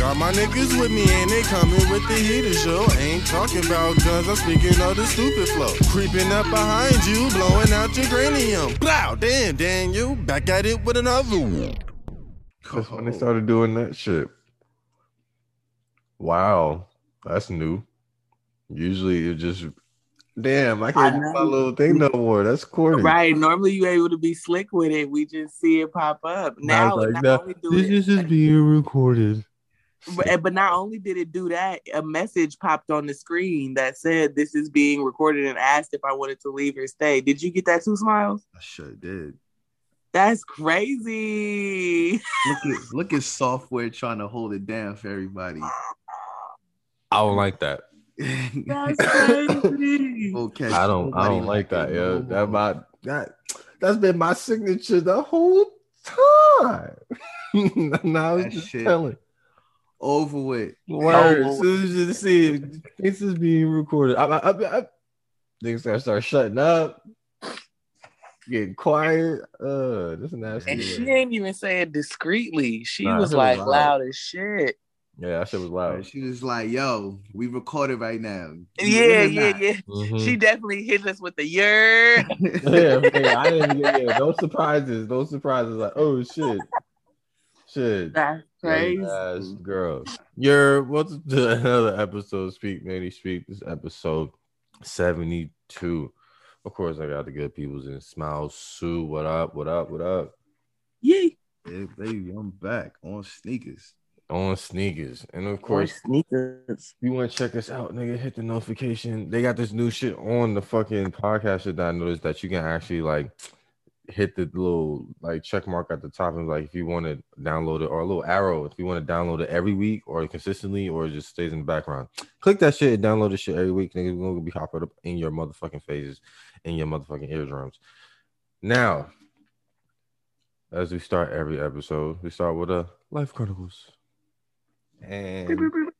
Got my niggas with me and they coming with the heater show. Ain't talking about guns, I'm speaking of the stupid flow. Creeping up behind you, blowing out your cranium. Blow, damn, Daniel, back at it with another one. That's when they started doing that shit. Wow, that's new. Usually it just damn, I can't I do my little thing no more. That's corny. Right. Normally you able to be slick with it. We just see it pop up. Now, like not that. only do This it, is just being recorded. But, but not only did it do that, a message popped on the screen that said this is being recorded and asked if I wanted to leave or stay. Did you get that two smiles? I sure did. That's crazy. Look at look at software trying to hold it down for everybody. I don't like that. That's crazy. okay. I don't I don't like that, Yeah. That my that that's been my signature the whole time. now That it's just shit. telling. Over with. Word. As soon as you see it, this is being recorded. I, I, I, I, niggas start, start shutting up, getting quiet. Uh, this is nasty. And she ain't even say it discreetly. She Nah, was that was like loud. loud as shit. yeah, that shit was loud. She was like, "Yo, we recorded right now." You Yeah, yeah, not? yeah. Mhm. She definitely hit us with the yer. yeah, yeah, I didn't get yeah, no surprises, no surprises. Like, oh shit, shit. That's crazy. Ass girl. You're welcome to another episode of Speak Manny Speak. This episode 72. Of course, I got the good peoples in Smile Sue. What up? What up? What up? Yay. Yeah, baby, I'm back on sneakers. On sneakers. And of Course course, sneakers. you want to check us out, nigga, hit the notification. They got this new shit on the fucking podcast shit that I noticed that you can actually like hit the little like check mark at the top and like if you want to download it or a little arrow if you want to download it every week or consistently or it just stays in the background. Click that shit and download the shit every week. Nigga, we're gonna be hopping up in your motherfucking faces, in your motherfucking eardrums. Now, as we start every episode, we start with a life chronicles. And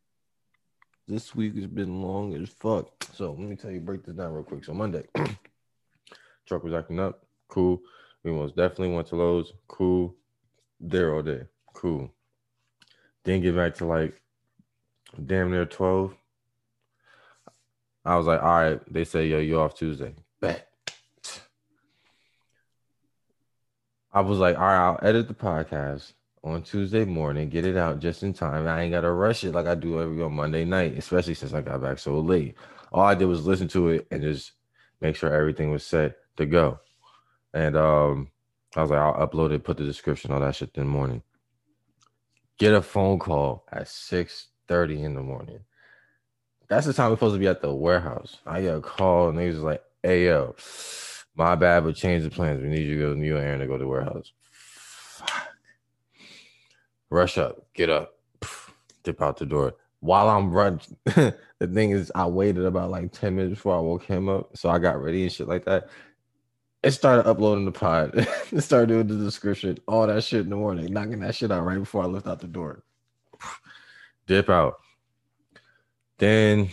this week has been long as fuck. So let me tell you, break this down real quick. So Monday, truck was acting up. Cool. We most definitely went to Lowe's. Cool. There all day. Cool. Didn't get back to like damn near 12. I was like, all right. They say, yo, you off Tuesday. Bet. I was like, all right, I'll edit the podcast on Tuesday morning, get it out just in time. I ain't gotta rush it like I do every on Monday night, especially since I got back so late. All I did was listen to it and just make sure everything was set to go. And um, I was like, I'll upload it, put the description, all that shit in the morning. Get a phone call at 6 30 in the morning. That's the time we're supposed to be at the warehouse. I get a call and they was like, hey yo, my bad, but change the plans. We need you to go, you and Aaron to go to the warehouse. Fuck. Rush up, get up, dip out the door. While I'm running, the thing is, I waited about like 10 minutes before I woke him up. So I got ready and shit like that. It started uploading the pod. it started doing the description, all that shit in the morning, knocking that shit out right before I left out the door. Dip out. Then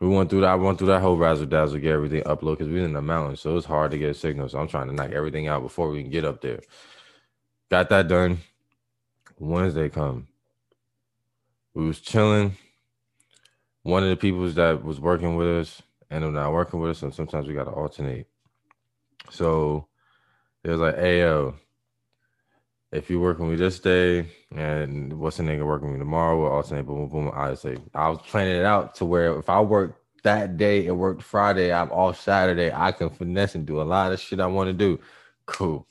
we went through that. I went through that whole razzle dazzle, get everything upload because we was in the mountains, so it's hard to get a signal. So I'm trying to knock everything out before we can get up there. Got that done. Wednesday come. We was chilling. One of the people that was working with us ended up not working with us, and sometimes we gotta alternate. So it was like, hey yo, if you're working with me this day and what's the nigga working with me tomorrow, we'll alternate boom boom boom. I say I was planning it out to where if I work that day and work Friday, I'm off Saturday, I can finesse and do a lot of shit I want to do. Cool.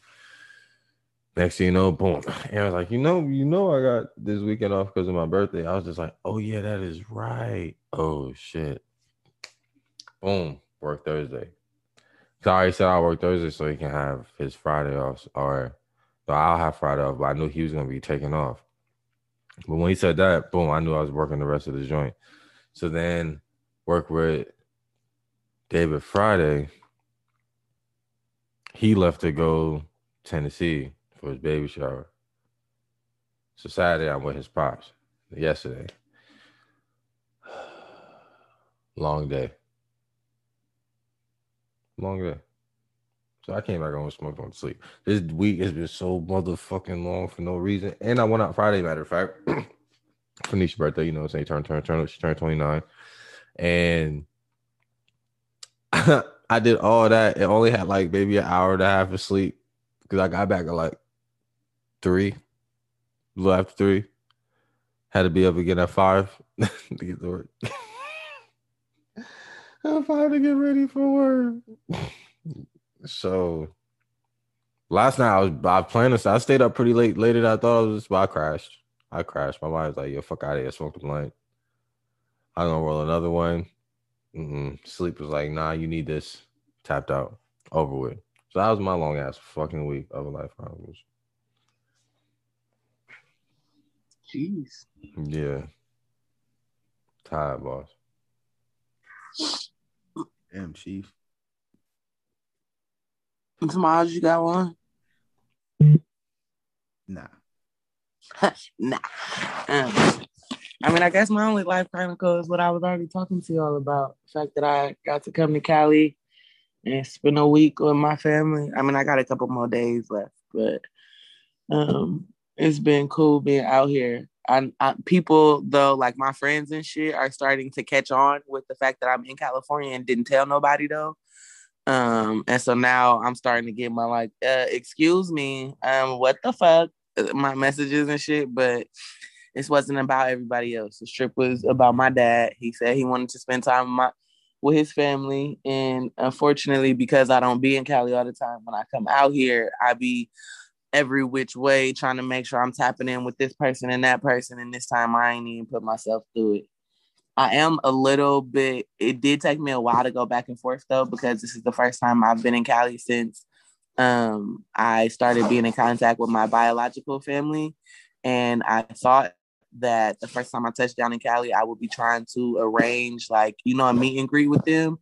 Next thing you know, boom. And I was like, you know, you know, I got this weekend off because of my birthday. I was just like, oh yeah, that is right. Oh shit. Boom. Work Thursday. So I said I'll work Thursday so he can have his Friday off. Or so I'll have Friday off, but I knew he was gonna be taking off. But when he said that, boom, I knew I was working the rest of the joint. So then work with David Friday. He left to go Tennessee for his baby shower. So Saturday I'm with his pops. Yesterday. Long day. Long day. So I came back home, smoked on sleep. This week has been so motherfucking long for no reason. And I went out Friday, matter of fact. for birthday. You know, what I'm saying turn turn turn. She turned 29, and I did all that and only had like maybe an hour and a half of sleep because I got back at like three, a little after three. Had to be up again at five to get to work. I'm five to get ready for work. so last night I was I planned to I stayed up pretty late, later than I thought I was, but I crashed. I crashed. My mind was like, yo, fuck out of here, smoke the blunt. I'm gonna roll another one. Mm-mm. Sleep was like, nah, you need this. Tapped out. Over with. So that was my long ass fucking week of a life chronicles. Jeez. Yeah. Tired, boss. Damn, chief. Smiles, you got one? Nah. nah. Um, I mean, I guess my only life chronicle is what I was already talking to y'all about. The fact that I got to come to Cali and spend a week with my family. I mean, I got a couple more days left, but um, it's been cool being out here. People though, like my friends and shit, are starting to catch on with the fact that I'm in California and didn't tell nobody though. Um, and so now I'm starting to get my like, uh, excuse me, um, what the fuck, uh, my messages and shit, but this wasn't about everybody else. The trip was about my dad. He said he wanted to spend time with, my, with his family, and unfortunately, because I don't be in Cali all the time, when I come out here, I be every which way trying to make sure I'm tapping in with this person and that person. And this time, I ain't even put myself through it. I am a little bit. It did take me a while to go back and forth though, because this is the first time I've been in Cali since um, I started being in contact with my biological family, and I thought that the first time I touched down in Cali, I would be trying to arrange like you know a meet and greet with them.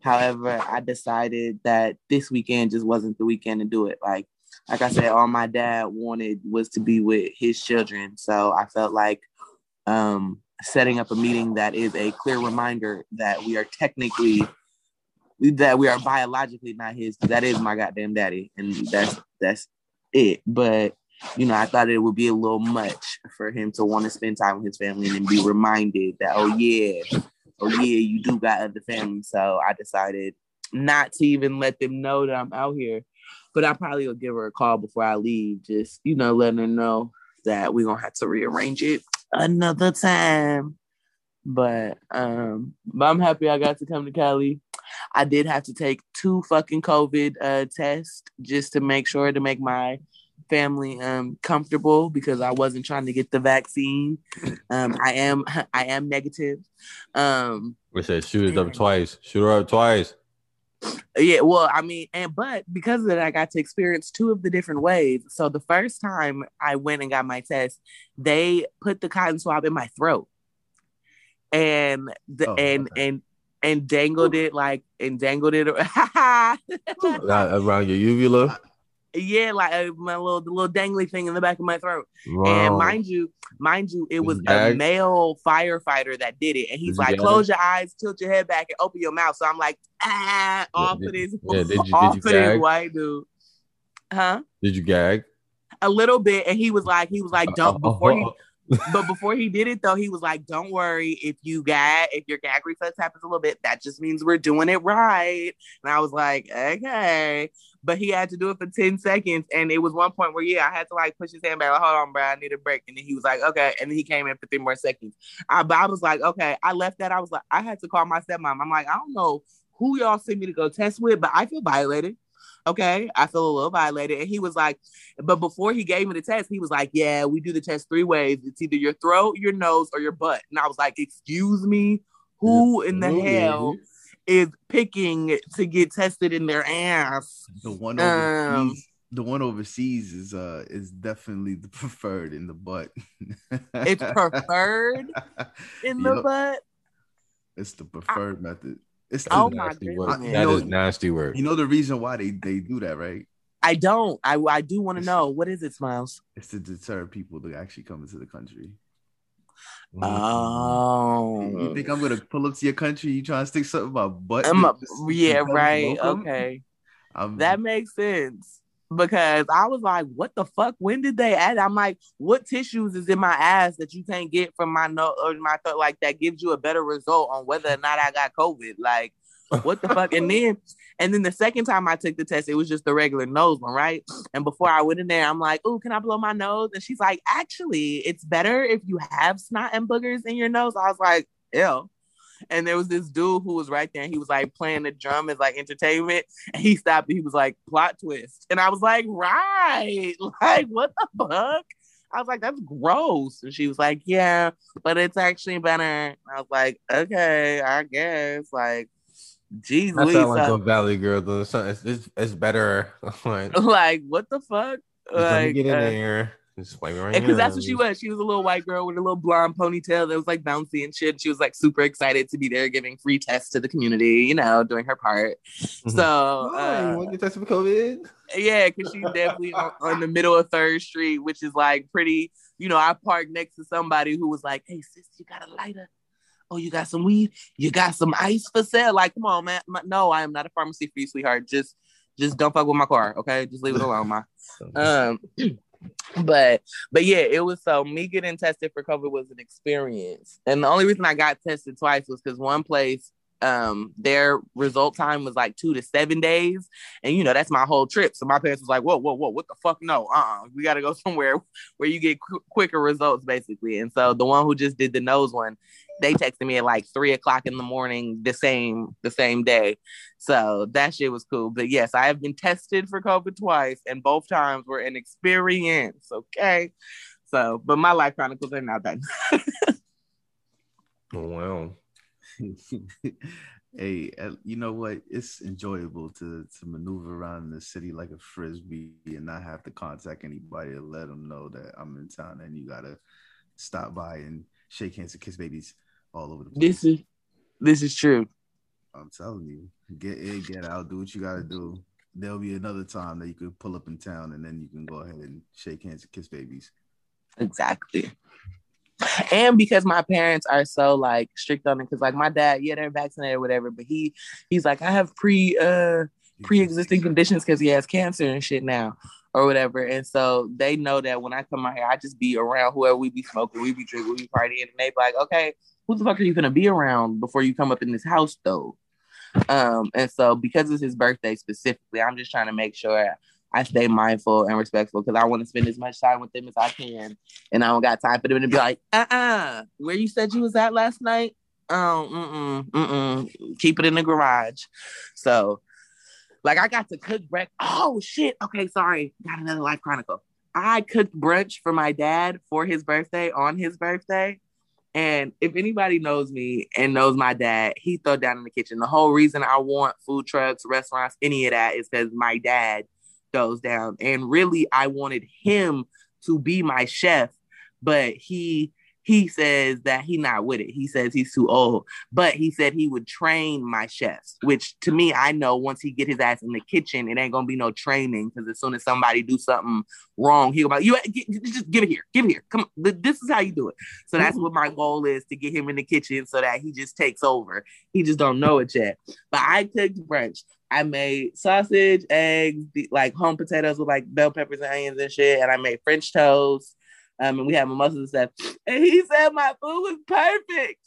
However, I decided that this weekend just wasn't the weekend to do it. Like like I said, all my dad wanted was to be with his children, so I felt like um, setting up a meeting that is a clear reminder that we are technically that we are biologically not his. That is my goddamn daddy, and that's that's it. But you know, I thought it would be a little much for him to want to spend time with his family and be reminded that, oh yeah, oh yeah, you do got other family. So I decided not to even let them know that I'm out here. But I probably will give her a call before I leave, just you know, letting her know that we're gonna have to rearrange it another time. But um, but I'm happy I got to come to Cali. I did have to take two fucking COVID uh tests just to make sure to make my family um comfortable because I wasn't trying to get the vaccine. Um I am I am negative. Um We said shoot it up twice. Shoot her up twice. Yeah, well, I mean, and but because of that, I got to experience two of the different ways. So the first time I went and got my test, they put the cotton swab in my throat, and the Oh, and okay. and and dangled it like and dangled it. Uh, around your uvula. Yeah, like uh, my little the little dangly thing in the back of my throat. And mind you, mind you, it was you a male firefighter that did it. And he's you like, gag? close your eyes, tilt your head back, and open your mouth. So I'm like, ah, off did- of this, yeah, you- off of this white dude. Huh? Did you gag? A little bit. And he was like, he was like, Uh, don't before he but before he did it though, he was like, Don't worry, if you gag, if your gag reflex happens a little bit, that just means we're doing it right. And I was like, Okay. But he had to do it for 10 seconds. And it was one point where, yeah, I had to like push his hand back, like, hold on, bro, I need a break. And then he was like, Okay. And then he came in for three more seconds. I, but I was like, Okay. I left that. I was like, I had to call my stepmom. I'm like, I don't know who y'all sent me to go test with, but I feel violated. Okay, I feel a little violated. And he was like, but before he gave me the test, he was like, Yeah, we do the test three ways. It's either your throat, your nose, or your butt. And I was like, Excuse me, who in the Absolutely. hell is picking to get tested in their ass? The one Um, overseas, the one overseas is uh is definitely the preferred in the butt. It's preferred in You the know, butt. It's the preferred method. It's the, Oh my Nasty word. That You is know- nasty word. you know the reason why they they do that, right? I don't. I I do want to know what is it, Smiles? It's to deter people to actually come into the country. Mm-hmm. Oh, You think I'm gonna pull up to your country? You trying to stick something about butt? I'm a, yeah, right. welcome? Okay, I'm, that makes sense. because I was like, what the fuck? When did they add? I'm like, what tissues is in my ass that you can't get from my nose or my throat? Like that gives you a better result on whether or not I got COVID. Like, what the fuck? And then, and then the second time I took the test, it was just the regular nose one, right? And before I went in there, I'm like, oh, can I blow my nose? And she's like, actually, it's better if you have snot and boogers in your nose. I was like, ew. And there was this dude who was right there and he was like playing the drum as like entertainment. And he stopped and he was like, plot twist. And I was like, right. Like, what the fuck? I was like, that's gross. And she was like, yeah, but it's actually better. And I was like, okay, I guess. Like, geez, That Louise. sound like so- a Valley girl though. It's, it's, it's, it's better. like, like, what the fuck? let me Like, get in uh, there. Just wipe me right because that's what she was. She was a little white girl with a little blonde ponytail that was like bouncy and shit. She was like super excited to be there giving free tests to the community, you know, doing her part. Mhm. So, you uh, want to get tested for COVID? yeah, because she's definitely on, on the middle of Third Street, which is like pretty, you know, I parked next to somebody who was like, hey, sis, you got a lighter? Oh, you got some weed? You got some ice for sale? Like, come on, man. No, I am not a pharmacy for you, sweetheart. Just, just don't fuck with my car, okay? Just leave it alone, ma. Um, but but yeah, it was so me getting tested for COVID was an experience, and the only reason I got tested twice was because one place, um, their result time was like two to seven days, and you know that's my whole trip. So my parents was like, "Whoa, whoa, whoa, what the fuck? No, uh, uh we got to go somewhere where you get qu- quicker results, basically." And so the one who just did the nose one, they texted me at like three o'clock in the morning the same the same day. So that shit was cool. But yes, I have been tested for COVID twice, and both times were an experience. Okay. So, but my life chronicles are not done. Oh, wow. hey, uh, you know what? It's enjoyable to to maneuver around the city like a frisbee and not have to contact anybody to let them know that I'm in town and you gotta stop by and shake hands and kiss babies all over the place. This is this is true. I'm telling you, get in, get out, do what you gotta do. There'll be another time that you could pull up in town and then you can go ahead and shake hands and kiss babies. Exactly. And because my parents are so like strict on it, because like my dad, yeah, they're vaccinated or whatever, but he he's like, I have pre uh pre-existing conditions because he has cancer and shit now or whatever. And so they know that when I come out here, I just be around whoever we be smoking, we be drinking, we be partying, and they be like, okay, who the fuck are you gonna be around before you come up in this house though? Um, and so because it's his birthday specifically, I'm just trying to make sure I stay mindful and respectful because I want to spend as much time with them as I can, and I don't got time for them to be like, uh, uh where you said you was at last night? Oh, mm, mm, mm, keep it in the garage. So, like, I got to cook breakfast. Oh shit! Okay, sorry, got another life chronicle. I cooked brunch for my dad for his birthday on his birthday. And if anybody knows me and knows my dad, he throw down in the kitchen. The whole reason I want food trucks, restaurants, any of that is because my dad throws down. And really, I wanted him to be my chef, but he he says that he not with it. He says he's too old, but he said he would train my chefs, which to me, I know once he get his ass in the kitchen, it ain't gonna be no training because as soon as somebody do something wrong, he'll be like, you uh, g- just give it here, give it here. Come on, this is how you do it. So that's what my goal is to get him in the kitchen so that he just takes over. He just don't know it yet. But I cooked brunch. I made sausage, eggs, like home potatoes with like bell peppers and onions and shit, and I made French toast. Um, and we had mimosas and stuff. And he said my food was perfect.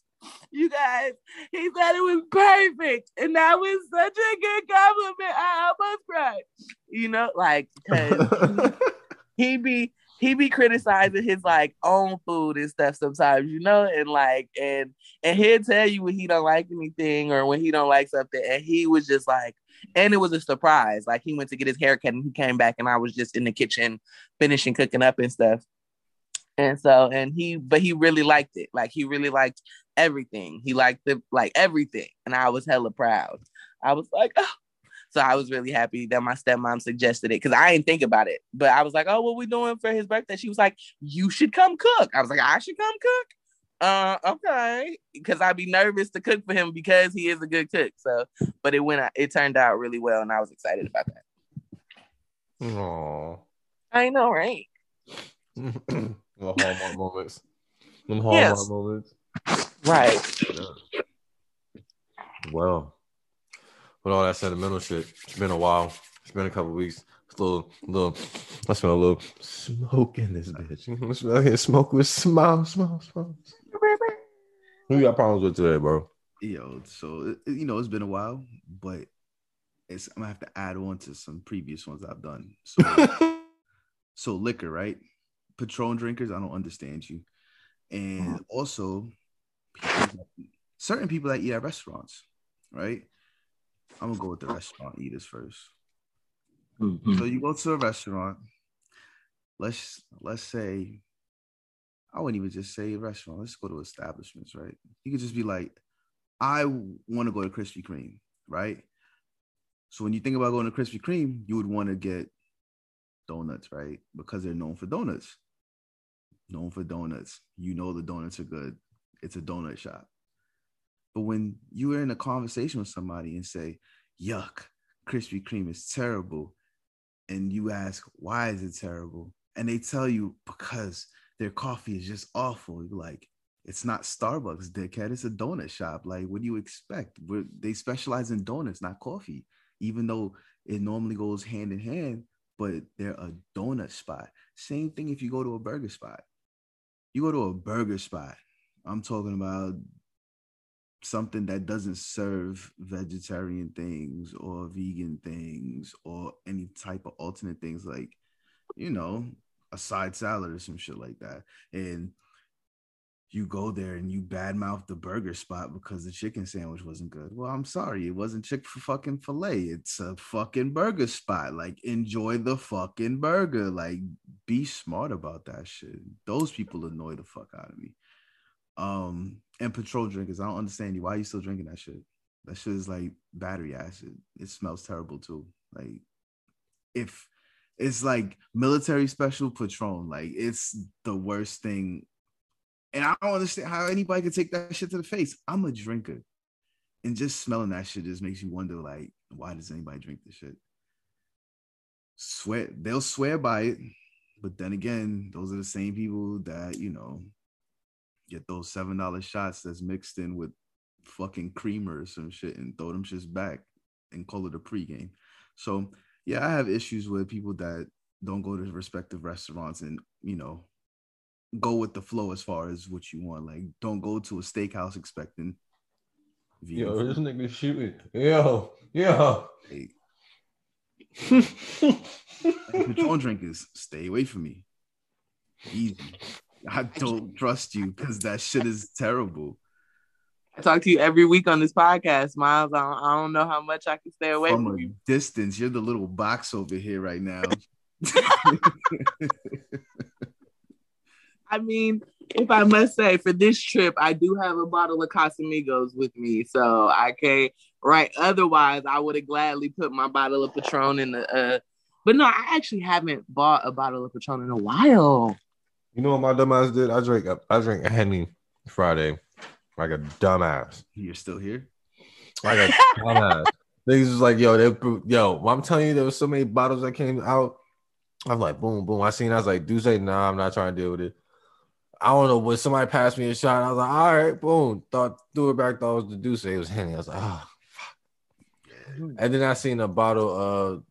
You guys, he said it was perfect, and that was such a good compliment. I almost cried. You know, like because he be he be criticizing his like own food and stuff sometimes, you know, and like and and he'll tell you when he don't like anything or when he don't like something, and he was just like, and it was a surprise. Like he went to get his haircut and he came back, and I was just in the kitchen finishing cooking up and stuff. And so, and he, but he really liked it. Like he really liked everything. He liked the like everything, and I was hella proud. I was like, oh. So I was really happy that my stepmom suggested it because I didn't think about it. But I was like, oh, what we doing for his birthday? She was like, you should come cook. I was like, I should come cook. Uh, okay, because I'd be nervous to cook for him because he is a good cook. So, but it went, it turned out really well, and I was excited about that. Oh, I know, right? the Hallmark moments. Them Hallmark Yes. moments. Right. Well, with all that sentimental shit, it's been a while. It's been a couple weeks. It's little, little. I smell a little smoke in this bitch. I smell here smoke with smile, smile, smile. Who you got problems with today, bro? Yo, so you know it's been a while, but it's I'm gonna have to add on to some previous ones I've done. So, so liquor, right? Patron drinkers, I don't understand you, and also people- certain people that eat at restaurants, right? I'm gonna go with the restaurant eaters first. Mhm. So you go to a restaurant. Let's let's say I wouldn't even just say restaurant. Let's go to establishments, right? You could just be like, I want to go to Krispy Kreme, right? So when you think about going to Krispy Kreme, you would want to get donuts, right? Because they're known for donuts. Known for donuts. You know the donuts are good. It's a donut shop. But when you are in a conversation with somebody and say, yuck, Krispy Kreme is terrible, and you ask, why is it terrible? And they tell you because their coffee is just awful. You're like, it's not Starbucks, dickhead. It's a donut shop. Like, what do you expect? We're, they specialize in donuts, not coffee, even though it normally goes hand in hand, but they're a donut spot. Same thing if you go to a burger spot. You go to a burger spot. I'm talking about something that doesn't serve vegetarian things or vegan things or any type of alternate things like you know a side salad or some shit like that and you go there and you badmouth the burger spot because the chicken sandwich wasn't good well i'm sorry it wasn't chick fucking fillet it's a fucking burger spot like enjoy the fucking burger like be smart about that shit those people annoy the fuck out of me um, and Patron drinkers, I don't understand you. Why are you still drinking that shit? That shit is like battery acid. It smells terrible too. Like if it's like military special patron, like it's the worst thing. And I don't understand how anybody could take that shit to the face. I'm a drinker. And just smelling that shit just makes you wonder, like, why does anybody drink this shit? Swear they'll swear by it, but then again, those are the same people that, you know, get those seven dollar shots that's mixed in with fucking creamer or some shit and throw them shits back and call it a pregame. So yeah, I have issues with people that don't go to respective restaurants and you know go with the flow as far as what you want. Like don't go to a steakhouse expecting vegan Yo, food. this nigga shooting. Yo, yo. Hey, and Patron drinkers, stay away from me. Easy. I don't trust you because that shit is terrible. I talk to you every week on this podcast, Miles. I don't, I don't know how much I can stay away From from a you. distance, you're the little box over here right now. I mean, if I must say, for this trip, I do have a bottle of Casamigos with me, so I can't. write Otherwise, I would have gladly put my bottle of Patron in the. Uh, but no, I actually haven't bought a bottle of Patron in a while. You know what my dumbass did? I drank a, I drank a Henny Friday like a dumbass. You're still here. Like a dumbass. Niggas was like, yo, they, yo, I'm telling you, there was so many bottles that came out. I'm like, boom, boom. I seen, I was like, do say, nah, I'm not trying to deal with it. I don't know when somebody passed me a shot. I was like, all right, boom. Thought threw it back. Thought it was the Dusse. It was Henny. I was like, oh, fuck. And then I seen a bottle of,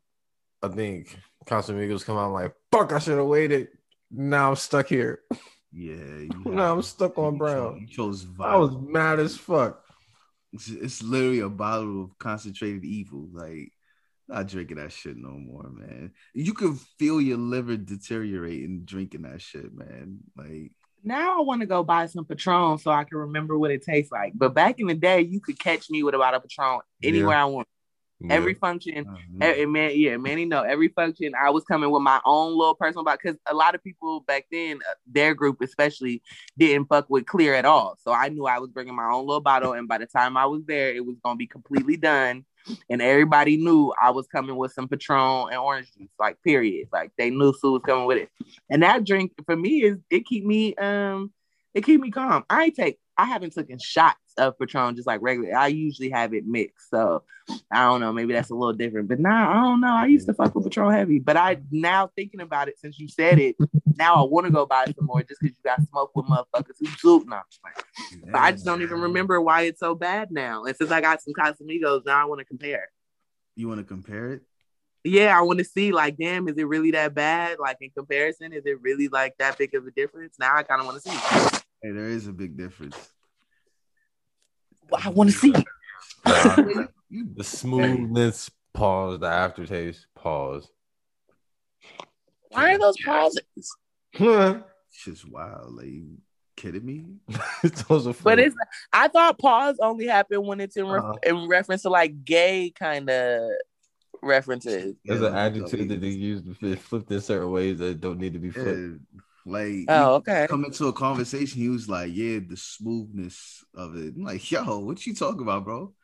I think Casamigos come out. I'm like, fuck, I should have waited. Now I'm stuck here. Yeah. You Now I'm stuck on you brown. chose- You chose I was mad as fuck. It's, it's literally a bottle of concentrated evil. Like, not drinking that shit no more, man. You could feel your liver deteriorating drinking that shit, man. Like, Now I want to go buy some Patron so I can remember what it tastes like. But back in the day, you could catch me with a bottle of Patron anywhere I want. Every function, uh, Eh, eh, man, yeah, Manny, no. Every function, I was coming with my own little personal bottle because a lot of people back then, uh, their group especially, didn't fuck with clear at all. So I knew I was bringing my own little bottle, and by the time I was there, it was gonna be completely done. And everybody knew I was coming with some Patron and orange juice, like period. Like they knew Sue was coming with it. And that drink for me is it keep me um it keep me calm. I ain't take I haven't taken shots of Patron just like regular. I usually have it mixed. So I don't know, maybe that's a little different. But now I don't know. I used to fuck with Patron heavy. But I now thinking about it since you said it, now I want to go buy some more just because you got smoke with motherfuckers who soup. No. But I just don't even remember why it's so bad now. And since I got some Casamigos, now I want to compare. You want to compare it? yeah, I want to see like, damn, is it really that bad? Like in comparison, is it really like that big of a difference? Now I kind of want to see. Hey, there is a big difference. I want to see. the smoothness, pause, the aftertaste, pause. Why are those pauses? Those It's just wild. Like, you kidding me? those are But it's I thought pause only happened when it's in, re- Uh-huh. in reference to like gay kind of references. There's Yeah, an adjective that they use to flip- flipped in certain ways that don't need to be flipped. Yeah, like Oh, okay. come into a conversation, he was like, "Yeah, the smoothness of it." I'm like, "Yo, what you talking about, bro?"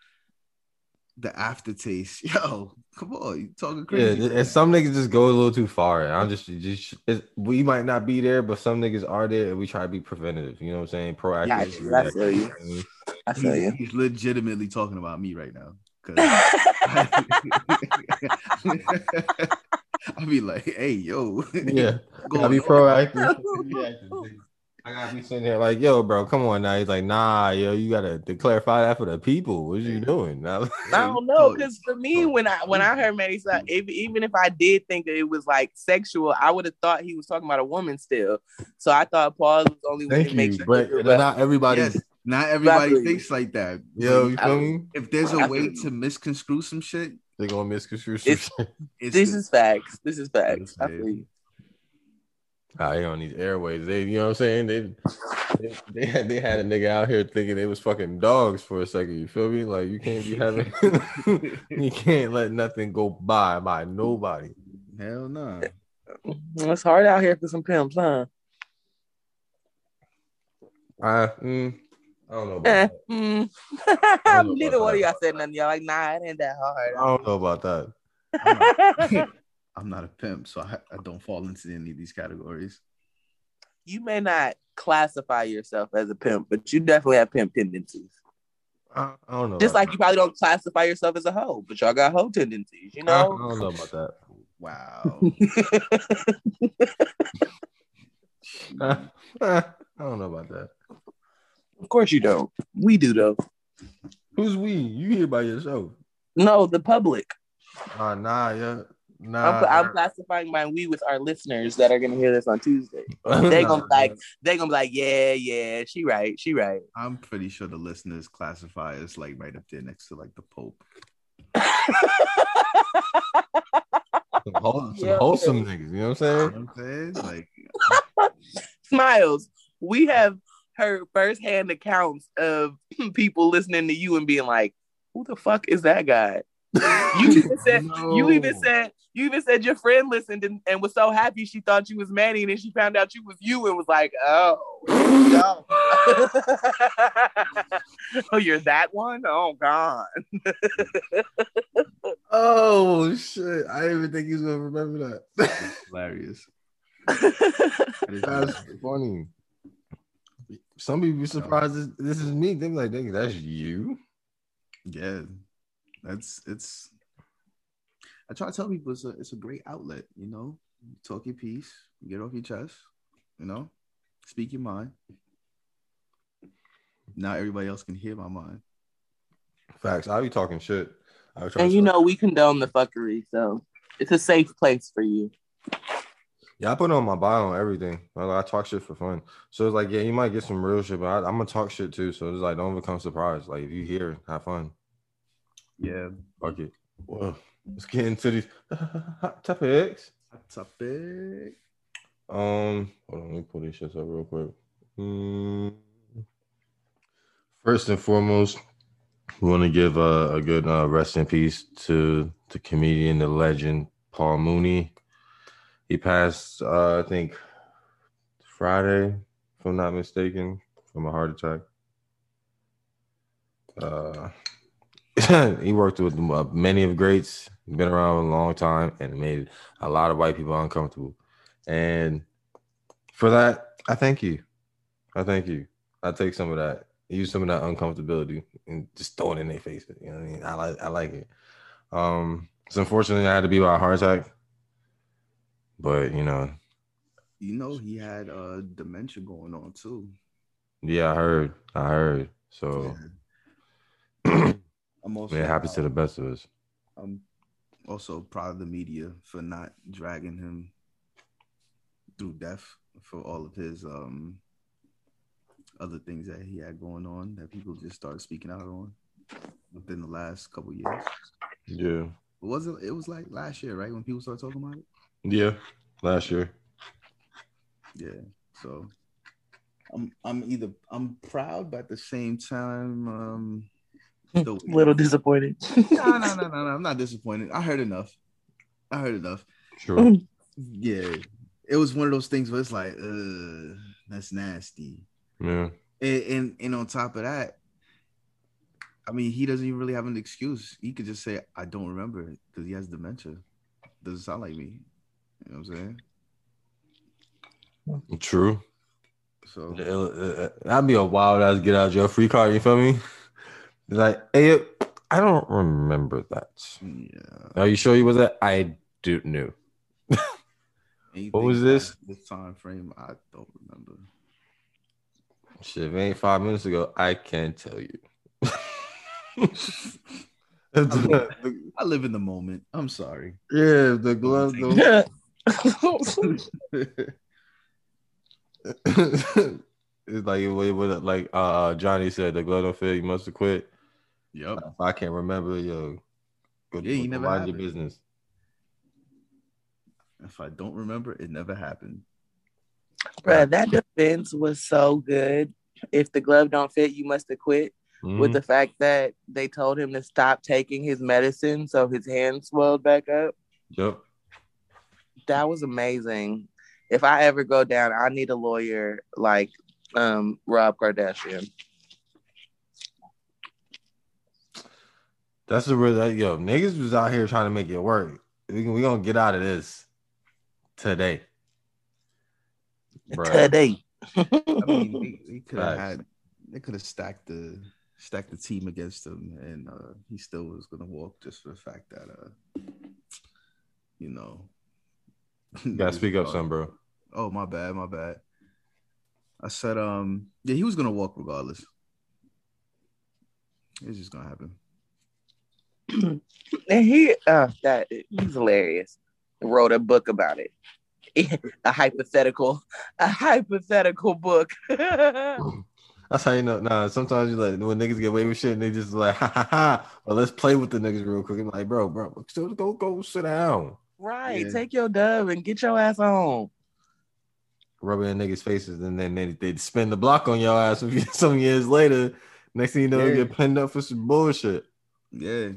The aftertaste, yo, come on, you talking Yeah, crazy? and some niggas just go a little too far. And I'm just, just it, we might not be there, but some niggas are there, and we try to be preventative. You know what I'm saying? Proactive. Yeah, I feel you. I feel he's, you. he's legitimately talking about me right now. 'Cause I be like, "Hey, yo, Yeah, go gotta be proactive. I gotta be sitting there like, yo, bro, come on now. He's like, nah, yo, you gotta to clarify that for the people. What you doing? Now, I don't know, because for me, when I when I heard Manny Side, if, even if I did think that it was like sexual, I would have thought he was talking about a woman still. So I thought pause was only when thank it makes you, but sense. not everybody. Yes, not everybody Exactly. thinks like that. Yo, you I- me? if there's I a way feel to misconstrue some shit, They're gonna misconstrue some It's- it's This the- is facts. This is facts. I Yes, feel you. Ah, they on these airways. They, you know what I'm saying? They, they, they had, they had a nigga out here thinking they was fucking dogs for a second. You feel me? Like you can't be having, you can't let nothing go by by nobody. hell no. It's hard out here for some pimps, huh? I, mm, I don't know. About Eh, that. mm. know about Neither one of that. y'all said nothing. Y'all like, nah, it ain't that hard. I don't know about that. I'm not, I'm not a pimp, so I, I don't fall into any of these categories. you may not classify yourself as a pimp, but you definitely have pimp tendencies. I, I don't know. Just about like you probably don't classify yourself as a hoe, but y'all got hoe tendencies, you that. I, I know? don't know about that. Wow. I don't know about that. Of course you don't. We do though. Who's we? You here by yourself? No, the public. Uh, nah, yeah, nah. I'm, I'm classifying my we with our listeners that are gonna hear this on Tuesday. They gonna be like, they gonna be like, yeah, yeah, she right, she right. I'm pretty sure the listeners classify us like right up there next to like the Pope. some, whole, some Yeah. wholesome niggas. You know what I'm You saying? know what I'm saying? Like, Smiles. We have heard firsthand accounts of people listening to you and being like, "Who the fuck is that guy?" You even said you even said you even said your friend listened and, and was so happy she thought you was Manny, and then she found out you was you and was like, "Oh, no. oh, you're that one? Oh God." Oh shit! I didn't even think he was gonna remember that. That's hilarious. That is funny. Some people be surprised this, this is me. They be like, "Nigga, that's you." yeah, that's it's. I try to tell people it's a it's a great outlet. You know, talk your piece, get off your chest. You know, speak your mind. Now everybody else can hear my mind. Facts. I be talking shit. I be and you know we condone the fuckery, so it's a safe place for you. Yeah, I put it on my bio and everything. Like, I talk shit for fun. So it's like, yeah, you might get some real shit, but I, I'm gonna talk shit too. So it's like, don't become surprised. Like, if you hear, have fun. Yeah, Fuck it. Well, let's get into these hot topics. topic. Um, hold on, let me pull these shits up real quick. Mm. First and foremost, we want to give a, a good uh, rest in peace to the comedian, the legend, Paul Mooney. He passed, uh, I think, Friday, if I'm not mistaken, from a heart attack. Uh, he worked with uh, many of the greats, been around a long time, and made a lot of white people uncomfortable. And for that, I thank you. I thank you. I take some of that, use some of that uncomfortability, and just throw it in their faces. You know what I mean? I like, I like it. Um, it's unfortunate I had to be by a heart attack, but you know, You know he had uh dementia going on too. yeah, I heard, I heard. So Yeah. I'm also it happens to the best of us. I'm also proud of the media for not dragging him through death for all of his um other things that he had going on that people just started speaking out on within the last couple years. Yeah. Was it? It was like last year, right? When people started talking about it. Yeah. Last year. Yeah. So I'm I'm either I'm proud, but at the same time, um, still little disappointed. no, no, no, no, no. I'm not disappointed. I heard enough. I heard enough. Sure. yeah. It was one of those things where it's like, uh, that's nasty. Yeah. And, and and on top of that, I mean, he doesn't even really have an excuse. He could just say, "I don't remember" because he has dementia. Doesn't sound like me. You know what I'm saying? True. So that'd be a wild ass get out jail free card. You feel me? Like, hey, I don't remember that. Yeah. Are you sure you was that? I do knew. what was this? This time frame, I don't remember. Shit, ain't five minutes ago, I can't tell you. I, live, I live in the moment. I'm sorry. Yeah, the glove. it's like what like uh Johnny said, the glove don't fit. You must have quit. Yep. If I can't remember, yo, go, yeah, you never mind your business. If I don't remember, it never happened. Bruh, that defense was so good. If the glove don't fit, you must have quit. Mm-hmm. With the fact that they told him to stop taking his medicine, so his hand swelled back up. Yep. That was amazing. If I ever go down, I need a lawyer like um, Rob Kardashian. That's the real that yo niggas was out here trying to make it work. We we gonna get out of this today. Bruh. Today. I mean, he, could have had they could have stacked the stacked the team against him, and uh, he still was gonna walk just for the fact that uh, you know. You gotta speak up, son, bro. Oh my bad, my bad. I said, um, yeah, he was gonna walk regardless. It's just gonna happen. and he uh that he's hilarious. Wrote a book about it. a hypothetical, a hypothetical book. That's how you know. Nah, sometimes you like when niggas get away with shit and they just like ha ha ha. Well, let's play with the niggas real quick. I'm like, bro, bro, go go sit down. Right, yeah. take your dub and get your ass home. Rubbing in niggas' faces, and then they they spin the block on your ass some years later. Next thing you know, yeah. you get pinned up for some bullshit. Yeah,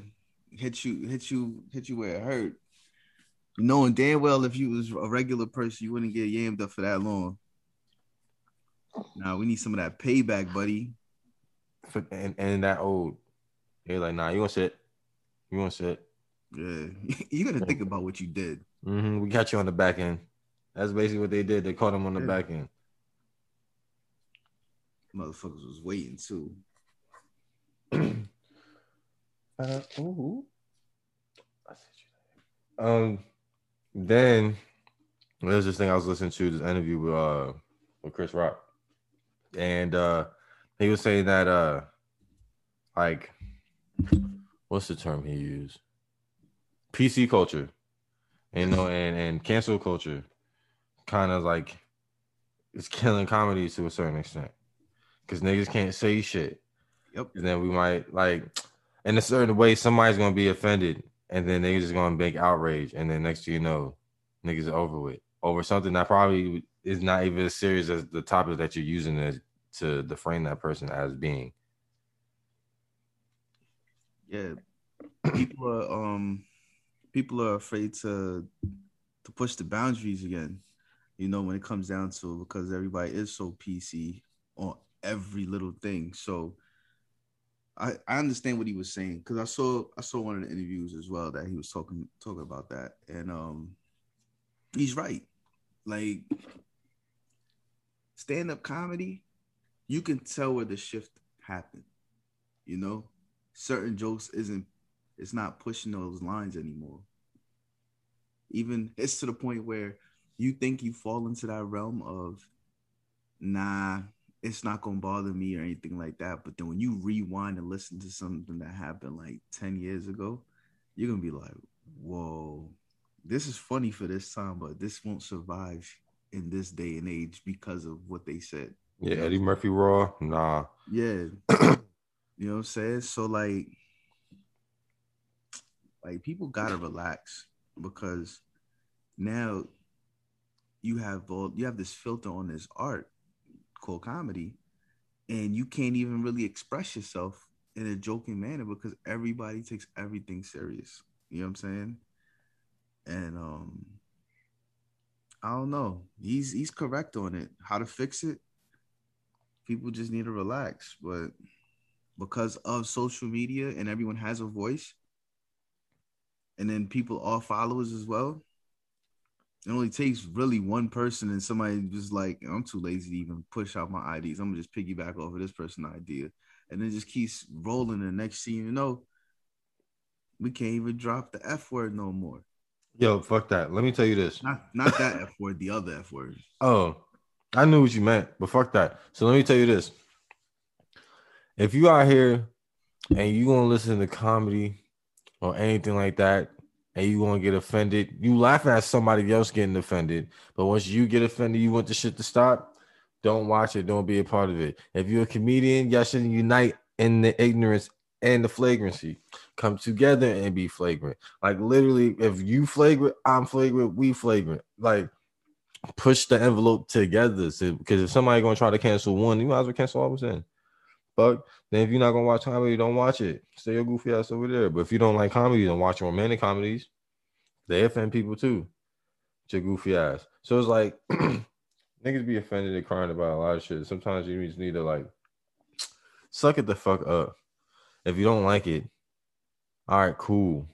hit you, hit you, hit you where it hurt. Knowing damn well if you was a regular person, you wouldn't get yammed up for that long. Now we need some of that payback, buddy. For, and, and that old, you're like, nah, you want sit, you want sit. Yeah, you got to think about what you did. Mm-hmm. We got you on the back end. That's basically what they did. They caught him on the yeah. back end. Motherfuckers was waiting too. uh, ooh. Um, then there's this thing I was listening to this interview with uh with Chris Rock, and uh he was saying that uh like what's the term he used? PC culture, you know, and and cancel culture, kind of like it's killing comedy to a certain extent, because niggas can't say shit. Yep. And then we might like, in a certain way, somebody's gonna be offended, and then they just gonna make outrage, and then next thing you know, niggas are over with over something that probably is not even as serious as the topic that you're using to to define that person as being. Yeah, people are um people are afraid to to push the boundaries again. You know, when it comes down to it, because everybody is so PC on every little thing. So I, I understand what he was saying because I saw I saw one of the interviews as well that he was talking talking about that and um he's right like stand up comedy you can tell where the shift happened you know certain jokes isn't it's not pushing those lines anymore even it's to the point where you think you fall into that realm of nah it's not gonna bother me or anything like that. But then when you rewind and listen to something that happened like 10 years ago, you're gonna be like, Whoa. This is funny for this time, but this won't survive in this day and age because of what they said. Yeah, Eddie Murphy Raw. Nah. Yeah. you know what I'm saying? So like like people gotta relax because now you have all you have this filter on this art called comedy, and you can't even really express yourself in a joking manner because everybody takes everything serious. You know what I'm saying? And um I don't know. He's he's correct on it. How to fix it? People just need to relax, but because of social media and everyone has a voice, and then people are followers as well. It only takes really one person and somebody just like I'm too lazy to even push out my IDs. I'm gonna just piggyback off of this person's idea, and then just keeps rolling. The next thing you know, we can't even drop the F word no more. Yo, fuck that. Let me tell you this. Not not that F word, the other F word. Oh, I knew what you meant, but fuck that. So let me tell you this. If you out here and you gonna listen to comedy or anything like that, and you gonna get offended, you laughing at somebody else getting offended. But once you get offended, you want the shit to stop. Don't watch it. Don't be a part of it. If you're a comedian, y'all should unite in the ignorance and the flagrancy. Come together and be flagrant. Like literally, if you flagrant, I'm flagrant, we flagrant. Like push the envelope together. Because if somebody gonna try to cancel one, you might as well cancel all of them. But then if you're not gonna watch comedy, don't watch it. Stay your goofy ass over there. But if you don't like comedy, then watch romantic comedies. They offend people too. Your goofy ass. So it's like niggas be offended and crying about a lot of shit. Sometimes you just need to like suck it the fuck up. If you don't like it, all right, cool.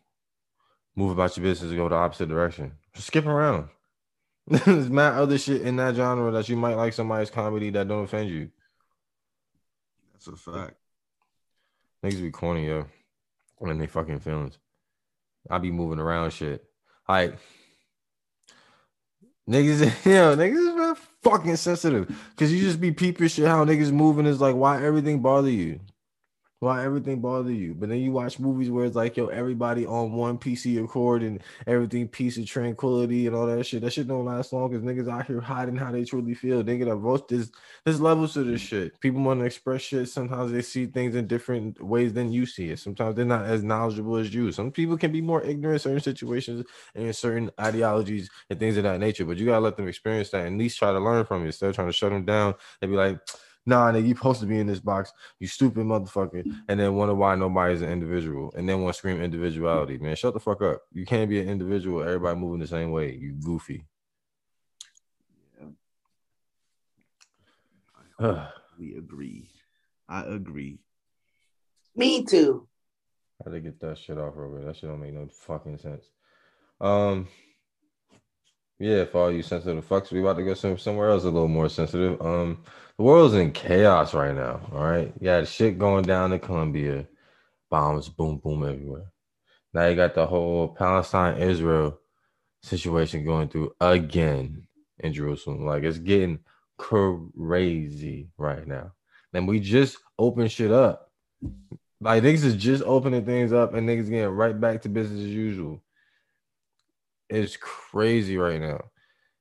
Move about your business and go the opposite direction. Just skip around. There's mad other shit in that genre that you might like somebody's comedy that don't offend you. That's a fact. Niggas be corny, yo. When they fucking feelings. I be moving around shit. Like niggas, yo, niggas is fucking sensitive. Cause you just be peeping shit how niggas moving is like why everything bother you why everything bother you. But then you watch movies where it's like, yo, everybody on one PC accord and everything peace and tranquility and all that shit. That shit don't last long because niggas out here hiding how they truly feel. Nigga, that roast there's there's levels to this shit. People want to express shit. Sometimes they see things in different ways than you see it. Sometimes they're not as knowledgeable as you. Some people can be more ignorant in certain situations and in certain ideologies and things of that nature. But you gotta let them experience that and at least try to learn from it instead of trying to shut them down and be like nah, nigga, you supposed to be in this box, you stupid motherfucker, and then wonder why nobody's an individual, and then want to scream individuality, man. Shut the fuck up. You can't be an individual. Everybody moving the same way. You goofy. Yeah. we agree. I agree. Me too. I had to get that shit off real That shit don't make no fucking sense. Um, yeah, for all you sensitive fucks, we about to go some, somewhere else a little more sensitive. Um, the world's in chaos right now. All right, you got shit going down in Colombia, bombs, boom, boom everywhere. Now you got the whole Palestine Israel situation going through again in Jerusalem. Like it's getting crazy right now. And we just opened shit up. Like niggas is just opening things up and niggas getting right back to business as usual. It's crazy right now.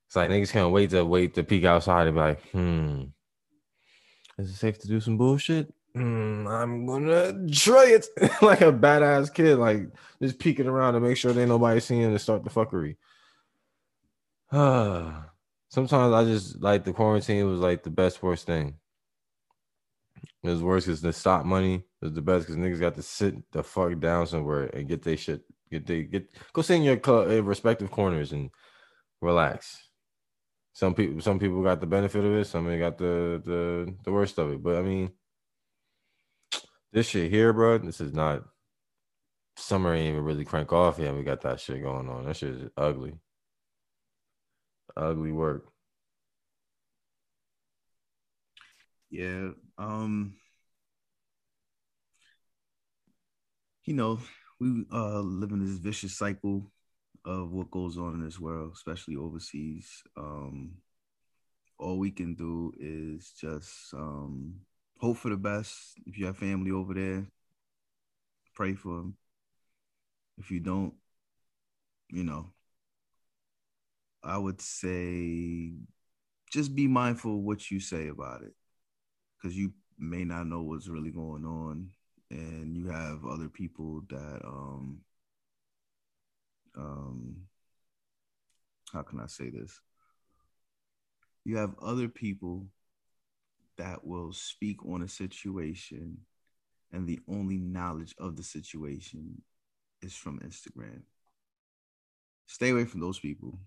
It's like niggas can't wait to wait to peek outside and be like, hmm, is it safe to do some bullshit? Mm, I'm gonna try it like a badass kid, like just peeking around to make sure there ain't nobody seeing to start the fuckery. Sometimes I just like the quarantine was like the best worst thing. It was worse because the stop money was the best because niggas got to sit the fuck down somewhere and get their shit, get they get go sit in your uh, respective corners and relax. Some people, some people got the benefit of it. Some they got the the the worst of it. But I mean, this shit here, bro. This is not. Summer ain't even really crank off yet. We got that shit going on. That shit is ugly. Ugly work. Yeah. Um. You know, we uh live in this vicious cycle of what goes on in this world, especially overseas. Um, all we can do is just um, hope for the best. If you have family over there, pray for them. If you don't, you know, I would say just be mindful what you say about it because you may not know what's really going on and you have other people that um um how can I say this? You have other people that will speak on a situation and the only knowledge of the situation is from Instagram. Stay away from those people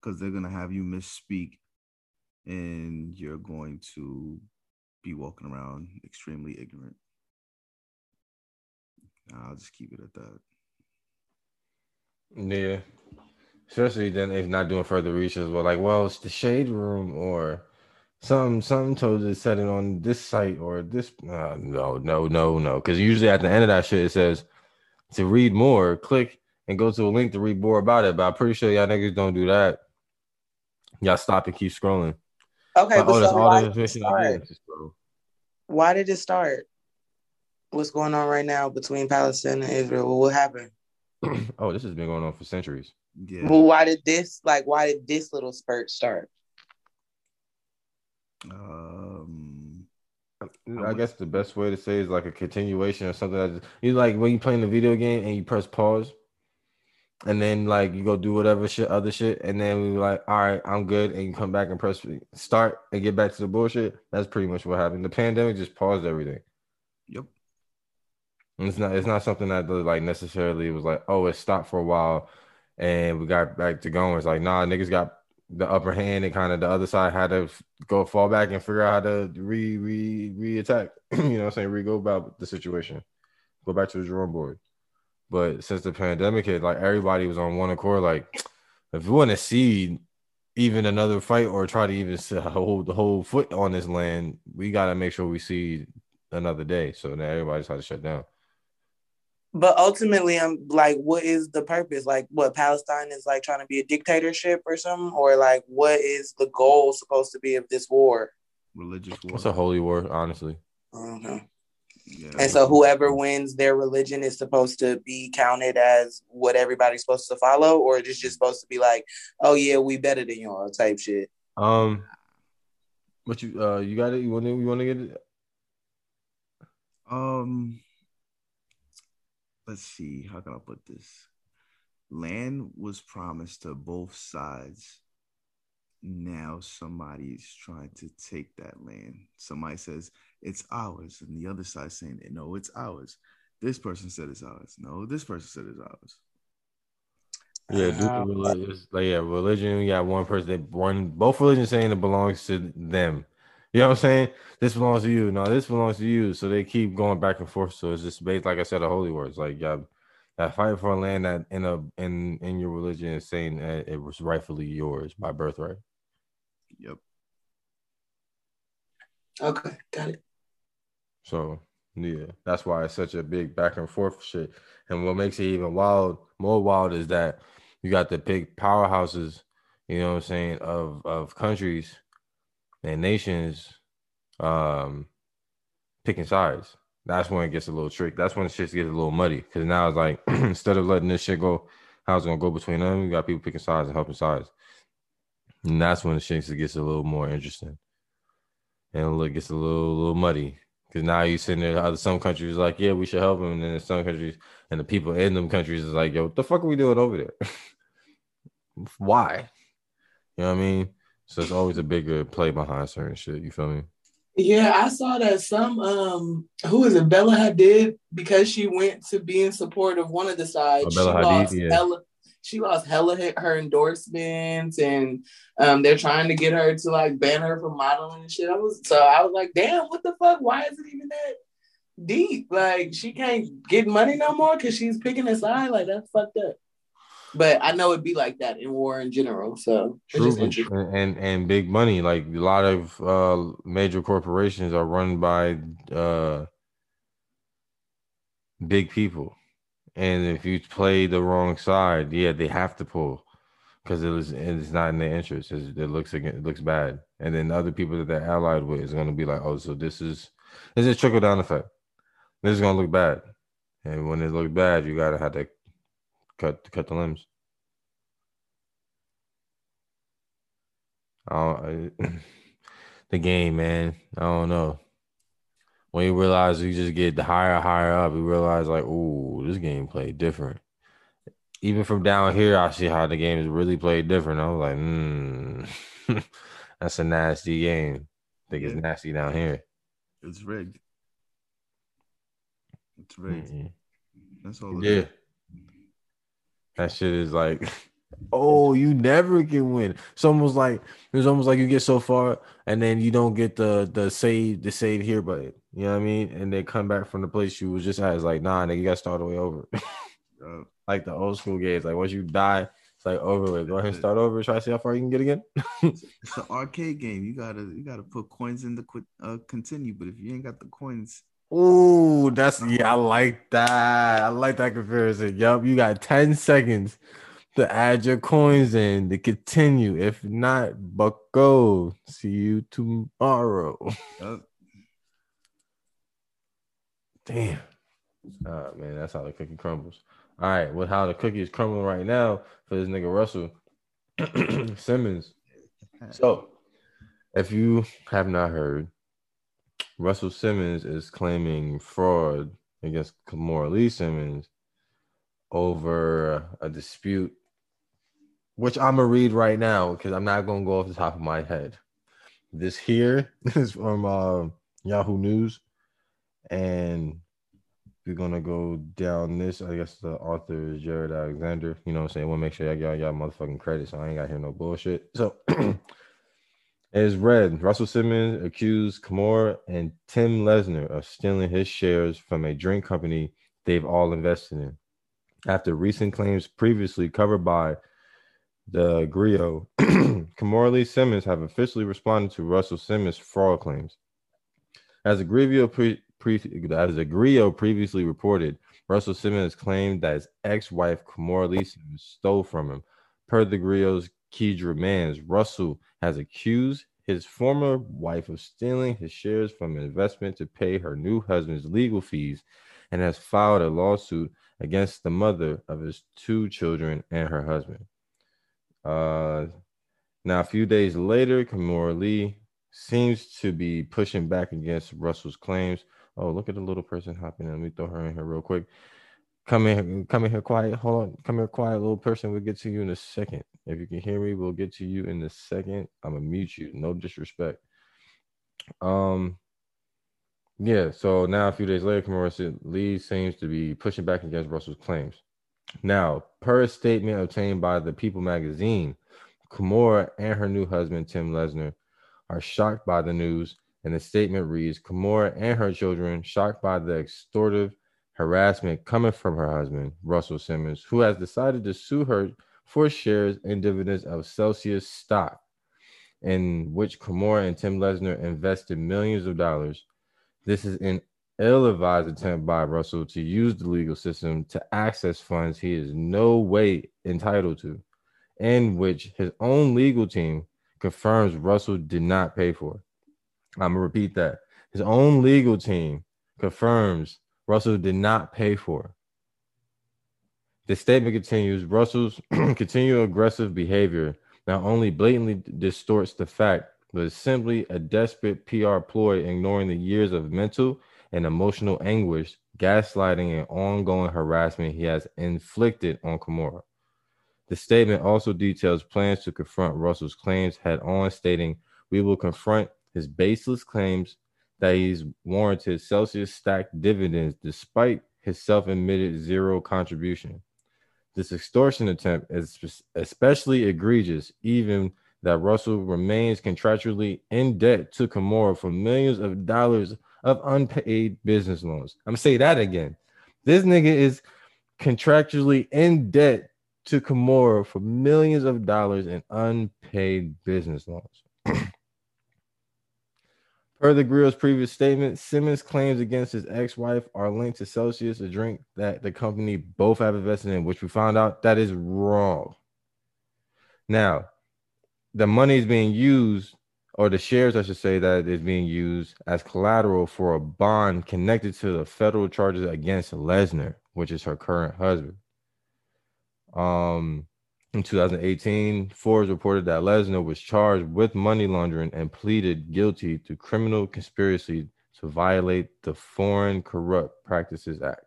because they're going to have you misspeak and you're going to be walking around extremely ignorant. I'll just keep it at that. Yeah. Especially then if not doing further research, but like, well, it's the shade room or some some told you to set it on this site or this. Uh, no, no, no, no. Because usually at the end of that shit, it says to read more, click and go to a link to read more about it. But I'm pretty sure y'all niggas don't do that. Y'all stop and keep scrolling. Okay, Like, but oh, that's so all why the did, it information I start? need. Just scroll. why did it start? What's going on right now between Palestine and Israel? What happened? oh, this has been going on for centuries. Yeah. Well, why did this like why did this little spurt start? Um, I guess the best way to say is like a continuation or something. Like you like when you playing the video game and you press pause, and then like you go do whatever shit, other shit, and then we like, all right, I'm good, and you come back and press start and get back to the bullshit. That's pretty much what happened. The pandemic just paused everything. It's not it's not something that like necessarily was like, oh, it stopped for a while and we got back to going. It's like, nah, niggas got the upper hand and kind of the other side had to go fall back and figure out how to re re re attack. you know what I'm saying? Re go about the situation. Go back to the drawing board. But since the pandemic hit, like everybody was on one accord, like if we want to see even another fight or try to even hold the whole foot on this land, we gotta make sure we see another day. So now everybody's had to shut down. But ultimately, I'm like, what is the purpose? Like, what Palestine is like trying to be a dictatorship or something, or like, what is the goal supposed to be of this war? Religious war. It's a holy war, honestly. Okay. yeah. And so, whoever wins their religion is supposed to be counted as what everybody's supposed to follow, or it is just supposed to be like, oh yeah, we better than y'all type shit. Um, but you uh you got it. You want to you want to get it? Um, let's see. How can I put this? Land was promised to both sides. Now somebody's trying to take that land. Somebody says it's ours, and the other side saying no, it's ours. This person said it's ours. No, this person said it's ours. Yeah, due to Uh, religion, like yeah, religion. You got one person that one both religions saying it belongs to them. You know what I'm saying? This belongs to you. No, this belongs to you. So they keep going back and forth. So it's just based, like I said, a holy words. Like yeah, that fight for a land that in a in in your religion is saying that it was rightfully yours by birthright. Yep. Okay, got it. So yeah, that's why it's such a big back and forth shit. And what makes it even wild, more wild, is that you got the big powerhouses, you know what I'm saying, of of countries and nations um picking sides. That's when it gets a little trick. That's when shit gets a little muddy. Because now it's like instead of letting this shit go, how's it gonna go between them, you got people picking sides and helping sides. And that's when the shit gets a little more interesting. And it gets a little little muddy. Because now you sitting there, some countries like, yeah, we should help them, and then some countries and the people in them countries is like, yo, what the fuck are we doing over there? Why? You know what I mean? So it's always a bigger play behind certain shit. You feel me? Yeah, I saw that some um who is it, Bella Hadid, because she went to be in support of one of the sides, Oh, she Bella Hadid, lost yeah. hella she lost hella her endorsements and um they're trying to get her to like ban her from modeling and shit. I was so I was like, damn, what the fuck? Why is it even that deep? Like she can't get money no more because she's picking a side. Like that's fucked up. But I know it'd be like that in war in general. So True, and, and big money. Like a lot of uh major corporations are run by uh big people, and if you play the wrong side, yeah, they have to pull because it is it's not in their interest. It's, it looks again, it looks bad, and then the other people that they're allied with is going to be like, oh, so this is this is trickle down effect. This is going to look bad, and when it looks bad, you gotta have to cut cut the limbs. I the game, man. I don't know. When you realize you just get higher, higher up, you realize like, oh, this game played different. Even from down here, I see how the game is really played different. I was like, hmm, that's a nasty game. I think Yeah. it's nasty down here. It's rigged. It's rigged. Mhm. That's all. Yeah. is. That shit is like, oh, you never can win. It's almost like it's almost like you get so far and then you don't get the the save the save here button. You know what I mean? And then come back from the place you was just at. It's like, nah, nigga, you gotta start all the way over. Like the old school games. Like once you die, it's like over with. Go ahead and start over. Try to see how far you can get again. it's an arcade game. You gotta you gotta put coins in the quit uh continue. But if you ain't got the coins, Ooh, that's yeah, I like that. I like that comparison. Yup, you got 10 seconds to add your coins in to continue. If not, bucko. See you tomorrow. Damn. Oh man, that's how the cookie crumbles. All right, with how the cookie is crumbling right now for this nigga Russell Simmons. So, if you have not heard, Russell Simmons is claiming fraud against Kimora Lee Simmons over a dispute, which I'm gonna read right now because I'm not gonna go off the top of my head. This here is from uh, Yahoo News, and we're gonna go down this. I guess the author is Jared Alexander. You know what I'm saying? I want to make sure y'all got motherfucking credit, so I ain't got here no bullshit. So is read Russell Simmons accused Kimora and Tim Leissner of stealing his shares from a drink company they've all invested in. After recent claims previously covered by the Grio, Kimora Lee Simmons have officially responded to Russell Simmons' fraud claims. As a Grivio pre, pre, as previously reported, Russell Simmons claimed that his ex-wife Kimora Lee Simmons stole from him. Per the Grio's Kedra Mans, Russell has accused his former wife of stealing his shares from an investment to pay her new husband's legal fees and has filed a lawsuit against the mother of his two children and her husband. Uh, now, a few days later, Kimora Lee seems to be pushing back against Russell's claims. Oh, look at the little person hopping in. Let me throw her in here real quick. Come in, come in here quiet. Hold on. Come here quiet, little person. We'll get to you in a second. If you can hear me, we'll get to you in a second. I'm gonna mute you. No disrespect. Um yeah, so now a few days later, Kimora Lee seems to be pushing back against Russell's claims. Now, per a statement obtained by the People magazine, Kimora and her new husband, Tim Leissner, are shocked by the news, and the statement reads Kimora and her children shocked by the extortive harassment coming from her husband, Russell Simmons, who has decided to sue her for shares and dividends of Celsius stock, in which Kimora and Tim Leissner invested millions of dollars. This is an ill-advised attempt by Russell to use the legal system to access funds he is no way entitled to, and which his own legal team confirms Russell did not pay for. I'm gonna repeat that. His own legal team confirms Russell did not pay for. The statement continues Russell's continued aggressive behavior not only blatantly distorts the fact, but is simply a desperate PR ploy ignoring the years of mental and emotional anguish, gaslighting, and ongoing harassment he has inflicted on Kimora. The statement also details plans to confront Russell's claims head on, stating, We will confront his baseless claims that he's warranted Celsius stacked dividends despite his self admitted zero contribution. This extortion attempt is especially egregious, even that Russell remains contractually in debt to Kimora for millions of dollars of unpaid business loans. I'm gonna say that again. This nigga is contractually in debt to Kimora for millions of dollars in unpaid business loans. Per the Grio's previous statement, Simmons' claims against his ex-wife are linked to Celsius, a drink that the company both have invested in, which we found out that is wrong. Now, the money is being used, or the shares, I should say, that is being used as collateral for a bond connected to the federal charges against Leissner, which is her current husband. Um, in 2018, Forbes reported that Leissner was charged with money laundering and pleaded guilty to criminal conspiracy to violate the Foreign Corrupt Practices Act.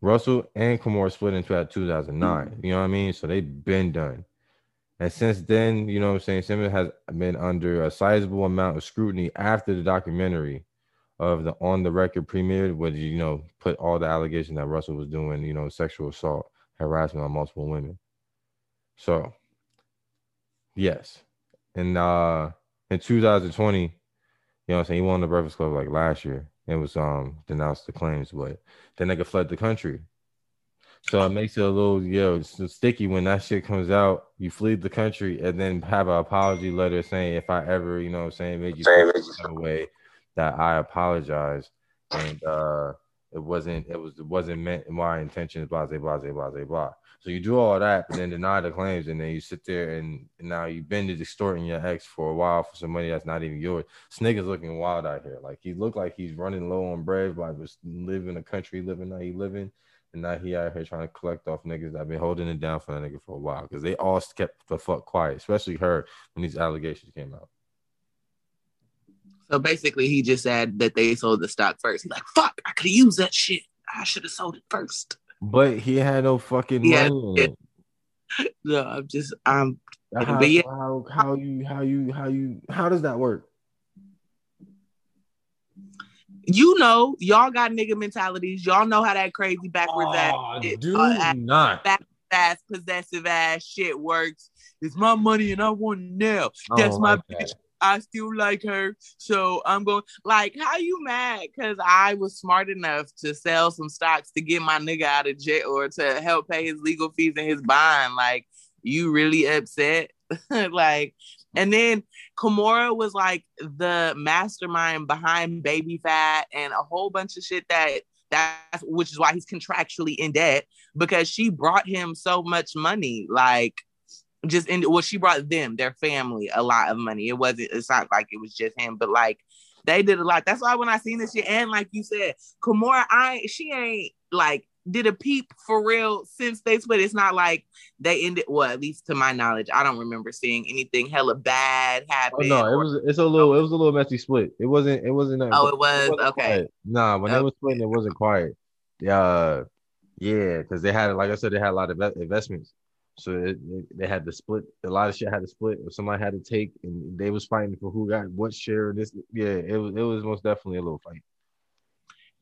Russell and Kimora split into at 2009. You know what I mean? So they've been done. And since then, you know what I'm saying, Simmons has been under a sizable amount of scrutiny after the documentary of the on the record premiered, where you know put all the allegations that Russell was doing, you know, sexual assault, harassment on multiple women. So, yes, and uh in 2020, you know, what I'm saying he won the Breakfast Club like last year. and was um denounced the claims, but then the nigga fled the country. So it makes it a little yo know, sticky when that shit comes out. You flee the country and then have an apology letter saying if I ever, you know, what I'm saying made you feel some way that I apologize and uh it wasn't it was it wasn't meant my intentions, blah blah blah blah blah blah. So you do all that, but then deny the claims, and then you sit there and, now you've been extorting your ex for a while for some money that's not even yours. Is looking wild out here. Like he looked like he's running low on bread, but was living the country, living how he living. And now he out here trying to collect off niggas that been holding it down for that nigga for a while because they all kept the fuck quiet, especially her when these allegations came out. So basically, he just said that they sold the stock first. He's like, "Fuck, I could have used that shit. I should have sold it first. But he had no fucking Yeah, money. No, I'm just, I'm. How, But yeah. how, how you how you how you how does that work? You know, y'all got nigga mentalities. Y'all know how that crazy backwards Aw, ass, shit, do uh, ass, not. ass, possessive ass shit works. It's my money and I want it now. That's Oh, my like that. I still like her, so I'm going. Like, how you mad? Because I was smart enough to sell some stocks to get my nigga out of jail or to help pay his legal fees and his bond. Like, you really upset? like, and then Kimora was like the mastermind behind Baby Phat and a whole bunch of shit that that's which is why he's contractually in debt because she brought him so much money. Like just in well, she brought them, their family, a lot of money. It wasn't, it's not like it was just him, but like they did a lot. That's why when I seen this shit, and like you said, Kimora, I she ain't like did a peep for real since they split. It's not like they ended well, at least to my knowledge, I don't remember seeing anything hella bad Oh, happen. no, it was it's a little it was a little messy split. It wasn't it wasn't nothing- Oh, it was? wasn't Okay. quiet. Nah, when they Okay. was splitting, it wasn't quiet. Yeah, yeah, because they had like I said, they had a lot of investments. So it, it- they had to split. A lot of shit had to split. Or somebody had to take, and they was fighting for who got what share. of This, yeah, it was it was most definitely a little fight.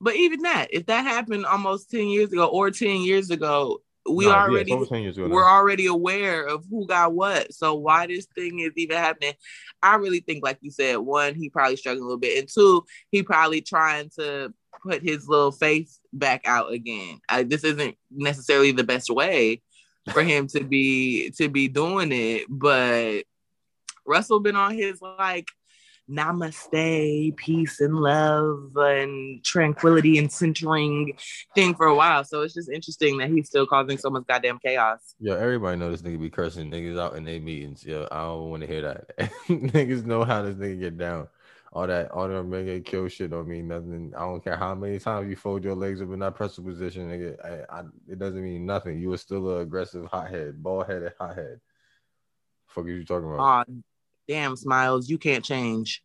but even that, if that happened almost 10 years ago or 10 years ago, we already over 10 years ago now. we're already aware of who got what. So why this thing is even happening? I really think, like you said, one, he probably struggling a little bit, and two, he probably trying to put his little face back out again. I, this isn't necessarily the best way for him to be to be doing it, but Russell been on his like namaste, peace and love and tranquility and centering thing for a while. So it's just interesting that he's still causing so much goddamn chaos. Yo, everybody know this nigga be cursing niggas out in their meetings. Yo, I don't want to hear that. niggas know how this nigga get down. All that, all that mega kill shit don't mean nothing. I don't care how many times you fold your legs up in that pressure position, nigga. I, I, it doesn't mean nothing. You are still an aggressive hothead, bald headed hothead. Fuck is you talking about? Aw, damn, Smiles, you can't change.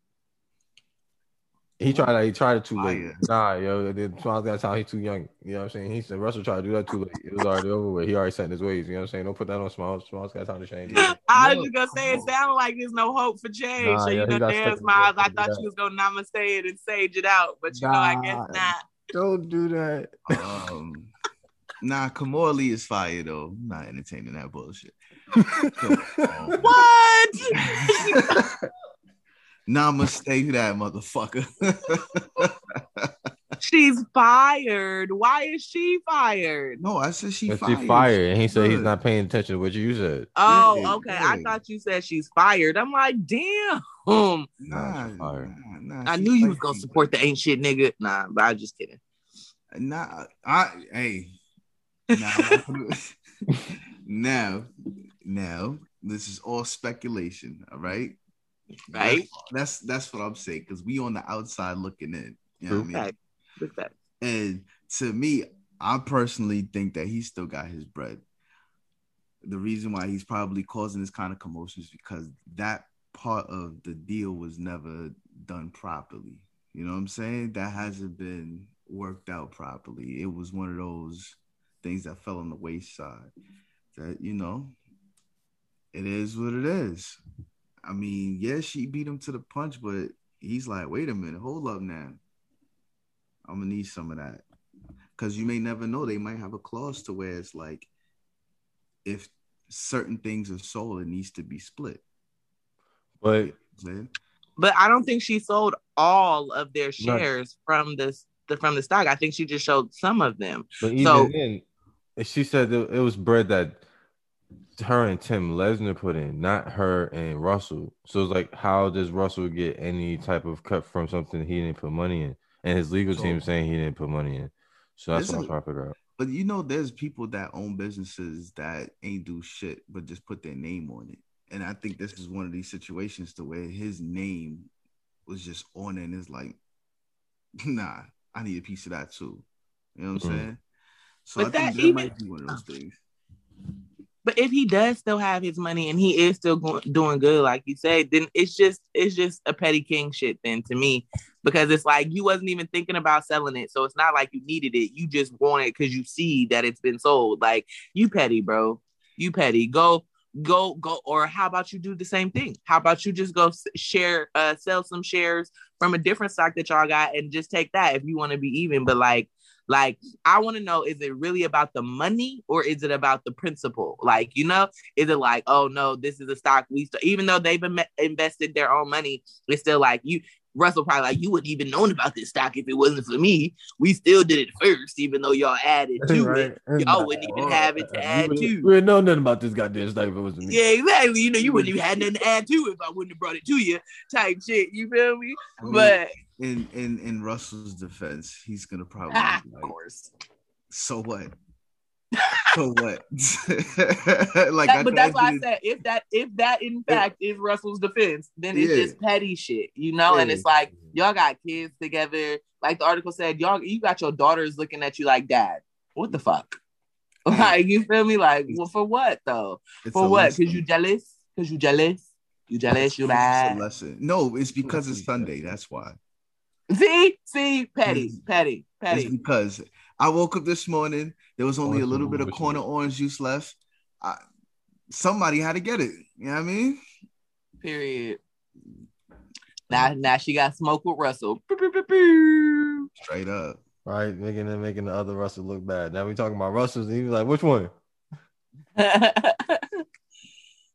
He tried. He tried it too late. Fire. Nah, yo, then Smiles got time. He's too young. You know what I'm saying? He said Russell tried to do that too late. It was already over with. He already set in his ways. You know what I'm saying? Don't put that on Smiles. Smiles got time to change. I No, was just gonna say it sounded like there's no hope for change. Nah, so yeah, you he know, got damn stuck Smiles, I thought you was gonna namaste it and sage it out, but you know, I guess Nah. not. Don't do that. Um, nah, Kimora Lee is fire though. I'm not entertaining that bullshit. What? Namaste that motherfucker. She's fired. Why is she fired? no, I said she But fired. she fired, and he said he's not paying attention to what you said. Oh, Yeah, okay. I thought you said she's fired. I'm like, damn. Nah, Nah, nah, nah, I knew you was gonna support the ain't shit nigga. Nah, but I was just kidding. Nah, I hey. Now, now, now, this is all speculation. All right, Right? That's that's what I'm saying because we on the outside looking in. You know what I mean? And to me, I personally think that he still got his bread. the reason why he's probably causing this kind of commotion is because that part of the deal was never done properly. You know what I'm saying? That hasn't been worked out properly. It was one of those things that fell on the wayside. That you know, it is what it is. I mean, yeah, she beat him to the punch, but he's like, wait a minute, hold up now. I'm gonna need some of that. Cause you may never know. They might have a clause to where it's like if certain things are sold, it needs to be split. But but I don't think she sold all of their shares no. from this the, from the stock. I think she just showed some of them. But even so, then, she said it was bread that her and Tim Leissner put in, not her and Russell. So it's like, how does Russell get any type of cut from something he didn't put money in? And his legal so, team saying he didn't put money in. So that's what I'm trying to figure out. But you know, there's people that own businesses that ain't do shit, but just put their name on it. And I think this is one of these situations to where his name was just on it and it's like, nah, I need a piece of that too. You know what I'm mm-hmm. saying? So but I think that, even, might be one of those things. But if he does still have his money and he is still going, doing good, like you said, then it's just it's just a petty king shit then to me because it's like you wasn't even thinking about selling it, so it's not like you needed it. You just want it because you see that it's been sold. Like you petty, bro. You petty. Go go go or how about you do the same thing how about you just go share uh sell some shares from a different stock that y'all got and just take that if you want to be even but like like i want to know is it really about the money or is it about the principle? Like you know is it like oh no this is a stock we st-, even though they've Im- invested their own money it's still like you Russell probably like, you wouldn't even known about this stock if it wasn't for me. We still did it first, even though y'all added to right. it. Y'all wouldn't even have it to add to. We didn't know nothing about this goddamn stock if it wasn't me. Yeah, exactly. You know, you wouldn't even had nothing to add to if I wouldn't have brought it to you, type shit. You feel me? I mean, but in in in Russell's defense, he's gonna probably like, of course. So what? So what? like, that, but that's why I said if that if that in fact is Russell's defense, then it's yeah. just petty shit, you know. Yeah. And it's like y'all got kids together. Like the article said, y'all you got your daughters looking at you like, Dad, what the fuck? Mm. Like you feel me? Like, well, for what though? It's for what? Because you jealous? Because you jealous? You jealous? You bad? lesson. No, it's because it's Sunday. That's why. See, see, petty, petty, petty. It's because I woke up this morning. There was only a little bit of corner orange juice left. I, somebody had to get it. You know what I mean? Period. Now, now she got smoke with Russell. Straight up. Right, making it making the other Russell look bad. Now we talking about Russells, and he was like, "Which one?"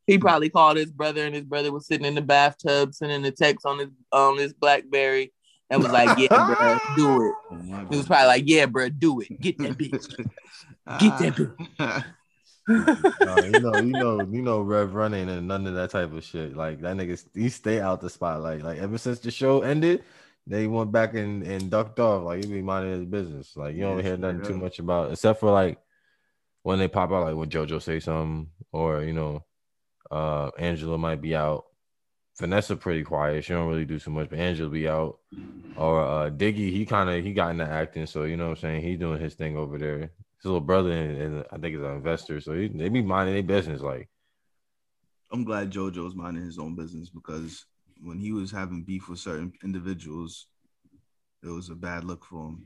he probably called his brother, and his brother was sitting in the bathtub sending the text on his on his BlackBerry and was like, "Yeah, bro, do it." Oh he was probably like, "Yeah, bro, do it. Get that bitch. Get that bitch." uh, you know, you know, you know, Rev running and none of that type of shit. Like that nigga, he stay out the spotlight. Like ever since the show ended, they went back and, and ducked off. Like he be minding his business. Like you don't hear nothing too much about, except for like when they pop out, like when JoJo say something, or you know, uh Angela might be out Vanessa pretty quiet. She don't really do too much, but Angela be out. Or uh Diggy, he kind of he got into acting, so you know what I'm saying. He's doing his thing over there. His little brother, and, and I think is an investor, so he, they be minding their business. Like, I'm glad JoJo's minding his own business because when he was having beef with certain individuals, it was a bad look for him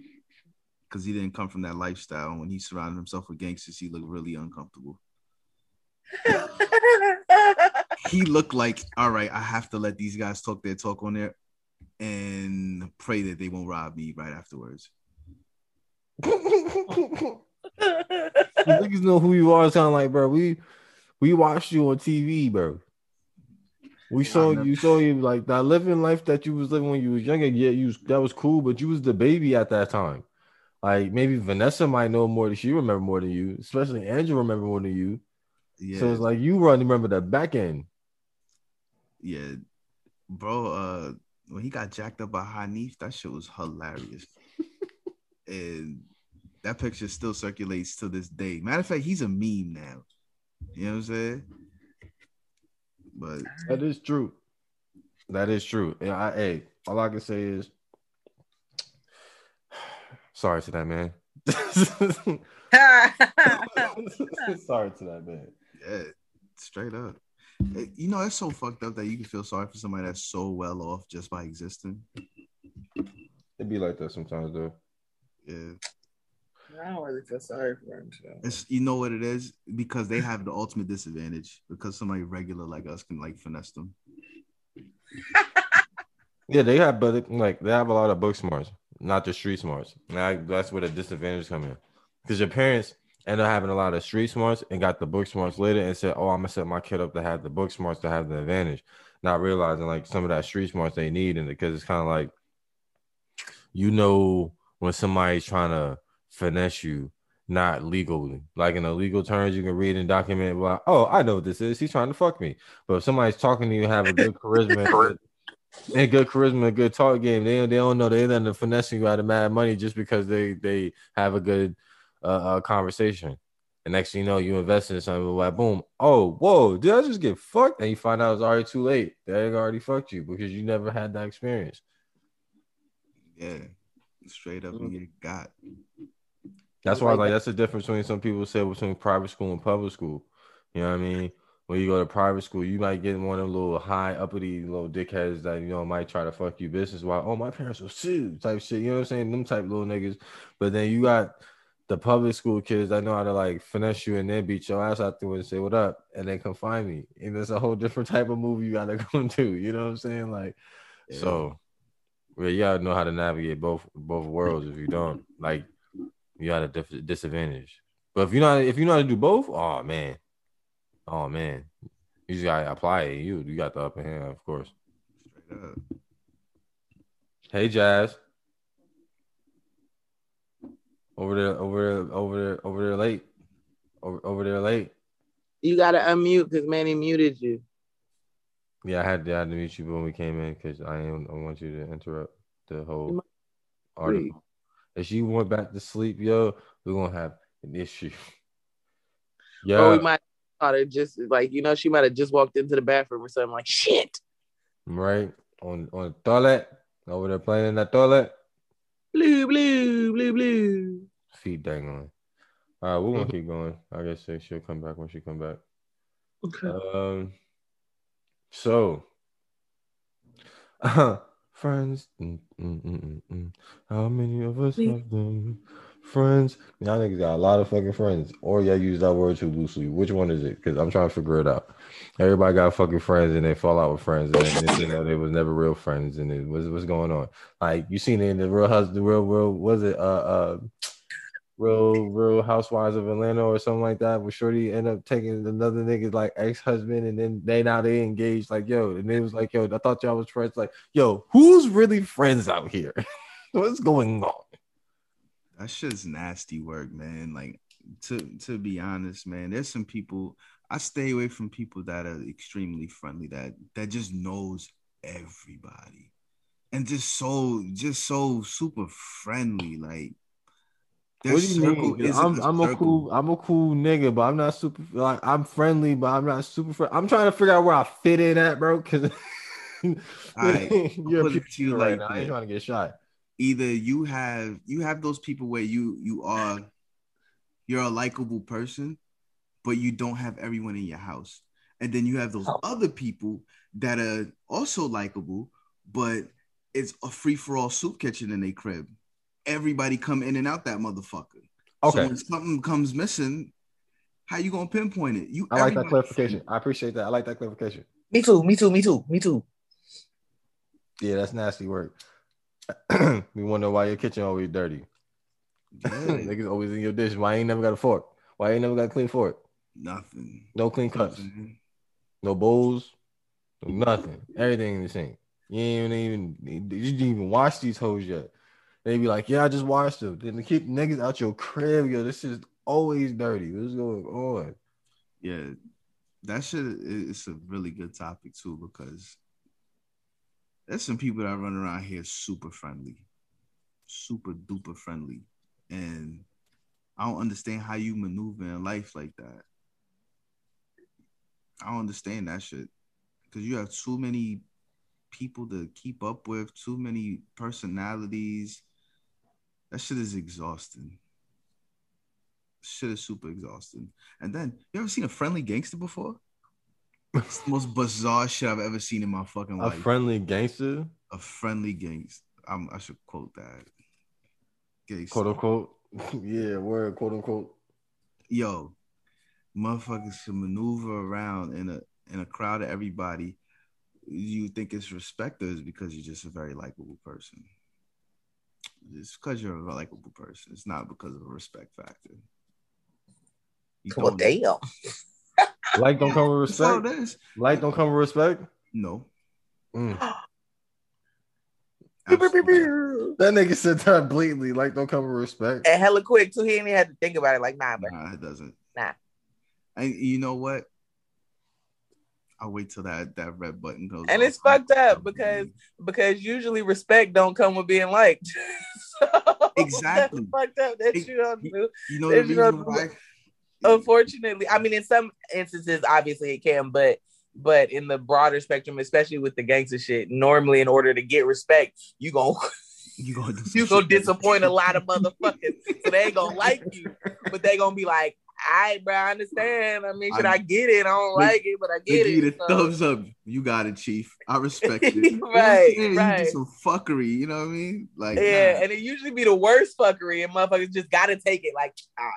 because he didn't come from that lifestyle. When he surrounded himself with gangsters, he looked really uncomfortable. he looked like, all right, I have to let these guys talk their talk on there and pray that they won't rob me right afterwards. niggas know who you are. Sound like, bro. We we watched you on TV, bro. We saw you saw you like that living life that you was living when you was younger. Yeah, you was, that was cool, but you was the baby at that time. Like maybe Vanessa might know more than she remember more than you, especially Angel remember more than you. Yeah. So it's like you run remember the back end. Yeah, bro. Uh, when he got jacked up by Hanif, that shit was hilarious. and that picture still circulates to this day. Matter of fact, he's a meme now. You know what I'm saying? But that is true. That is true. Yeah, I, hey, all I can say is sorry to that man. sorry to that man. Yeah, straight up. You know, it's so fucked up that you can feel sorry for somebody that's so well off just by existing. It'd be like that sometimes though. Yeah. I don't really feel sorry for him. So. It's you know what it is? Because they have the ultimate disadvantage because somebody regular like us can like finesse them. Yeah, they have, but like they have a lot of book smarts, not the street smarts. Like that's where the disadvantage come in, because your parents end up having a lot of street smarts and got the book smarts later and said, "Oh, I'm gonna set my kid up to have the book smarts to have the advantage," not realizing like some of that street smarts they need, and because it's kind of like, you know, when somebody's trying to finesse you. Not legally, like in the legal terms, you can read and document. Like, oh, I know what this is. He's trying to fuck me. But if somebody's talking to you, have a good charisma, and good charisma, good talk game. They they don't know they're then finessing you out of mad money just because they they have a good uh, uh conversation. And next thing you know, you invest in something like boom, oh whoa, did I just get fucked? And you find out it's already too late. They already fucked you because you never had that experience. Yeah. Straight up you get got. That's why like that's the difference between some people say between private school and public school. You know what I mean? When you go to private school, you might get one of them little high uppity little dickheads that you know might try to fuck you business while oh my parents will sue type shit. You know what I'm saying? Them type little niggas. But then you got the public school kids that know how to like finesse you and then beat your ass out there and say what up and then come find me. And it's a whole different type of move you gotta come to. You know what I'm saying? Like Yeah. so well, you gotta know how to navigate both both worlds. If you don't, like, you got a dif- disadvantage. But if you know if you know how to do both, oh man, oh man, you just gotta apply it. You you got the upper hand, of course. Straight up. Hey, Jazz, over there, over there, over there, over there, late, over over there, late. You gotta unmute because Manny muted you. Yeah, I had to, I had to meet you when we came in because I didn't I want you to interrupt the whole article. If she went back to sleep, yo, we're gonna have an issue. Yeah, Or we might it just like you know she might have just walked into the bathroom or something like shit. right on on the toilet over there playing in that toilet. Blue, blue, blue, blue. Feet dangling. All right, we're gonna keep going. I guess she- she'll come back when she come back. Okay. Um, so, friends. Mm, mm, mm. How many of us have them? Friends. Y'all niggas got a lot of fucking friends, or y'all use that word too loosely. Which one is it? Because I'm trying to figure it out. Everybody got fucking friends, and they fall out with friends, and then, you know they was never real friends. And it was what's going on? Like you seen it in the real house, the real, real was it? Uh, uh, real real housewives of Atlanta or something like that where Shorty end up taking another nigga's like ex-husband and then they now they engaged like yo and it was like yo I thought y'all was friends like yo who's really friends out here what's going on That shit's nasty work, man. Like to to be honest, man, there's some people I stay away from people that are extremely friendly that that just knows everybody. And just so just so super friendly. Like what do you mean I'm, I'm a cool I'm a cool nigga but I'm not super like I'm friendly but I'm not super friendly I'm trying to figure out where I fit in at bro because Alright, you're a put you right like now I ain't trying to get shot either you have you have those people where you you are you're a likable person but you don't have everyone in your house and then you have those Oh. other people that are also likable but it's a free-for-all soup kitchen in a crib everybody come in and out that motherfucker so okay when something comes missing how you gonna pinpoint it you I like that clarification I appreciate that I like that clarification Me too, me too, me too, me too. Yeah, that's nasty work. we wonder why your kitchen always dirty. Yeah, Niggas always in your dish. Why you ain't never got a fork? Why you ain't never got a clean fork? Nothing No clean cups, no bowls, no nothing. Everything in the sink. You ain't even you didn't even wash these hoes yet. They be like, yeah, I just washed them. Then keep niggas out your crib, yo, this is always dirty. What's going on? Yeah, that shit is it's a really good topic too because there's some people that run around here super friendly, super duper friendly, and I don't understand how you maneuver in life like that. I don't understand that shit because you have too many people to keep up with, too many personalities. That shit is exhausting. Shit is super exhausting. And then you ever seen a friendly gangster before? It's the most bizarre shit I've ever seen in my fucking life. A friendly gangster, a friendly gangster. I'm, I should quote that. Gangster. quote unquote. yeah, word, quote unquote. Yo, motherfuckers should maneuver around in a in a crowd of everybody. You think it's respect or is because you're just a very likable person. It's because you're a likable person. It's not because of a respect factor. You Well, don't- damn. Like don't come with That's all respect. it is. Like don't come with respect. No. Mm. That nigga said that blatantly. Like don't come with respect. And hella quick too. He didn't even have to think about it. Like, nah, but Nah, it doesn't. Nah. And you know what? I'll wait till that that red button goes. and off. it's fucked up because because usually respect don't come with being liked. So, Exactly. that's fucked up that It- you don't do. you know no- reason why. Unfortunately, I mean, in some instances, obviously it can, but but in the broader spectrum, especially with the gangster shit, normally in order to get respect, you gon' You gonna you gonna disappoint a lot of motherfuckers. So they ain't gonna like you, but they gonna be like, "All right, bro, I understand. I mean, should I, I- get it? I don't They- like it, but I They get give you it." the So- thumbs up. You got it, Chief. I respect it. You know what I'm Right, saying? You right. do some fuckery. You know what I mean? Like, Yeah, nah. and it usually be the worst fuckery, and motherfuckers just gotta take it. Like, ah,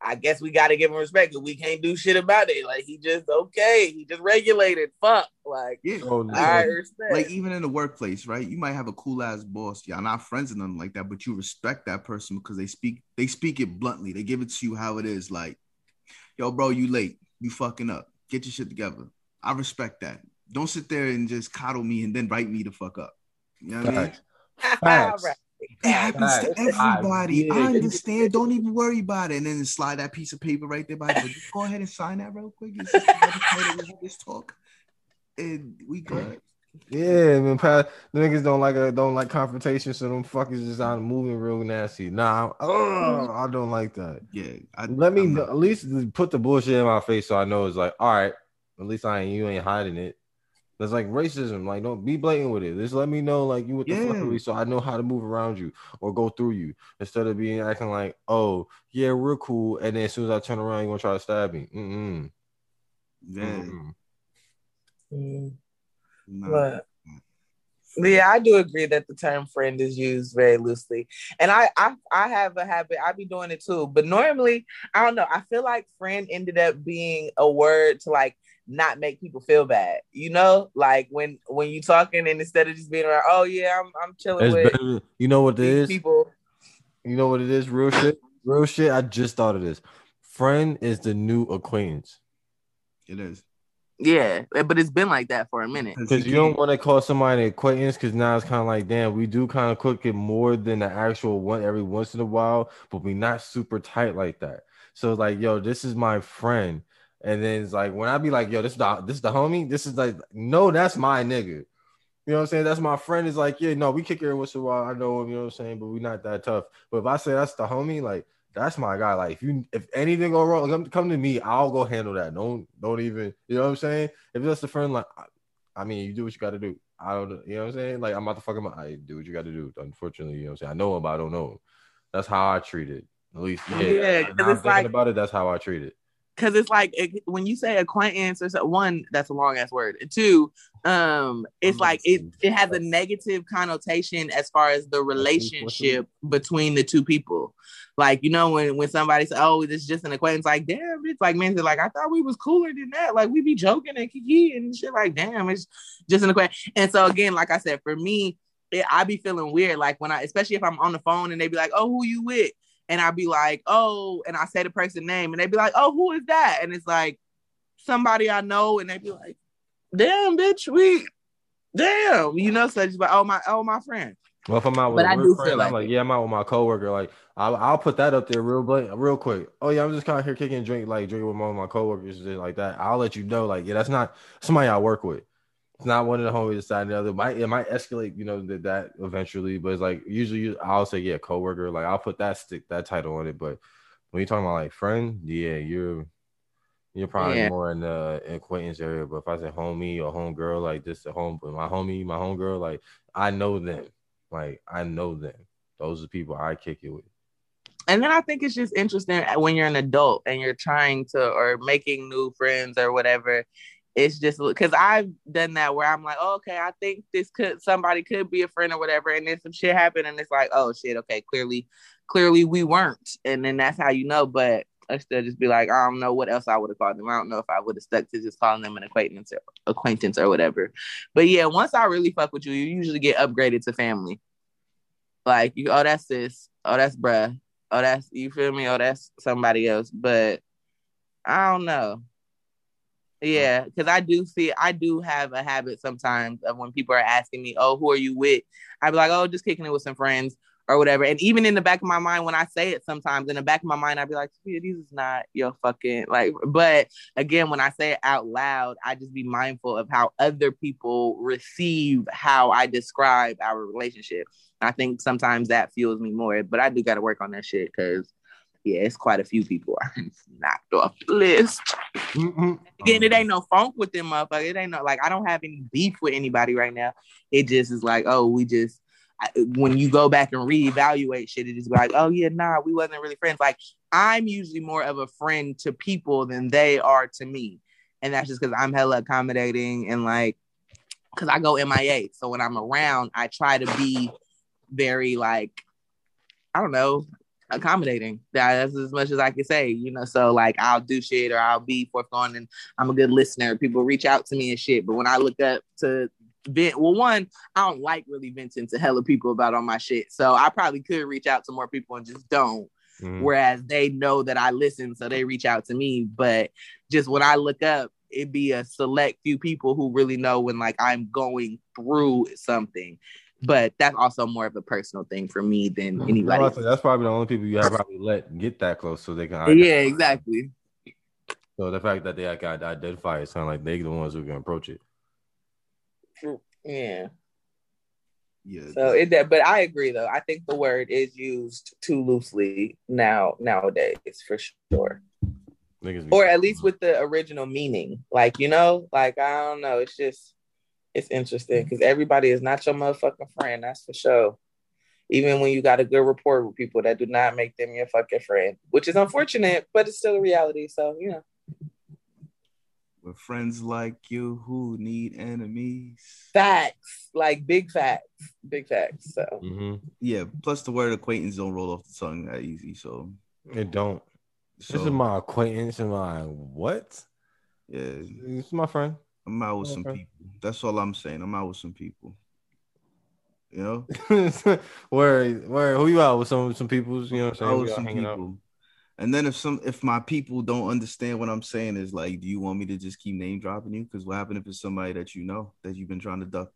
I guess we gotta give him respect, because we can't do shit about it. Like, he just okay, he just regulated. Fuck, like, yeah. Oh, all no. right, respect. Like even in the workplace, right? You might have a cool ass boss. Y'all not friends and nothing like that, but you respect that person because they speak they speak it bluntly. They give it to you how it is. Like, yo, bro, you late. You fucking up. Get your shit together. I respect that. Don't sit there and just coddle me and then write me the fuck up. You know what I mean? Facts. Facts. It happens to Facts. everybody. Yeah. I understand. Don't even worry about it. And then slide that piece of paper right there by the go ahead and sign that real quick. It's just legislative, we have this talk. And we good. Yeah, man. Pat, the niggas don't like a don't like confrontation, so them fuckers just out moving real nasty. Nah, oh, I don't like that. Yeah. I, Let me not- at least put the bullshit in my face so I know it's like, all right, at least I ain't you ain't hiding it. That's like racism. Like, don't be blatant with it. Just let me know, like, you with the Yeah. fuckery, so I know how to move around you or go through you instead of being acting like, oh, yeah, we're cool. And then as soon as I turn around, you want to try to stab me. Mm-mm. Yeah. Mm-mm. Mm, Nah. But yeah, I do agree that the term friend is used very loosely, and I I I have a habit. I be doing it too, but normally I don't know. I feel like friend ended up being a word to like not make people feel bad. You know, like when when you talking and instead of just being like, oh yeah, I'm I'm chilling It's with better. You know what it these is? people. You know what it is? Real shit. Real shit. I just thought of this. Friend is the new acquaintance. It is. Yeah, eh, but it's been like that for a minute. Because you don't want to call somebody an acquaintance because now it's kind of like, damn, we do kind of cook it more than the actual one every once in a while, but we not super tight like that. So it's like, yo, this is my friend. And then it's like when I be like, yo, this the this is the homie, this is like, no, that's my nigga. You know what I'm saying? That's my friend. Is like, yeah, no, we kick it every once in a while. I know him, you know what I'm saying, but we not that tough. But if I say that's the homie, like that's my guy. Like if you if anything go wrong, come, come to me, I'll go handle that. Don't don't even, you know what I'm saying? If that's a friend, like I, mean, you do what you gotta do. I don't you know what I'm saying? Like I'm about to fuck. I do what you gotta do. Unfortunately, you know what I'm saying? I know him, but I don't know him. That's how I treat it. At least, yeah. Yeah, I'm thinking like- about it, that's how I treat it. Because it's like it, when you say acquaintance or so, one that's a long ass word and two um it's like it it has a negative connotation as far as the relationship between the two people. Like you know when when somebody says oh it's just an acquaintance like damn it's like man like i thought we was cooler than that. Like we be joking and kiki and shit like damn it's just an acquaintance and so again like i said for me it, i be feeling weird like when i especially if i'm on the phone and they be like oh who you with and I'd be like, oh, and I say the person's name, and they'd be like, oh, who is that? And it's like somebody I know, and they'd be like, damn, bitch, we, damn, you know, so it's like, oh my, oh my friend. Well, if I'm out with But a I do friend, feel I'm like like, yeah, I'm out with my coworker. Like, I'll, I'll put that up there real blank, real quick. Oh yeah, I'm just kind of here kicking drink, like drinking with one of my coworkers, and shit like that. I'll let you know, like, yeah, that's not somebody I work with. It's not one of the homies side the other. It might it might escalate, you know, that, that eventually, but it's like usually I'll say, yeah, coworker. Like I'll put that stick that title on it. But when you're talking about like friend, yeah, you're you're probably Yeah. more in the acquaintance area. But if I say homie or homegirl, like this, the home, my homie, my homegirl, like I know them. Like I know them. Those are people I kick it with. and then I think it's just interesting uh, when you're an adult and you're trying to or making new friends or whatever. It's just because I've done that where I'm like, oh, okay, I think this could somebody could be a friend or whatever, and then some shit happened, and it's like, oh shit, okay, clearly, clearly we weren't, and then that's how you know. But I still just be like, I don't know what else I would have called them. I don't know if I would have stuck to just calling them an acquaintance or acquaintance or whatever. But yeah, once I really fuck with you, you usually get upgraded to family. Like you, oh that's this, oh that's bruh, oh that's you feel me, oh that's somebody else. But I don't know. Yeah, because I do see, I do have a habit sometimes of when people are asking me, "Oh, who are you with?" I'd be like, "Oh, just kicking it with some friends." or whatever. And even in the back of my mind, when I say it sometimes, in the back of my mind, I'd be like, this is not your fucking like. But again, when I say it out loud, I just be mindful of how other people receive how I describe our relationship. I think sometimes that fuels me more, but I do got to work on that shit because. Yeah, it's quite a few people I knocked off the list. Mm-mm. Again, it ain't no funk with them motherfuckers. It ain't no like I don't have any beef with anybody right now. It just is like, oh, we just when you go back and reevaluate shit, it is like, oh yeah, nah, we wasn't really friends. Like I'm usually more of a friend to people than they are to me, and that's just because I'm hella accommodating and like, because I go MIA. So when I'm around, I try to be very like, I don't know, accommodating. That's as much as I can say, you know. So like, I'll do shit or I'll be forthcoming, and I'm a good listener. People reach out to me and shit, but when I look up to vent. Well, one, I don't like really venting to hella people about all my shit. So I probably could reach out to more people and just don't. Mm-hmm. Whereas they know that I listen, so they reach out to me. But just when I look up, it'd be a select few people who really know when like I'm going through something. But that's also more of a personal thing for me than anybody. No, that's probably the only people you have probably let get that close so they can. Yeah, exactly. So the fact that they like identify it sound like they're the ones who can approach it. Yeah. Yeah. So it that, but I agree though. I think the word is used too loosely now nowadays for sure. Or at least with the original meaning. Like, you know, like I don't know. It's just it's interesting because everybody is not your motherfucking friend, that's for sure. Even when you got a good rapport with people that do not make them your fucking friend, which is unfortunate, but it's still a reality. So, you know with friends like you who need enemies. Facts, like big facts, big facts. So mm-hmm. yeah. Plus, the word acquaintance don't roll off the tongue that easy. So it don't. So, this is my acquaintance and my what? Yeah, it's my friend. I'm out with some people. That's all I'm saying. I'm out with some people. You know, where where who you out with some some people? You know, what I'm saying? with some people. Out. And then if some if my people don't understand what I'm saying is like, do you want me to just keep name dropping you? Because what happened if it's somebody that you know that you've been trying to duck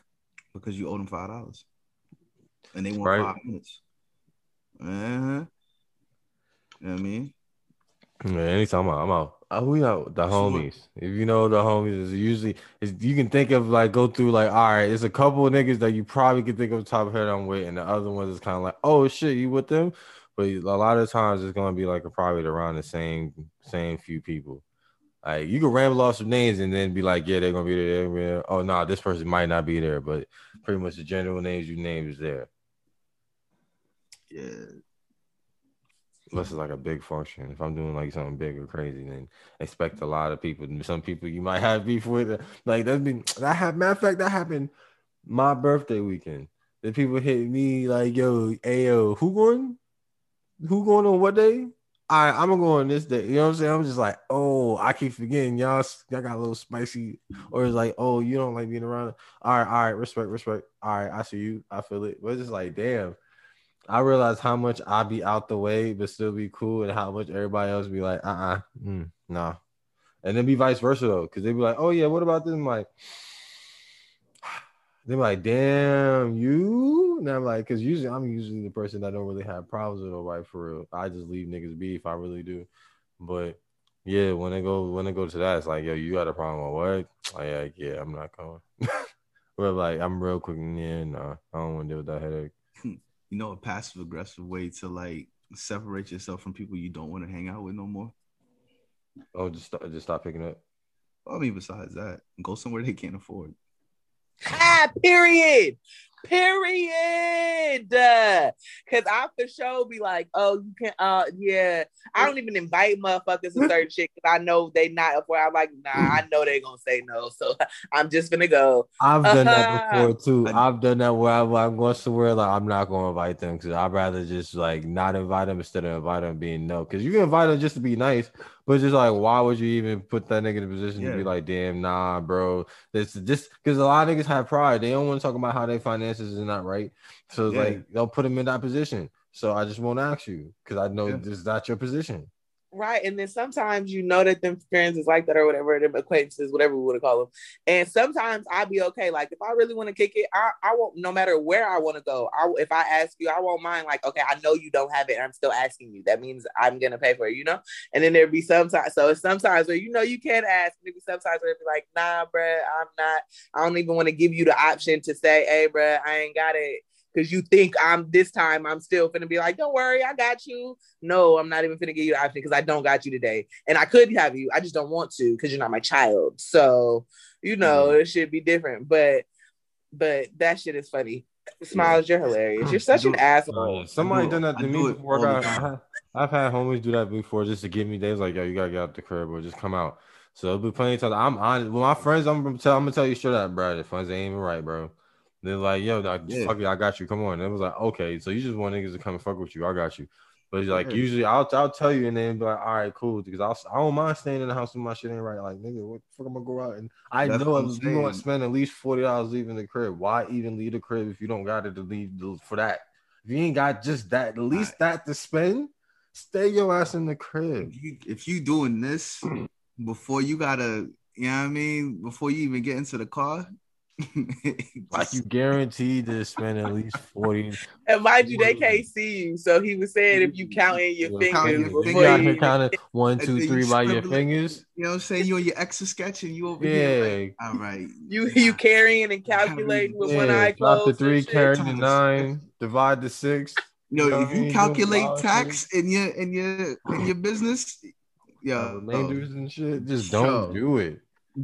because you owe them five dollars and they want right. five minutes? Uh huh. You know what I mean? Yeah, anytime I'm out. Oh, we out the homies. If you know the homies, is usually is you can think of like go through like all right, it's a couple of niggas that you probably can think of top of head I'm with, and the other ones is kind of like oh shit, you with them? but a lot of times it's gonna be like a probably around the same same few people. Like you can ramble off some names and then be like, yeah, they're gonna be there. Oh no, nah, this person might not be there, but pretty much the general names you name is there. Yeah. Unless it's like a big function. If I'm doing like something big or crazy, then expect a lot of people. Some people you might have beef with. Uh, like that's been that have matter of fact that happened my birthday weekend. The people hit me like, yo, ayo, who going? who going on what day? All right, I'm gonna go on this day. You know what I'm saying? I'm just like, oh, I keep forgetting y'all. Y'all got a little spicy, or it's like, oh, you don't like being around. All right, all right, respect, respect. All right, I see you. I feel it. But it's just like, damn. I realize how much I be out the way, but still be cool, and how much everybody else be like, uh, uh-uh, uh mm, nah. And then be vice versa though, because they be like, oh yeah, what about this? I'm like, they're like, damn, you. And I'm like, because usually I'm usually the person that don't really have problems with nobody for real. I just leave niggas be if I really do. But yeah, when they go when they go to that, it's like, yo, you got a problem with what? Like, yeah, yeah, I'm not going. but like, I'm real quick. Yeah, nah, I don't want to deal with that headache. You know, a passive aggressive way to like separate yourself from people you don't want to hang out with no more. Oh, just stop, just stop picking up. I mean, besides that, go somewhere they can't afford. Ah, period. Period. Cause I for sure be like, oh, you can uh yeah. I don't even invite motherfuckers to certain shit because I know they not up where I'm like, nah, I know they gonna say no. So I'm just gonna go. I've done that before too. I've done that where I'm, I'm going somewhere like I'm not gonna invite them because I'd rather just like not invite them instead of invite them being no. Because you can invite them just to be nice, but just like, why would you even put that nigga in a position Yeah. to be like, damn, nah, bro. This just because a lot of niggas have pride. They don't want to talk about how their finances is not right. So it's Yeah. like they'll put them in that position. So I just won't ask you because I know Yeah. this is not your position. Right. And then sometimes you know that them friends is like that or whatever, them acquaintances, whatever we want to call them. And sometimes I'll be okay. Like if I really want to kick it, I, I won't, no matter where I want to go. I, if I ask you, I won't mind. Like, okay, I know you don't have it. and I'm still asking you. That means I'm going to pay for it, you know? And then there'd be sometimes, so it's sometimes where, you know, you can't ask. Maybe sometimes where it'd be like, nah, bruh, I'm not, I don't even want to give you the option to say, hey, bruh, I ain't got it. Cause you think I'm this time I'm still gonna be like, don't worry, I got you. No, I'm not even gonna give you the option because I don't got you today. And I could have you, I just don't want to because you're not my child. So, you know, mm-hmm. it should be different. But but that shit is funny. Smiles, you're hilarious. You're mm-hmm. such an asshole. yeah. Somebody done that to me before. I- I time. had- I've had homies do that before just to give me days like, yo, you gotta get out the crib or just come out. So it'll be plenty of times. I'm honest with my friends. I'm gonna tell. I'm gonna tell you straight up, bro. The funds ain't even right, bro. They're like, yo, Yeah. fuck it, I got you. Come on. And it was like, okay, so you just want niggas to come and fuck with you. I got you. But it's like Yeah. usually I'll I'll tell you and then be like, all right, cool, because I'll I don't mind staying in the house when my shit ain't right. Like, nigga, what the fuck am I gonna go out and I That's know I'm you to spend at least forty dollars leaving the crib. Why even leave the crib if you don't got it to leave the- for that? If you ain't got just that, at least that to spend, stay your ass in the crib. If you if you doing this before you gotta, you know what I mean, before you even get into the car, Like you guaranteed to spend at least forty. And mind you, they can't see you. So he was saying if you count in your Yeah, fingers your before You out here even- counting one, And two, then three you by your fingers. you know what I'm saying, you on your extra sketch and you over here. Yeah, Like, all right, you you carrying and calculating with one eye yeah. Drop closed. the three, carry the nine, divide the six. Yo, You know if you calculate Doing tax in your in your in your business, uh, yeah, remainders and shit. Just don't Yo. do it.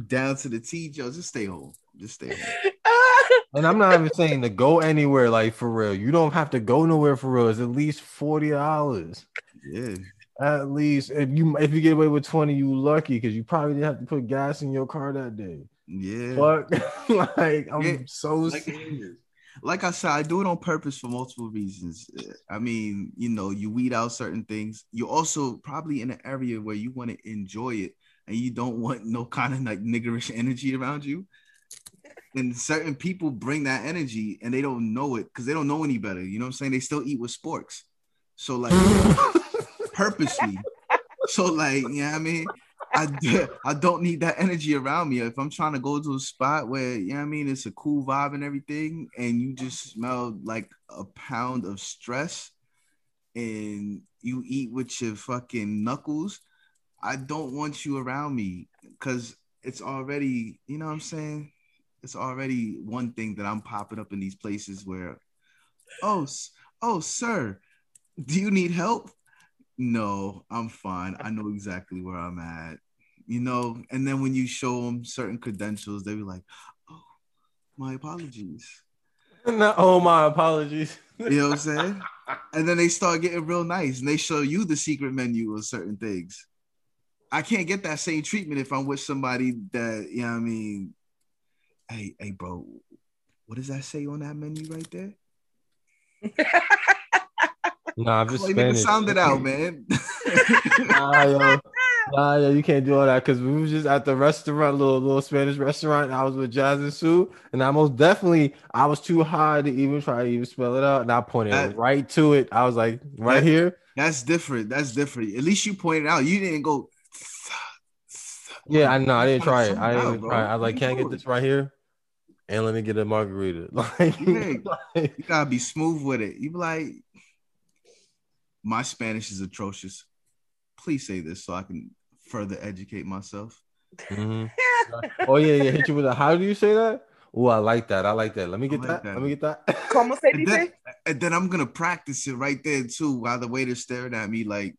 down to the T, Joe, just stay home. Just stay home. And I'm not even saying to go anywhere, like for real. You don't have to go nowhere for real. It's at least forty dollars. Yeah. At least if you if you get away with twenty, you lucky because you probably didn't have to put gas in your car that day. Yeah. Fuck, like I'm Yeah, so like, serious. like I said, I do it on purpose for multiple reasons. I mean, you know, you weed out certain things. You're also probably in an area where you want to enjoy it and you don't want no kind of like niggerish energy around you. And certain people bring that energy and they don't know it because they don't know any better. You know what I'm saying? They still eat with sporks. So like purposely. So like, you know what I mean? I, I don't need that energy around me. If I'm trying to go to a spot where, you know what I mean, it's a cool vibe and everything, and you just smell like a pound of stress and you eat with your fucking knuckles, I don't want you around me because it's already, you know what I'm saying? It's already one thing that I'm popping up in these places where, oh, oh, sir, do you need help? No, I'm fine. I know exactly where I'm at. You know, and then when you show them certain credentials, they be like, "Oh, my apologies." No, oh my apologies. You know what I'm saying? and then they start getting real nice, and they show you the secret menu of certain things. I can't get that same treatment if I'm with somebody that you know. what I mean, hey, hey, bro, what does that say on that menu right there? Nah, I'm just nigga, Spanish. sound it out, man. nah, yo. Nah, yo, you can't do all that because we was just at the restaurant, little little Spanish restaurant. I was with Jazz and Sue, and I most definitely I was too high to even try to even spell it out, and I pointed That- right to it. I was like, right That- here. That's different. That's different. At least you pointed out. You didn't go. Yeah, I know. I didn't try it. I didn't out, try. it. I was like, can't get this right here? And let me get a margarita. Like, Yeah. like- You gotta be smooth with it. You be like, my Spanish is atrocious. Please say this so I can further educate myself. Mhm. Oh yeah, yeah. Hit you with a. How do you say that? Oh, I like that. I like that. Let me get like that. that. Let me get that. Como se And dice? then, and then I'm gonna practice it right there too, while the waiter's staring at me like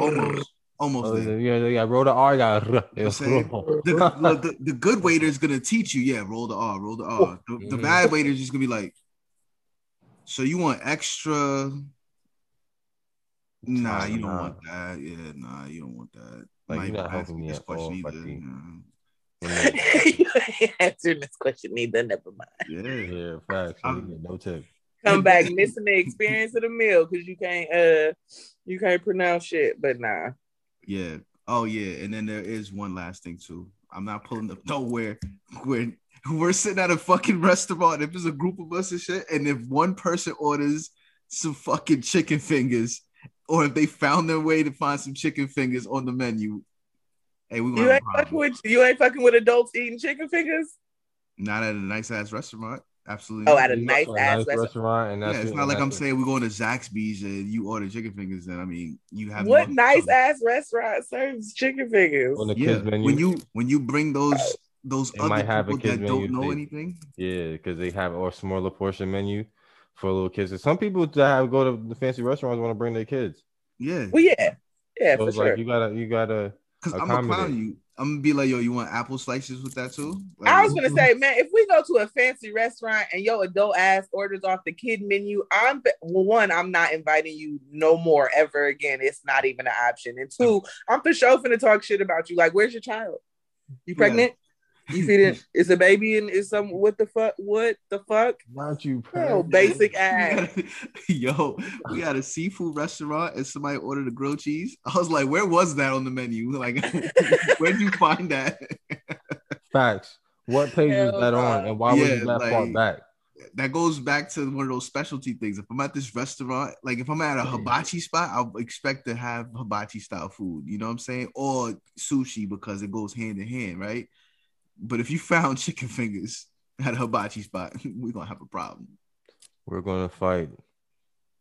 almost, almost Oh, there. yeah, yeah, roll the R, got I'm saying? The, the, the, the good waiter is gonna teach you, yeah, roll the R, roll the R. The, the Mhm. bad waiter is just gonna be like, so you want extra? Nah, you don't Nah. want that. Yeah, nah, you don't want that. Like, Might you're not not helping asking me this at all, question either. Bucky. You ain't answering this question either. Never mind. Yeah. yeah, facts. You no tip. Come back missing the experience of the meal because you can't uh you can't pronounce shit. But nah. Yeah. Oh yeah. And then there is one last thing too. I'm not pulling up nowhere when we're sitting at a fucking restaurant. If there's a group of us and shit, and if one person orders some fucking chicken fingers, or if they found their way to find some chicken fingers on the menu, hey, we You ain't fucking with you ain't fucking with adults eating chicken fingers. Not at a nice ass restaurant. Absolutely. Oh, at a You nice go ass nice restaurant. restaurant, and yeah, that's it's not like I'm that's saying we're going to Zaxby's and you order chicken fingers. Then I mean, you have What no- nice ass restaurant serves chicken fingers? on the Yeah, kids menu. when you when you bring those those They other might have a people kids that menu don't know too. anything. Yeah, because they have or smaller portion menu for little kids. And some people that have go to the fancy restaurants want to bring their kids. Yeah, Well, yeah, yeah, So for it's sure. like you gotta, you gotta. because I'm gonna clown you. I'm gonna be like, yo, you want apple slices with that too? Like, I was gonna say, man, if we go to a fancy restaurant and your adult ass orders off the kid menu, I'm well, one, I'm not inviting you no more ever again. It's not even an option. And two, I'm for sure finna talk shit about you. Like, where's your child? You pregnant? You feeding? It's a baby and is some what the fuck? What the fuck? Not you, Oh, basic We ass. gotta- yo, we got a seafood restaurant and somebody ordered a grilled cheese. I was like, where was that on the menu? Like, where'd you find that? Facts. What page Hell was that on, and why was Yeah, it that far back? that goes back to one of those specialty things. If I'm at this restaurant, like if I'm at a hibachi spot, I'll expect to have hibachi style food. You know what I'm saying? Or sushi because it goes hand in hand, right? But if you found chicken fingers at a hibachi spot, we're gonna have a problem. We're gonna fight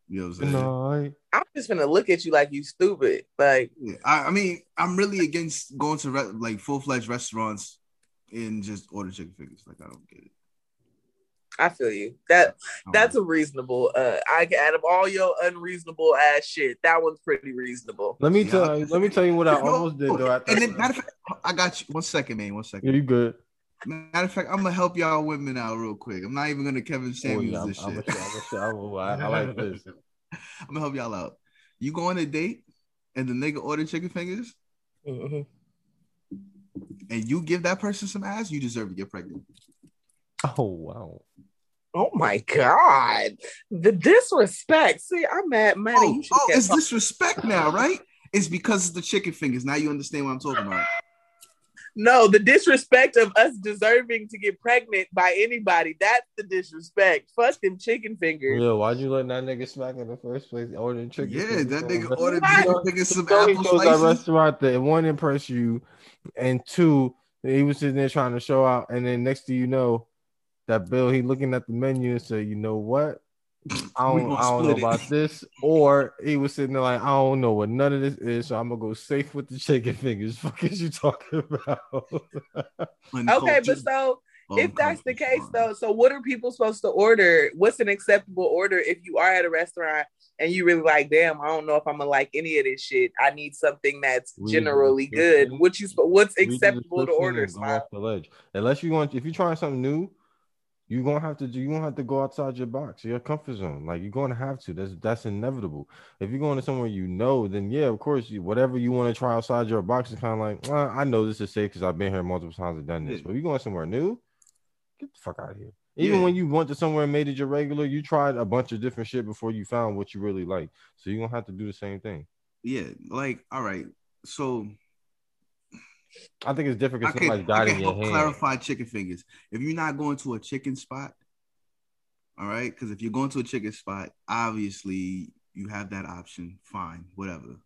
You know what I'm saying? tonight. I'm just gonna look at you like you stupid. Like, Yeah, I, I mean, I'm really against going to re- like full fledged restaurants and just order chicken fingers. Like I don't get it. I feel you. That that's a reasonable. Uh, I out of all your unreasonable ass shit, that one's pretty reasonable. Let me Yeah. tell you. Let me tell you what I No, almost did though. At and then matter of fact, I got you. One second, man. One second. yeah, you good? Matter of fact, I'm gonna help y'all women out real quick. I'm not even gonna Kevin Oh, yeah, I'm, this I'm, shit. a, I'm, a, I'm a, I, I like this. I'm gonna help y'all out. You go on a date and the nigga order chicken fingers Mhm. and you give that person some ass, you deserve to get pregnant. Oh wow. Oh my god, the disrespect. See, I'm mad, money. Oh, oh get it's disrespect now, right? It's because it's the chicken fingers. Now you understand what I'm talking about. no the disrespect of us deserving to get pregnant by anybody. That's the disrespect. Fuck them chicken fingers. Yeah, why'd you let that nigga smack in the first place? Ordering chicken. Yeah, fingers that nigga a- ordered What? chicken fingers, some So apple chose that restaurant that one impress you, and two, he was sitting there trying to show out, and then next thing you know, that bill he looking at the menu and said, "You know what? I We don't, gonna I don't know it." about this," or he was sitting there like, "I don't know what none of this is, so I'm gonna go safe with the chicken fingers." Fuck is you talking about? Okay, but so if that's the case though, so what are people supposed to order? What's an acceptable order if you are at a restaurant and you really like, damn, I don't know if I'm gonna like any of this shit. I need something that's generally good. What you what's acceptable to order? Smile? off the ledge. Unless you want, if you're trying something new, you're gonna have to do. You're gonna have to go outside your box, your comfort zone. Like you're gonna have to. That's that's inevitable. If you're going to somewhere you know, then yeah, of course, you, whatever you want to try outside your box is kind of like, "Uh, I know this is safe because I've been here multiple times and done this. But if you're going somewhere new, get the fuck out of here. Even Yeah. when you went to somewhere and made it your regular, you tried a bunch of different shit before you found what you really like. So you're gonna have to do the same thing. yeah, like all right. So I think it's different I because can, somebody's I guiding your hand. clarify chicken fingers. If you're not going to a chicken spot, all right, because if you're going to a chicken spot, obviously you have that option. Fine, whatever.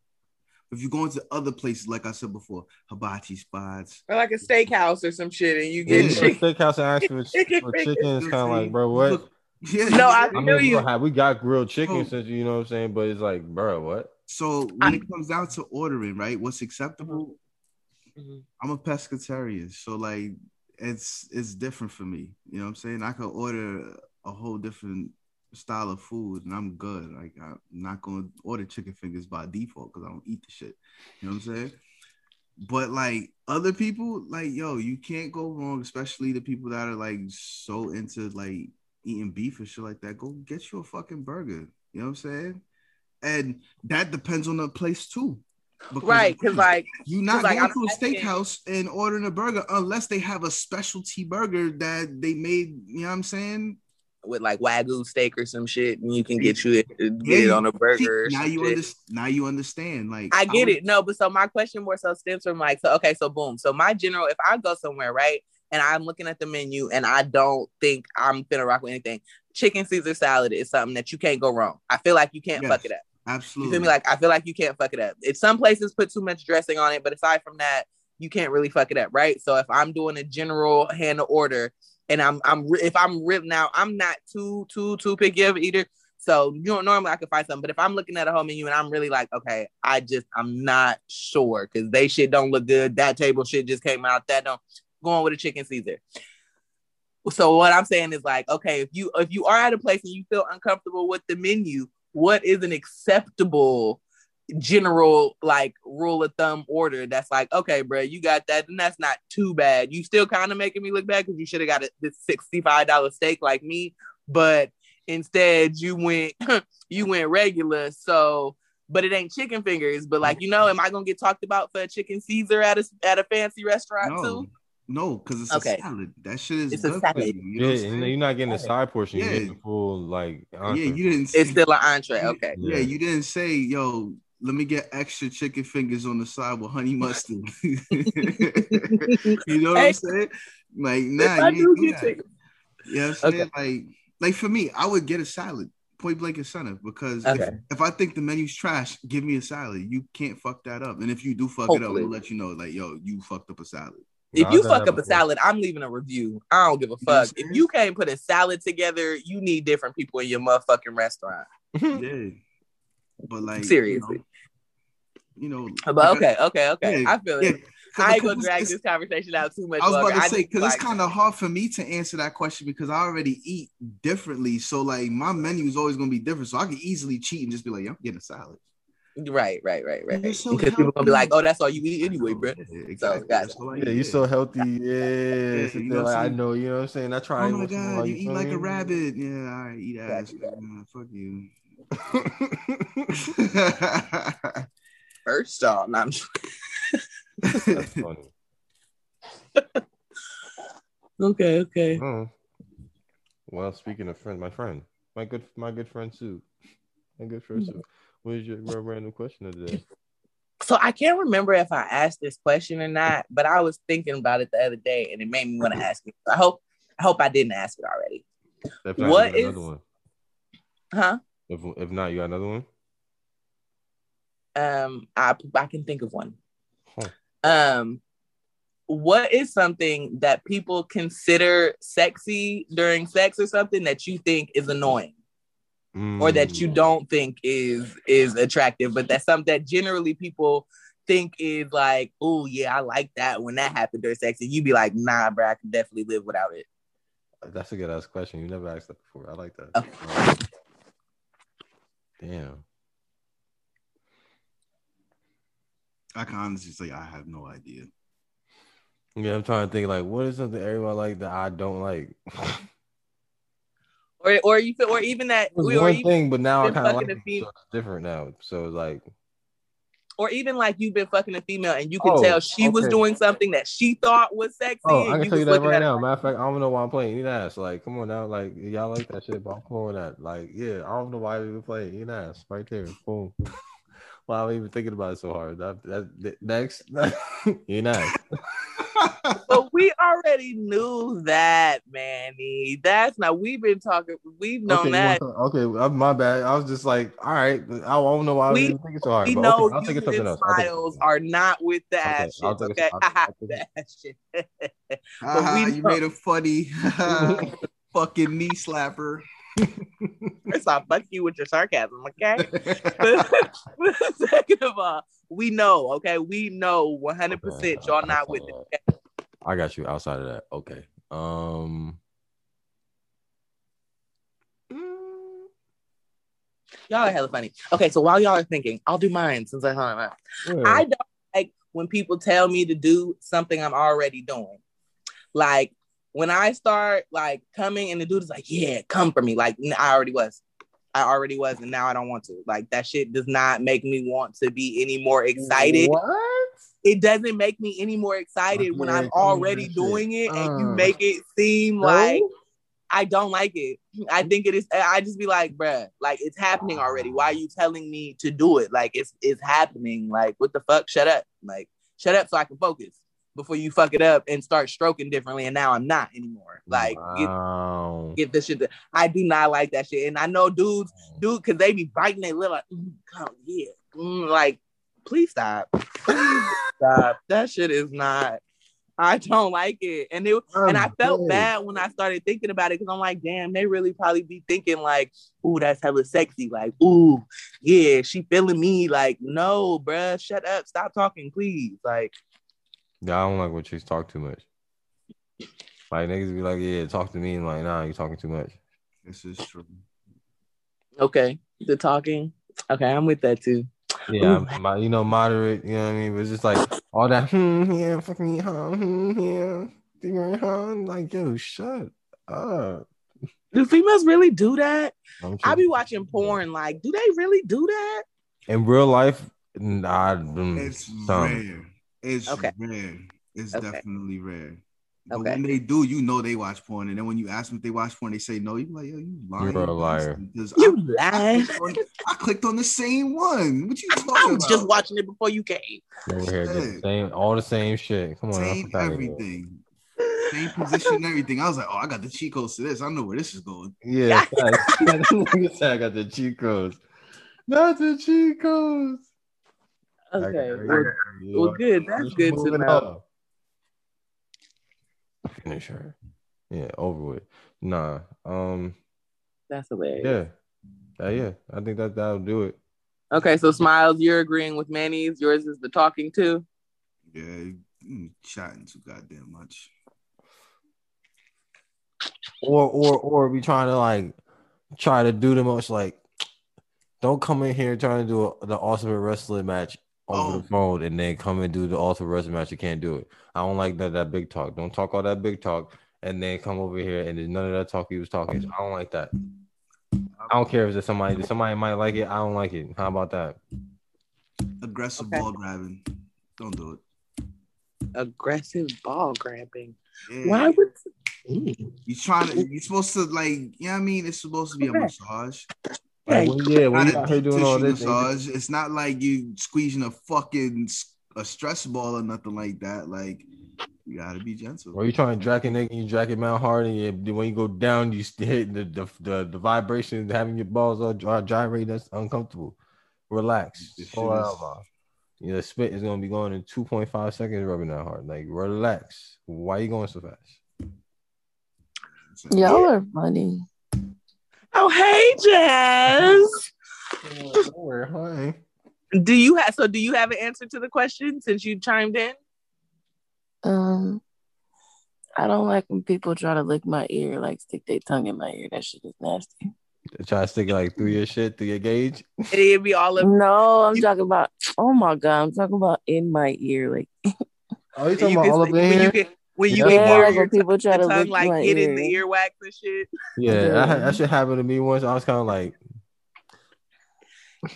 If you're going to other places, like I said before, hibachi spots, Or like a steakhouse or some shit, and you get you go to chicken. steakhouse and ask for, Chicken for chicken. It's kind of like, bro, what? look- yeah, No, I- I mean, we, you. have, we got grilled chicken Oh. since you know what I'm saying, but it's like, bro, what? So when it comes down to ordering, right, what's acceptable? Mhm. I'm a pescatarian, so like it's it's different for me. You know what I'm saying? I could order a whole different style of food and I'm good. Like I'm not gonna order chicken fingers by default because I don't eat the shit. You know what I'm saying? But like other people, like yo, you can't go wrong, especially the people that are like so into like eating beef and shit like that. Go get you a fucking burger. You know what I'm saying? And that depends on the place too. Because right, because like you're not going like, to a steakhouse and ordering a burger unless they have a specialty burger that they made. You know what I'm saying? with like wagyu steak or some shit, and you can get you it, get yeah, it on a burger. now you understand. Now you understand. Like I get I it. No, but so my question more so stems from like so. Okay, so boom. So my general, if I go somewhere, right, and I'm looking at the menu, and I don't think I'm gonna rock with anything, chicken Caesar salad is something that you can't go wrong. I feel like you can't yes, fuck it up. Absolutely. You feel me? Like I feel like you can't fuck it up. If some places put too much dressing on it, but aside from that, you can't really fuck it up, right? So if I'm doing a general hand order and I'm I'm if I'm ripped now, I'm not too too too picky of either. So you know, normally I could find something, but if I'm looking at a whole menu and I'm really like, okay, I just I'm not sure because they shit don't look good. That table shit just came out. That don't going with a chicken Caesar. So what I'm saying is like, okay, if you if you are at a place and you feel uncomfortable with the menu, what is an acceptable general like rule of thumb order that's like okay bro you got that and that's not too bad you still kind of making me look bad because you should have got a, this $65 steak like me but instead you went you went regular so but it ain't chicken fingers but like you know am i gonna get talked about for a chicken caesar at a at a fancy restaurant no. too no, because it's okay. a salad. That shit is it's a salad. You, you know yeah, you're not getting a side portion. Yeah. You're getting the full like. Entree. Yeah, you didn't. Say, it's still an entree. Okay. Yeah. yeah, you didn't say, "Yo, let me get extra chicken fingers on the side with honey mustard. you know what hey, I'm saying? Like, nah, you ain't do that. You know what I'm saying? Okay. Like, like for me, I would get a salad, point blank incentive, because okay. if, if, I think the menu's trash, give me a salad. You can't fuck that up. And if you do fuck Hopefully. it up, we'll let you know, like, yo, you fucked up a salad. If you fuck up a salad, I'm leaving a review. I don't give a fuck. If you can't put a salad together, you need different people in your motherfucking restaurant. yeah. But like seriously, you know. But okay, okay, okay. Yeah, I feel yeah. it. I ain't gonna drag this conversation out too much. I was longer. about to say because like, it's kind of hard for me to answer that question because I already eat differently. So like my menu is always gonna be different. So I can easily cheat and just be like, yeah, I'm getting a salad. Right, right, right, right. So because people gonna be like, "Oh, that's all you eat anyway, bro." Yeah, exactly. So, yeah, you're so healthy. Yeah, yeah you know like, I know. You know what I'm saying? I try. Oh my god, you, you eat like a rabbit. Yeah, I eat ass. fuck you. First off, not That's funny. okay, okay. Oh. Well, speaking of friend, my friend, my good, my good friend Sue, my good friend mm. Sue. What is your random question of the day? So I can't remember if I asked this question or not, but I was thinking about it the other day, and it made me want to ask it. I hope, I hope I didn't ask it already. What is? Huh? If if not, you got another one. Um, I I can think of one. Huh. Um, what is something that people consider sexy during sex or something that you think is annoying? Mm. Or that you mm. don't think is is attractive, but that's something that generally people think is like, oh yeah, I like that when that happened during sex, and you be like, nah, bro, I can definitely live without it. That's a good ass question. You never asked that before. I like that. Okay. Damn. I can honestly say I have no idea. Yeah, I'm trying to think like what is something everyone like that I don't like. or or you feel, or even that or one thing, but now I kind of like it, so different now. So it's like or even like you've been fucking a female and you can oh, tell she okay. was doing something that she thought was sexy. Oh, I can tell you that right now. Matter of fact, I don't know why I'm playing. Eat ass. Like, come on now. Like, y'all like that shit, but I'm pulling that. Like, yeah, I don't know why we even playing Eat ass right there. Boom. Why am I even thinking about it so hard? That, that, that next, eat ass. but we already knew that, Manny. That's not. We've been talking. We've known okay, that. Okay, my bad. I was just like, all right. I don't know why we, I was thinking so hard. We know okay, I'll take something else. Smiles are not with that okay, shit. Okay, that shit. uh, you made a funny fucking knee slapper. First off, fuck you with your sarcasm, okay? Second of all, we know, okay? We know 100% okay, y'all not with it. Okay? I got you outside of that. Okay. Um Y'all are hella funny. Okay, so while y'all are thinking, I'll do mine since I thought about. Yeah. I don't like when people tell me to do something I'm already doing. Like when I start like coming and the dude is like, "Yeah, come for me." Like I already was. I already was, and now I don't want to. Like that shit does not make me want to be any more excited. What? It doesn't make me any more excited when I'm already doing it, and you Uh. make it seem No? like I don't like it. I think it is. I just be like, bruh, like it's happening already. Why are you telling me to do it? Like it's it's happening. Like what the fuck? Shut up. Like shut up so I can focus before you fuck it up and start stroking differently. And now I'm not anymore. Like get, wow. get this shit. To, I do not like that shit. And I know dudes, dude, because they be biting their lip like, mm, oh, yeah, Mm, like please stop, please stop. That shit is not. I don't like it, and it and I felt I'm bad when I started thinking about it because I'm like, damn, they really probably be thinking like, ooh, that's hella sexy. Like, ooh, yeah, she feeling me. Like, no, bruh, shut up, stop talking, please. Like, Yeah, I don't like when chicks talk too much. Like niggas be like, yeah, talk to me, and like, nah, you talking too much. This is true. okay, the talking. Okay, I'm with that too. Yeah, my, you know, moderate. You know what I mean? But it's just like all that. Hmm, yeah, fucking huh, hmm, yeah, yeah, huh. Like, yo, shut up. Do females really do that? I'm I be watching porn. Like, do they really do that? in real life. Nah, It's some. rare. It's Okay. rare. It's Okay. definitely rare. But Okay. when they do, you know they watch porn, and then when you ask them if they watch porn, they say no. You be like, yo, you lying. You're a liar. Because You I, I, lie. clicked on, I clicked on the same one. What you talking I was about? just watching it before you came. Over here, just same, all the same shit. Come on, same everything, same position, and everything. I was like, oh, I got the cheat codes to this. I know where this is going. Yeah, facts. Nigga said I got the cheat codes. Not the cheat codes. I got- Okay. Well, well, good. That's Just good to know. up. Finish her. Yeah, over with. Nah. Um. that's hilarious. Yeah. Uh, yeah. I think that that'll do it. Okay, so Smiles, you're agreeing with Manny's. Yours is the talking too. Yeah, chatting too goddamn much. Or or or be trying to like try to do the most like. Don't come in here trying to do a, the ultimate wrestling match over Oh. the phone and then come and do the ultimate wrestling match. You can't do it. I don't like that that big talk. Don't talk all that big talk and then come over here and then none of that talk he was talking. I don't like that. I don't care if it's somebody somebody might like it. I don't like it. How about that? Aggressive Okay. ball grabbing. Don't do it. Aggressive ball grabbing. Yeah. Why would? You trying to? You're supposed to like. You know what I mean? It's supposed to be a massage. Like, when, yeah, when you a out here doing all this, and- massage. It's not like you squeezing a fucking s- a stress ball or nothing like that. Like you gotta be gentle. or you trying to drag a nigga, you drag it mount hard, and you, when you go down, you still hit the the, the, the vibration, having your balls all dry, gyrate. That's uncomfortable. Relax. This Slow is- man. You know, spit is gonna be going in two point five seconds, rubbing that hard. Like relax. Why are you going so fast? Y'all are funny. Oh, hey, Jazz. Don't hi. Do you have? So, do you have an answer to the question since you chimed in? Um, I don't like when people try to lick my ear, like stick their tongue in my ear. That shit is nasty. Try to stick it like through your shit, through your gauge. It'd be all of. No, I'm talking about. Oh my god, I'm talking about in my ear, like Oh, you you talking about can- all up in when here? you can when you Yeah, can yeah, hear like your when people try to tongue lick like my hit ear. in the earwax and shit. Yeah, that, Yeah. that shit happened to me once. I was kind of like,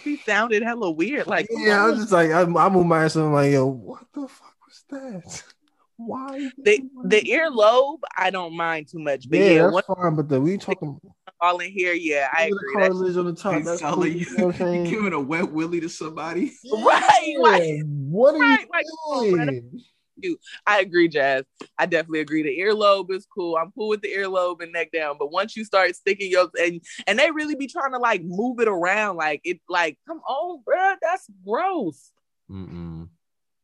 He sounded hella weird. Like, yeah, I was just like, I, I moved my ass and I'm like, yo, what the fuck was that? Why? the the earlobe, I don't mind too much, but yeah, yeah, that's one fine. But the we talking all in here, yeah, I the agree. That's cartilage on the top. You That's sound cool, you you, know what I'm you giving a wet willy to somebody. right, right. Yeah, What are Right, you like, come on, brother. doing? I agree, Jazz. I definitely agree. The earlobe is cool. I'm cool with the earlobe and neck down. But once you start sticking your and and they really be trying to like move it around, like it, like come on, bro, that's gross. Mm-mm.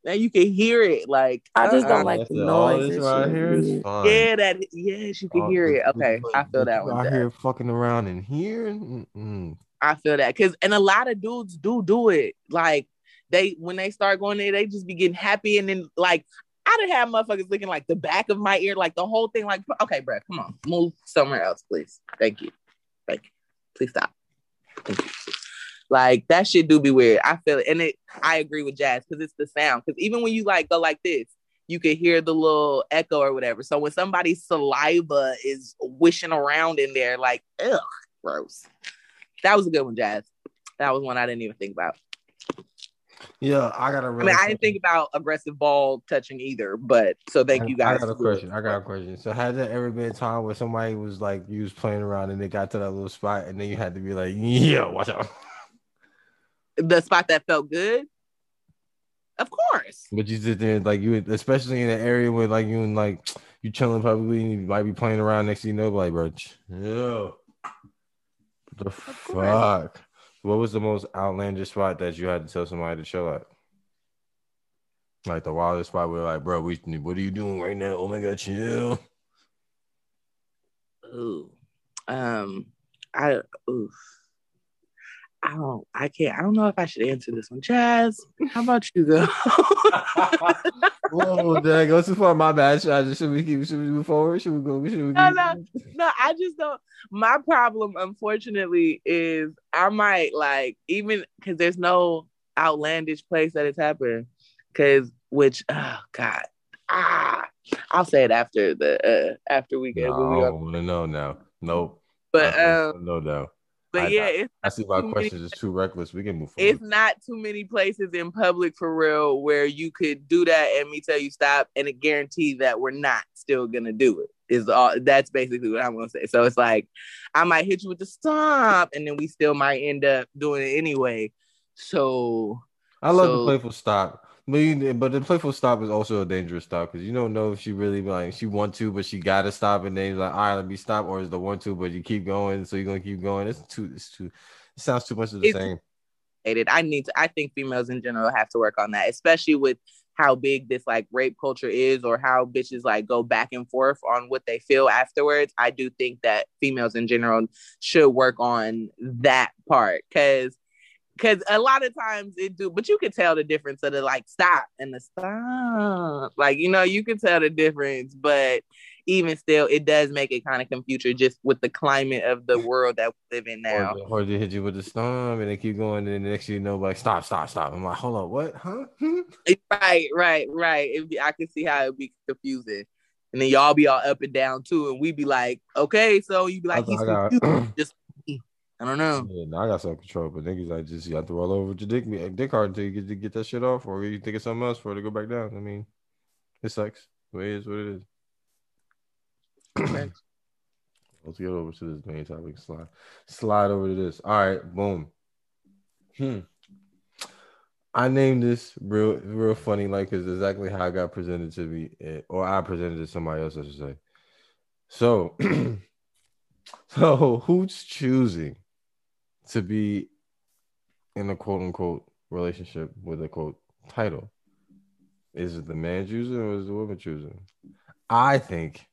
And you can hear it, like I just uh-uh. don't like That's the noise. this right here is is fine. Yeah, that yes, you can All hear the- it. Okay, the- I feel that people one. Out Jazz. here fucking around in here. Mm-mm. I feel that because and a lot of dudes do do it. Like they when they start going there, they just be getting happy and then like I done have motherfuckers looking like the back of my ear, like the whole thing. Like, okay, bro, come on, move somewhere else, please. Thank you, thank you. Please stop. Thank you. Like that shit do be weird. I feel it, and it. I agree with Jazz because it's the sound. Because even when you like go like this, you can hear the little echo or whatever. So when somebody's saliva is wishing around in there, like ugh, gross. That was a good one, Jazz. That was one I didn't even think about. Yeah, I got a. I Really mean, I didn't think about aggressive ball touching either, but so thank I- you guys. I got a question. I got a question. So, has there ever been a time where somebody was like, you was playing around and they got to that little spot, and then you had to be like, yeah, watch out. The spot that felt good, of course. But you sit there, like you, especially in an area where like you and like you chilling publicly, and you might be playing around next to you, know, like, bro, yeah. The fuck. What was the most outlandish spot that you had to tell somebody to chill at? Like the wildest spot where, like, bro, we, what are you doing right now? Oh my god, chill. Ooh, um, I oof. I don't. I can't. I don't know if I should answer this one. Jazz, how about you go? Whoa, did I go too far? My bad. Should, I, should we keep? Should we move forward? Should we go? Should we No, no. no, I just don't. My problem, unfortunately, is I might like even because there's no outlandish place that it's happened. Because which, oh God, ah, I'll say it after the uh after we get. No, we I are- want to know now. Nope. but I um, no, no. But I- yeah, it's I see my too many- questions is too reckless. We can move forward. it's not too many places in public for real where you could do that and me tell you stop and it guarantee that we're not still gonna do it is all that's basically what i'm gonna say so it's like i might hit you with the stop and then we still might end up doing it anyway so I love so- the playful stop. But, you, but the playful stop is also a dangerous stop because you don't know if she really like she want to, but she gotta stop, and then you're like, all right, let me stop, or is the one to, but you keep going, so you're gonna keep going. It's too, it's too. It sounds too much of the It's- same. I need to I think females in general have to work on that, especially with how big this like rape culture is or how bitches like go back and forth on what they feel afterwards. I do think that females in general should work on that part cuz cuz a lot of times it do but you can tell the difference of the like stop and the stop. Like you know, you can tell the difference, but even still it does make it kind of confusing just with the climate of the world that we live in now. Or, they- or they hit you with the storm, and they keep going, and the next you know, like stop, stop, stop. I'm like, hold on, what? Huh? Hmm? Right, right, right. It'd be, I can see how it'd be confusing. And then y'all be all up and down too, and we be like, okay, so you be like, he's confused. I don't know. yeah, I got self control, but niggas, I just you have to roll over with your dick, dick hard until you get to get that shit off, or you think of something else for it to go back down. I mean, it sucks. It is what it is. Let's get over to this main topic. Slide, slide over to this. All right, boom. Hmm. I named this real, real funny, like, cause exactly how I got presented to me, eh, or I presented to somebody else, I should say. So, so who's choosing to be in a quote unquote relationship with a quote title? Is it the man choosing or is the woman choosing? I think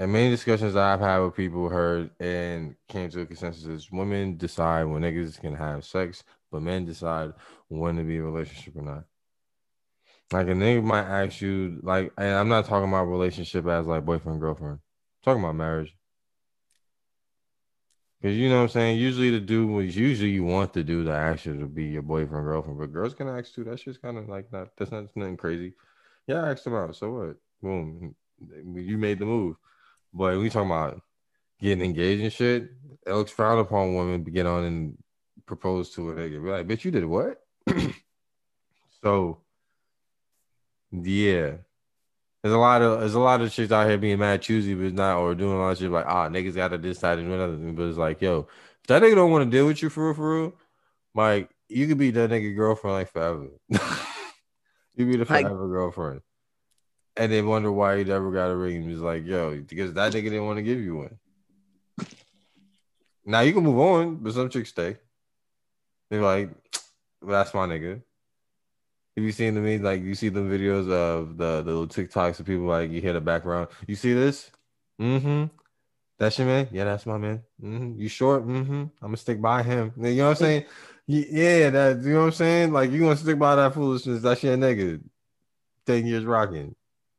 and many discussions I've had with people heard and came to a consensus is women decide when niggas can have sex, but men decide when to be in a relationship or not. Like a nigga might ask you, like, and I'm not talking about relationship as like boyfriend girlfriend. I'm talking about marriage. Cause you know what I'm saying. Usually the dude was usually you want the dude to you to be your boyfriend girlfriend, but girls can ask too. That's just kind of like not. That's not nothing crazy. Yeah, I asked him out. So what? Boom, you made the move. But we talking about getting engaged and shit. It looks frowned upon women to get on and propose to a nigga. Be like, bitch, you did what? so, yeah. There's a lot of there's a lot of chicks out here being mad choosy, but not or doing a lot of shit like ah niggas got to this side and another thing. But it's like yo, if that nigga don't want to deal with you for real, for real, like you could be that nigga girlfriend like forever. you be the Like- forever girlfriend, and they wonder why you never got a ring. It's like yo, because that nigga didn't want to give you one. Now you can move on, but some chicks stay. They're like, well, that's my nigga. Have you seen the me like you see the videos of the, the little TikToks of people like you hear the background? You see this? Mm-hmm. That's your man? Yeah, that's my man. Mm-hmm. You short? Mm-hmm. I'm gonna stick by him. You know what I'm saying? Yeah, that you know what I'm saying? Like you gonna stick by that foolishness, that's your nigga. 10 years rocking,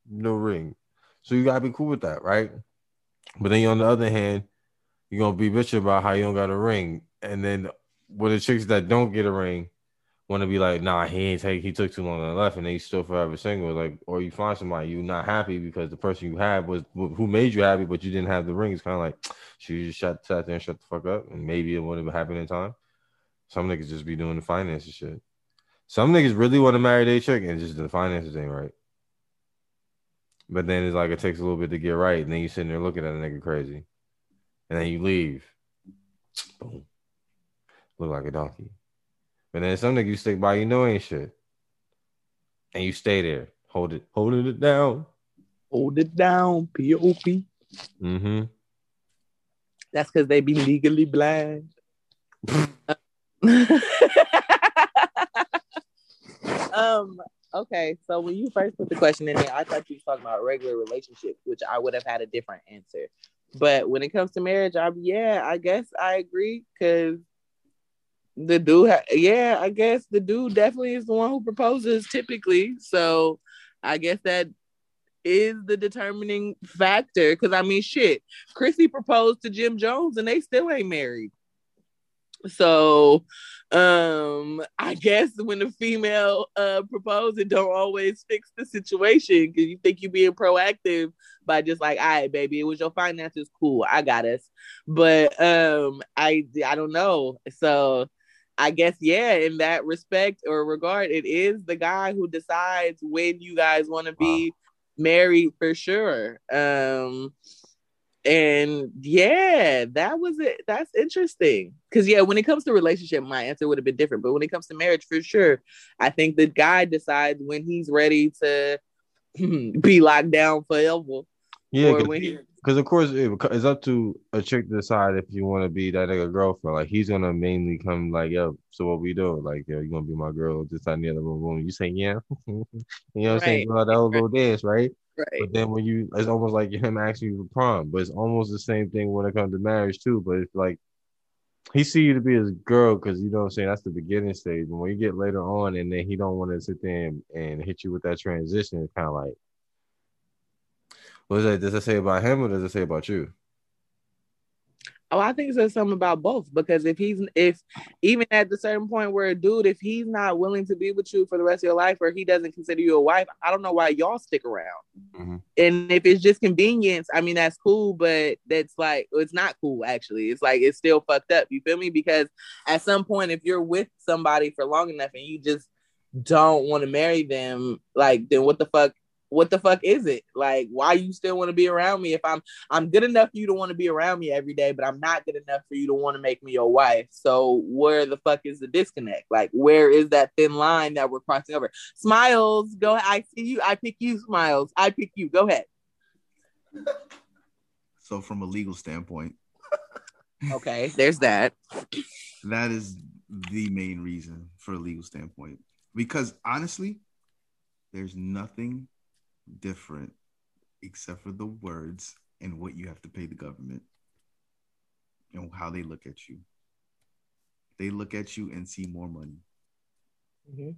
no ring. So you gotta be cool with that, right? But then on the other hand, you're gonna be bitch about how you don't got a ring, and then when the chicks that don't get a ring want to be like, nah, he ain't take, he took too long and left, and they still forever single. Like, or you find somebody you not happy because the person you had was who made you happy, but you didn't have the ring. It's kind of like she just shut sat there and shut the fuck up, and maybe it would have happened in time. Some niggas just be doing the finances shit. Some niggas really want to marry their chick, and just the finances ain't right. But then it's like it takes a little bit to get right, and then you sitting there looking at a nigga crazy, and then you leave. Boom. Look like a donkey. But then some nigga you stick by, you know ain't shit. And you stay there. Hold it, holding it down. Hold it down, P-O-P. Mm-hmm. That's because they be legally blind. um, okay, so when you first put the question in there, I thought you was talking about regular relationship, which I would have had a different answer. But when it comes to marriage, I'm yeah, I guess I agree because the dude, ha- yeah, I guess the dude definitely is the one who proposes typically. So I guess that is the determining factor. Because I mean, shit, Chrissy proposed to Jim Jones and they still ain't married. So um I guess when the female uh propose it don't always fix the situation because you think you're being proactive by just like, all right, baby, it was your finances, cool, I got us. But um I I don't know. So I guess yeah, in that respect or regard, it is the guy who decides when you guys want to be wow. married for sure. Um and yeah, that was it. That's interesting. Cause yeah, when it comes to relationship, my answer would have been different. But when it comes to marriage, for sure, I think the guy decides when he's ready to be locked down forever. Yeah, because of course it's up to a chick to decide if you want to be that nigga girlfriend. Like he's gonna mainly come like, yo, so what we do? Like, yo, you gonna be my girl? This time the other room. You say yeah, you know what I'm saying? Well, that whole little dance, right? Right. But then when you, it's almost like him asking you for prom. But it's almost the same thing when it comes to marriage too. But it's like he see you to be his girl because you know what I'm saying that's the beginning stage. And when you get later on, and then he don't want to sit there and, and hit you with that transition, it's kind of like what does that, does it say about him or does it say about you? Oh, I think it says something about both because if he's if even at the certain point where a dude, if he's not willing to be with you for the rest of your life or he doesn't consider you a wife, I don't know why y'all stick around. Mm-hmm. And if it's just convenience, I mean that's cool, but that's like it's not cool actually. It's like it's still fucked up. You feel me? Because at some point, if you're with somebody for long enough and you just don't want to marry them, like then what the fuck what the fuck is it? Like, why you still want to be around me if I'm I'm good enough for you to want to be around me every day, but I'm not good enough for you to want to make me your wife. So where the fuck is the disconnect? Like, where is that thin line that we're crossing over? Smiles, go. I see you. I pick you. Smiles, I pick you. Go ahead. So from a legal standpoint, okay, there's that. That is the main reason for a legal standpoint, because honestly, there's nothing different except for the words and what you have to pay the government and how they look at you. They look at you and see more money. Mm-hmm.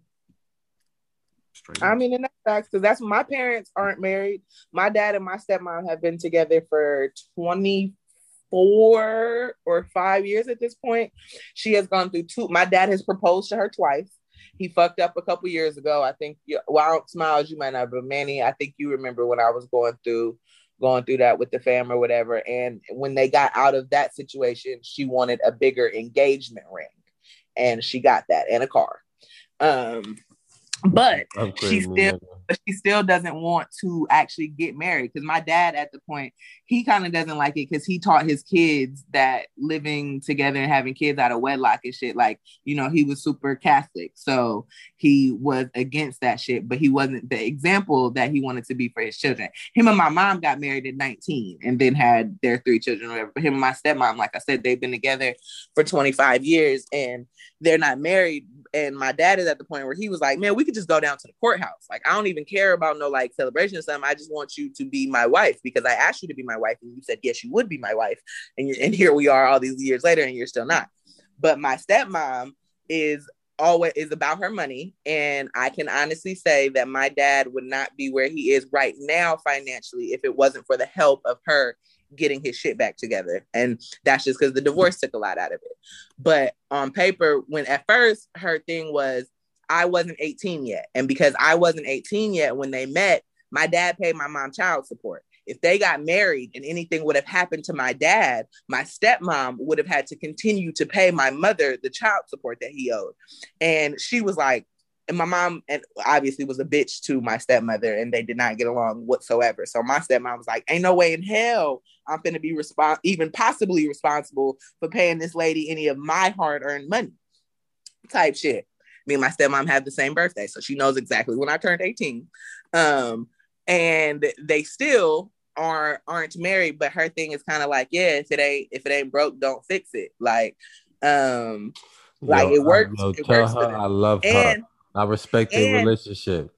Straight I mean, and that's facts because that's my parents aren't married. My dad and my stepmom have been together for 24 or five years at this point. She has gone through two. My dad has proposed to her twice he fucked up a couple years ago. I think. You, Well, smiles you might not, but Manny, I think you remember when I was going through going through that with the fam or whatever. And when they got out of that situation, she wanted a bigger engagement ring, and she got that and a car. Um, but she still she still doesn't want to actually get married because my dad at the point he kind of doesn't like it because he taught his kids that living together and having kids out of wedlock and shit like you know he was super catholic so he was against that shit but he wasn't the example that he wanted to be for his children. Him and my mom got married at 19 and then had their three children whatever but him and my stepmom like i said they've been together for 25 years and they're not married and my dad is at the point where he was like, man, we could just go down to the courthouse. Like, I don't even care about no like celebration or something. I just want you to be my wife because I asked you to be my wife and you said, yes, you would be my wife. And, and here we are all these years later and you're still not. But my stepmom is always is about her money. And I can honestly say that my dad would not be where he is right now financially if it wasn't for the help of her getting his shit back together. And that's just because the divorce took a lot out of it. But on paper, when at first her thing was, I wasn't 18 yet. And because I wasn't 18 yet when they met, my dad paid my mom child support. If they got married and anything would have happened to my dad, my stepmom would have had to continue to pay my mother the child support that he owed. And she was like, and my mom and obviously was a bitch to my stepmother and they did not get along whatsoever. So my stepmom was like, ain't no way in hell I'm gonna be respons- even possibly responsible for paying this lady any of my hard-earned money type shit. Me and my stepmom have the same birthday, so she knows exactly when I turned 18. Um, and they still are aren't married, but her thing is kind of like, yeah, if it ain't if it ain't broke, don't fix it. Like, um, like Yo, it works. Yo, it works her. I love And her. I respect their relationship.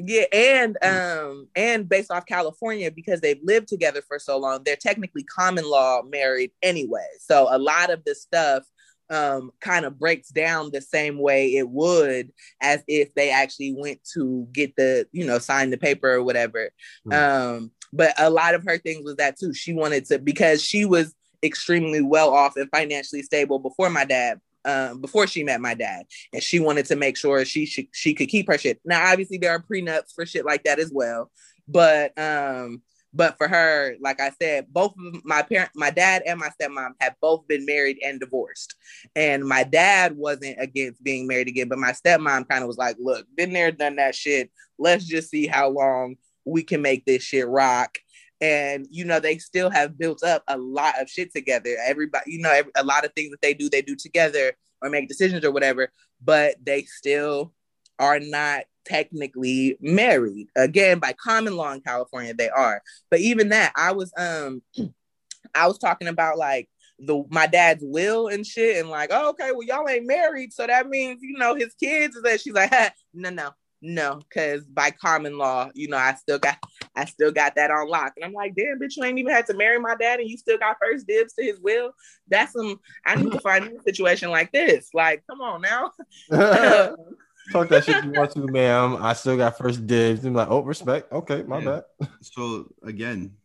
Yeah, and um, and based off California, because they've lived together for so long, they're technically common law married anyway. So a lot of the stuff um kind of breaks down the same way it would as if they actually went to get the, you know, sign the paper or whatever. Hmm. Um, but a lot of her things was that too. She wanted to because she was extremely well off and financially stable before my dad um, before she met my dad, and she wanted to make sure she she, she could keep her shit. Now, obviously, there are prenups for shit like that as well, but um, but for her, like I said, both of my parent, my dad and my stepmom have both been married and divorced, and my dad wasn't against being married again, but my stepmom kind of was like, "Look, been there, done that shit. Let's just see how long we can make this shit rock." And you know they still have built up a lot of shit together. Everybody you know every, a lot of things that they do they do together or make decisions or whatever but they still are not technically married. Again by common law in california they are. But even that i was um i was talking about like the my dad's will and shit and like oh, okay well y'all ain't married so that means you know his kids is that. She's like no no no because by common law you know i still got I still got that on lock. And I'm like, damn, bitch, you ain't even had to marry my dad and you still got first dibs to his will. That's some, I need to find a situation like this. Like, come on now. Talk that shit if you want to, ma'am. I still got first dibs. I'm like, oh, respect. Okay, my Yeah. bad. So again,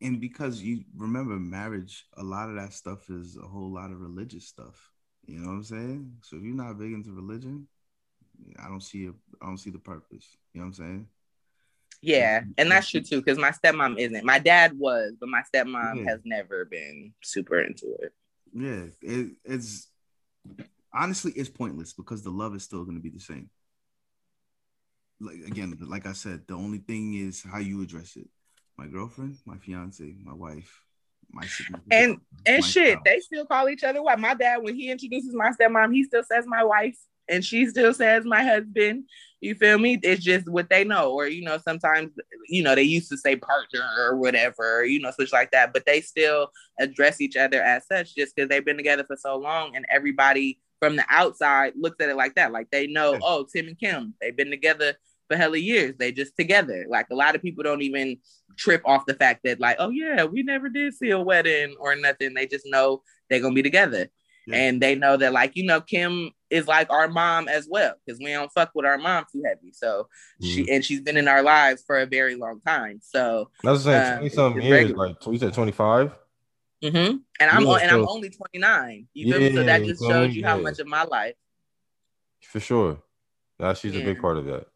and because you remember marriage, a lot of that stuff is a whole lot of religious stuff. You know what I'm saying? So if you're not big into religion, I don't see a, I don't see the purpose. You know what I'm saying? yeah. And that's true too, because my stepmom isn't. My dad was, but my stepmom Yeah. has never been super into it. Yeah, it, it's honestly it's pointless because the love is still going to be the same. Like again, like I said, the only thing is how you address it. My girlfriend, my fiance, my wife, my And and shit, child. they still call each other what? My dad, when he introduces my stepmom, he still says my wife, and she still says my husband. You feel me? It's just what they know, or you know, sometimes you know they used to say partner or whatever, you know, such like that, but they still address each other as such just because they've been together for so long, and everybody from the outside looks at it like that, like they know, oh, Tim and Kim, they've been together for hella years. They just together. Like a lot of people don't even trip off the fact that like, oh yeah, we never did see a wedding or nothing. They just know they're gonna be together. Yeah. And they know that like, you know, Kim is like our mom as well, because we don't fuck with our mom too heavy. So she and she's been in our lives for a very long time. So that's saying Uh, 20 something years, regular. like you said 25. mhm. and I'm Yeah, and I'm only 29. You feel me? So that just shows you how much of my life. For sure. Now she's a big part of that.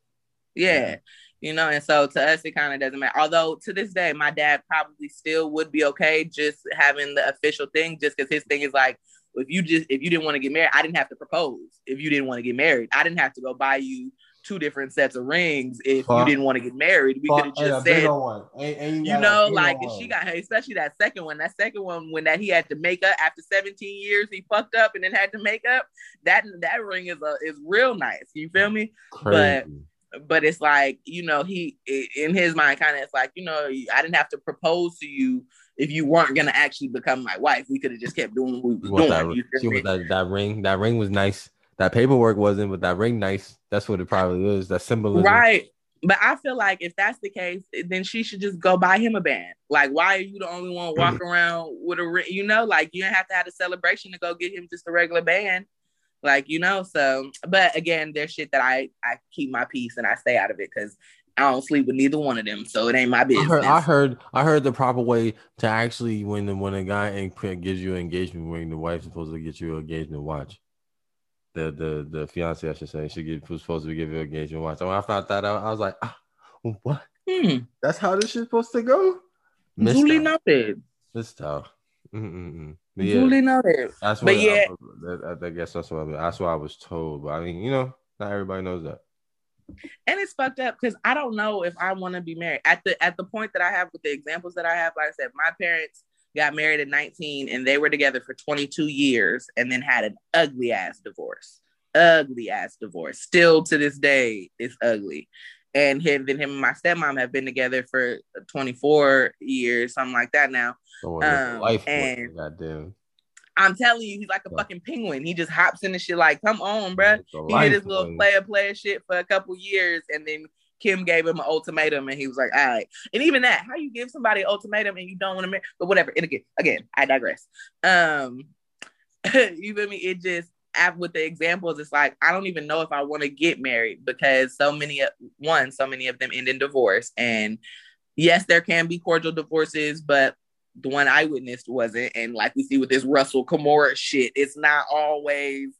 Yeah. You know, and so to us, it kind of doesn't matter. Although to this day, my dad probably still would be okay just having the official thing, just because his thing is like, if you just if you didn't want to get married, I didn't have to propose. If you didn't want to get married, I didn't have to go buy you two different sets of rings. If Fuck. you didn't want to get married, we could have just said, one. Ain't, ain't you know, like if she got especially that second one, that second one when that he had to make up after 17 years, he fucked up and then had to make up. That that ring is a is real nice. You feel me? crazy. but it's like you know he in his mind kind of it's like you know i didn't have to propose to you if you weren't gonna actually become my wife we could have just kept doing what we was doing that, that, that ring. That ring was nice. That paperwork wasn't, but that ring nice. That's what it probably is. That symbolism. right but i feel like if that's the case then she should just go buy him a band like why are you the only one walking mm. around with a ring you know like you don't have to have a celebration to go get him just a regular band like you know so but again there's shit that i i keep my peace and i stay out of it because I don't sleep with neither one of them, so it ain't my business. I heard, I heard, I heard the proper way to actually when the, when a guy gives you an engagement ring, the wife's supposed to get you an engagement watch. The the the fiance, I should say, she get, was supposed to give you an engagement watch. So when I found that out, I was like, ah, what? Hmm, That's how this shit's supposed to go. Duly noted. Missed out. Mm-mm-mm. But yeah, Duly noted. that's but what. yeah. I, I, I guess that's what I, that's what I was told. But I mean, you know, not everybody knows that. and it's fucked up because I don't know if I want to be married at the at the point that I have with the examples that I have. Like I said, my parents got married at 19 and they were together for 22 years and then had an ugly ass divorce. Ugly ass divorce. Still to this day, it's ugly. And him, then him and my stepmom have been together for 24 years, something like that now. Oh, Um, life. and- Goddamn. I'm telling you, he's like a Yeah. fucking penguin. He just hops in the shit like, come on, bro He did his little player player shit for a couple years, and then Kim gave him an ultimatum, and he was like, "All right." And even that, how you give somebody an ultimatum and you don't want to marry, but whatever. And again, again, I digress. Um, you feel me? It just with the examples, it's like I don't even know if I want to get married because so many one, so many of them end in divorce, and yes, there can be cordial divorces, but the one I witnessed wasn't. And like we see with this Russell Kimora shit, it's not always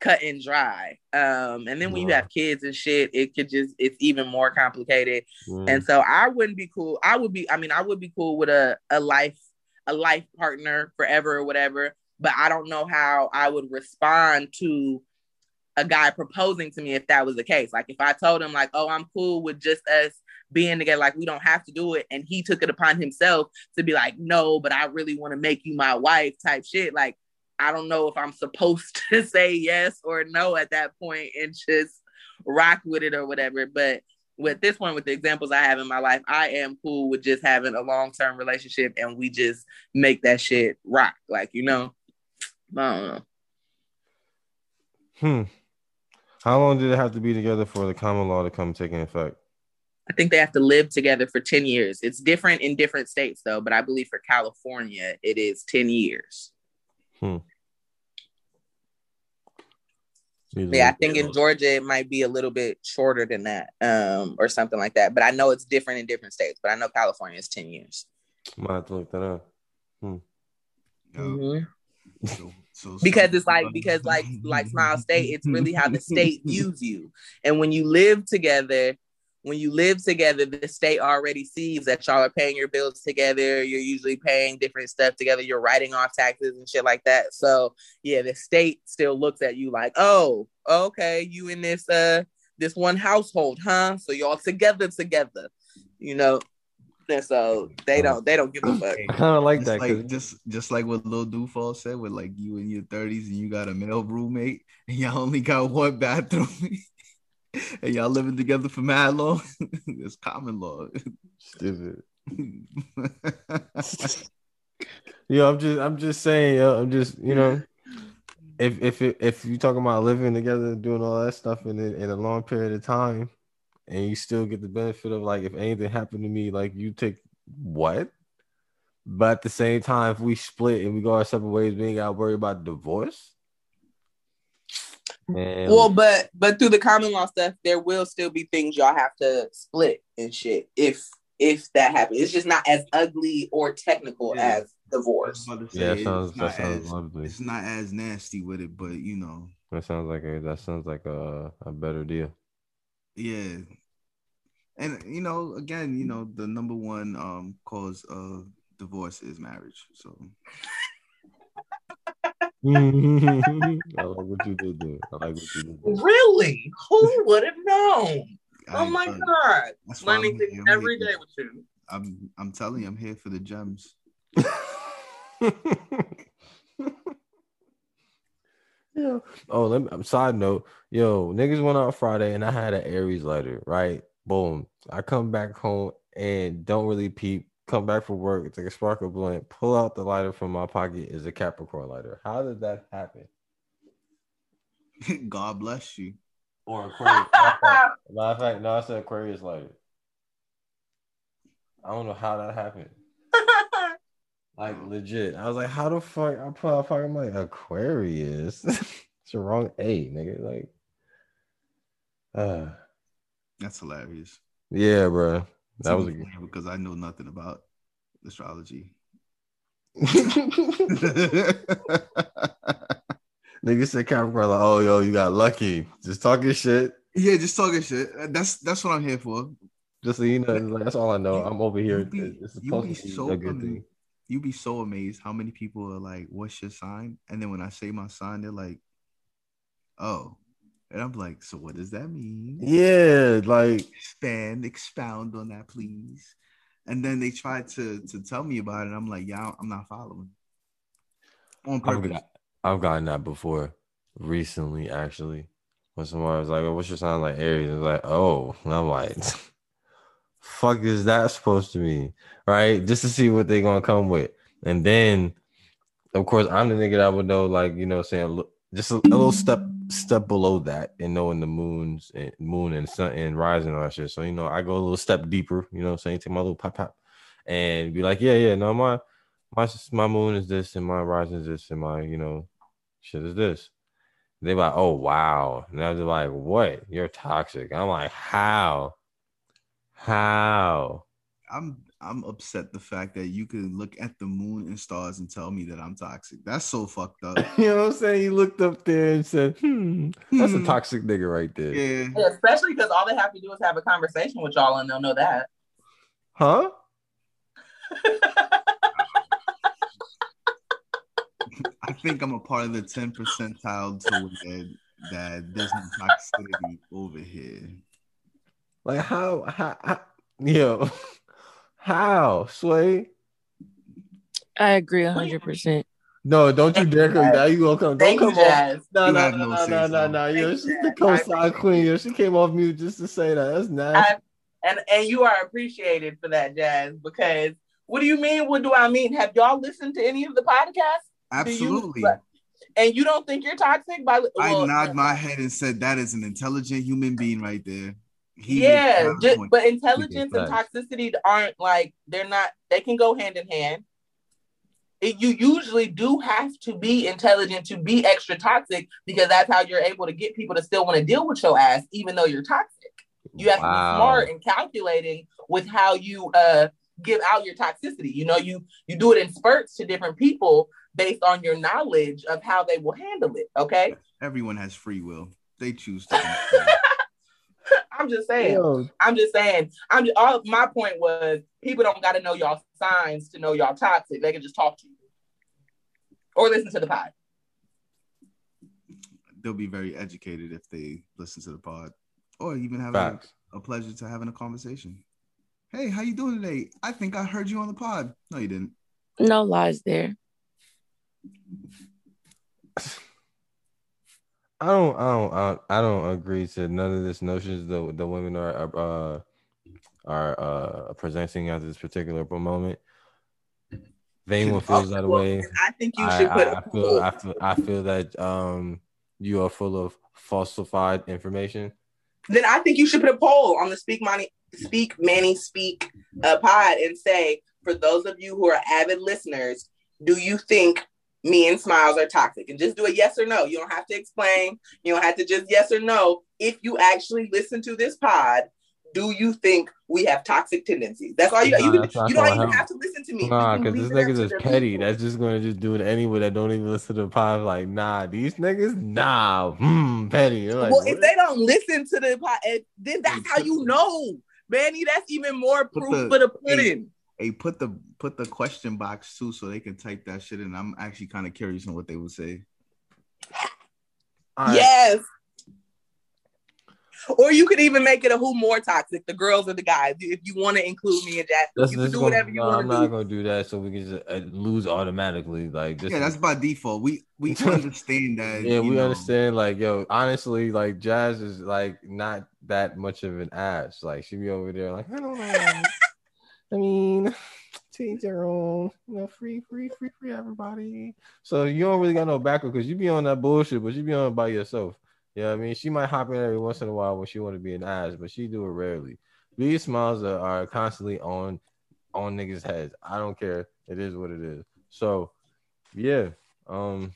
cut and dry. Um, and then when you have kids and shit, it could just it's even more complicated. Mm. And so I wouldn't be cool. I would be, I mean, I would be cool with a, a life, a life partner forever or whatever. But I don't know how I would respond to a guy proposing to me if that was the case. Like if I told him like, oh, I'm cool with just us being together, like we don't have to do it, and he took it upon himself to be like, no, but I really want to make you my wife type shit. Like I don't know if I'm supposed to say yes or no at that point and just rock with it or whatever. But with this one, with the examples I have in my life, I am cool with just having a long term relationship and we just make that shit rock. Like, you know, I don't know. Hmm. How long did it have to be together for the common law to come take effect? I think they have to live together for 10 years. It's different in different states though, but I believe for California, it is 10 years. Hmm. Yeah, I think in Georgia it might be a little bit shorter than that, um, or something like that. But I know it's different in different states. But I know California is ten years. Might have to look that up. Yo, Mhm. so- so- Because it's like because like like Smile State, it's really how the state views you. And when you live together, when you live together, the state already sees that y'all are paying your bills together. You're usually paying different stuff together. You're writing off taxes and shit like that. So yeah, the state still looks at you like, oh, okay, you in this uh this one household, huh? So y'all together together, you know. And so they oh. don't they don't give a fuck. I kind of like just that. 'cause- like just just like what Lil Duval said, with like you in your thirties and you got a male roommate and y'all only got one bathroom and y'all living together for mad long. it's common law. Stupid. Yo, I'm just, I'm just saying, yo, I'm just, you know, if if it, if you talking about living together, doing all that stuff in in a long period of time, and you still get the benefit of like, if anything happened to me, like you take what? But at the same time, if we split and we go our separate ways, we ain't got to worry about divorce. Man, Well, but but through the common law stuff, there will still be things y'all have to split and shit if if that happens. It's just not as ugly or technical Yeah. as divorce. I was about to yeah, say, that sounds it's that not sounds as lovely. it's not as nasty with it, but you know, That sounds like a that sounds like a a better deal. Yeah. And you know, again, you know, the number one um cause of divorce is marriage. So I like what you did there. I like what you did there. Really? Who would have known? Oh my I- god! that's why I'm Learning things I'm every here. day with you. I'm I'm telling you, I'm here for the gems. yeah. Oh, let me. Side note, yo, niggas went out Friday and I had an Aries lighter. Right, boom. I come back home and don't really peep. Come back from work, take a sparkle blunt, pull out the lighter from my pocket. Is a Capricorn lighter. How did that happen? God bless you. Or Aquarius. Matter of fact- matter of fact, no, I said Aquarius lighter. I don't know how that happened. Like legit. I was like, how the fuck I put out fucking like Aquarius? it's the wrong A, nigga. Like uh That's hilarious. Yeah, bro. That was a because I know nothing about astrology. Nigga said Capricorn like, oh yo, you got lucky. Just talking shit. Yeah, just talking shit. That's that's what I'm here for. Just so you know, like, that's all I know. You- I'm over here. you it's you supposed be to be so a good thing. You'd be so amazed how many people are like, "What's your sign?" And then when I say my sign, they're like, "Oh," and I'm like, "So what does that mean?" Yeah, like Expand, expound on that, please. And then they try to to tell me about it. I'm like, "Yeah, I'm not following." On I've, got, I've gotten that before recently, actually. When someone was like, "What's your sign?" Like Aries, it's like, "Oh," and I'm like, "Fuck is that supposed to mean?" Right? Just to see what they're gonna come with, and then, of course, I'm the nigga that would know, like you know, saying just a, a little step step below that, and knowing the moons and moon and sun and rising and all that shit. So you know, I go a little step deeper. You know, what I'm saying take my little pop pop, and be like, "Yeah, yeah, no, my my my moon is this and my rising is this and my you know shit is this. They're like, oh wow. And they're like, what? You're toxic. I'm like, how? How? I'm I'm upset the fact that you can look at the moon and stars and tell me that I'm toxic. That's so fucked up. you know what I'm saying? He looked up there and said, hmm, that's a Hmm. toxic nigga right there. Yeah. Yeah, especially because all they have to do is have a conversation with y'all and they'll know that. Huh? I think I'm a part of the 10 percentile to where that there's no toxicity over here. Like how how, how yo how sway? I agree hundred percent. No, don't you dare come. Now you gonna come. Don't Thank come you, off. Jazz. No, no, no, no no, no, no, no. Yo, she's the Jazz. co-sign queen. Yo, she came off mute just to say that. That's nasty. I, and and you are appreciated for that, Jazz. Because what do you mean? What do I mean? Have y'all listened to any of the podcasts? Do you- Absolutely. and you don't think you're toxic by I well, nod my head and said that is an intelligent human being right there. He yeah, makes a ju- point. but intelligence and toxicity aren't like they're not. They can go hand in hand. It, you usually do have to be intelligent to be extra toxic because that's how you're able to get people to still want to deal with your ass, even though you're toxic. You have to be smart and calculating with how you uh give out your toxicity. You know, you you do it in spurts to different people based on your knowledge of how they will handle it. Okay, Everyone has free will. They choose to. I'm just saying. Yo, I'm just saying. I'm just, all my point was people don't got to know y'all signs to know y'all toxic. They can just talk to you or listen to the pod. They'll be very educated if they listen to the pod, or even have a, a pleasure to having a conversation. Hey, how you doing today? I think I heard you on the pod. No, you didn't. No lies there. I don't, I don't, I don't, agree to none of this notions the the women are are, uh, are uh, presenting at this particular moment. Anyone feels that Well, way, I think you I, should put. I, I feel, I feel, I feel that um, you are full of falsified information. then I think you should put a poll on the Speak Money, Speak Manny Speak uh, pod and say, for those of you who are avid listeners, do you think me and Smiles are toxic? And just do a yes or no. You don't have to explain. You don't have to just yes or no. If you actually listen to this pod, do you think we have toxic tendencies? That's all you. Nah, you, can, you don't even help. have to listen to me. Nah, because this leave niggas to is petty. people. That's just gonna just do it anyway. That don't even listen to the pod. Like, nah, these niggas, nah, hmm, petty. Like, well, if they don't listen to the pod, eh, then that's how you know, Manny. That's even more proof the- for the pudding. Hey, put the put the question box too, so they can type that shit in. I'm actually kind of curious on what they would say. All right. Yes. Or you could even make it a who more toxic, the girls or the guys, if you want to include me and Jack. That's, you can do gonna, whatever you no, want I'm to not do. gonna do that, so we can just uh, lose automatically. Like, this yeah, is- that's by default. We we understand that. yeah, we know, understand. Like, yo, honestly, like Jazz is like not that much of an ass. Like, she be over there, like, I don't know. I mean, to each their own. You know, free, free, free, free, everybody. So you don't really got no backup because you be on that bullshit, but you be on it by yourself. Yeah, I mean, she might hop in every once in a while when she want to be an ass, but she do it rarely. These smiles are, are constantly on on niggas' heads. I don't care. It is what it is. So, yeah, um,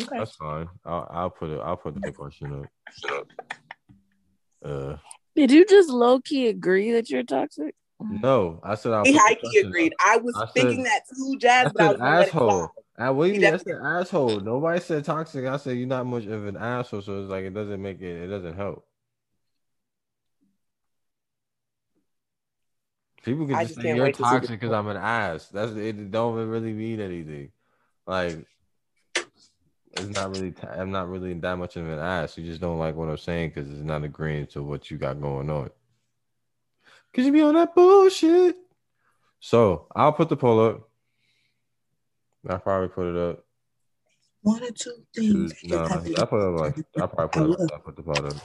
Okay. that's fine. I'll, I'll put it. I'll put the question up. Uh, Did you just low key agree that you're toxic? Mm-hmm. No, I said I. High key agreed. I was I said- thinking that too, Jazz, I I said it asshole. I, what do you mean? I said asshole. Nobody said toxic. I said you're not much of an asshole, so it's like it doesn't make it. It doesn't help. People can just just say you're wait to see the- toxic because I'm an ass. That's it. Don't really mean anything. Like it's not really. i I'm not really that much of an ass. You just don't like what I'm saying because it's not agreeing to what you got going on. Cause you be on that bullshit. So I'll put the poll up. I'll probably put it up. One or two things. No, I put it up like I probably put it up. I put the poll up.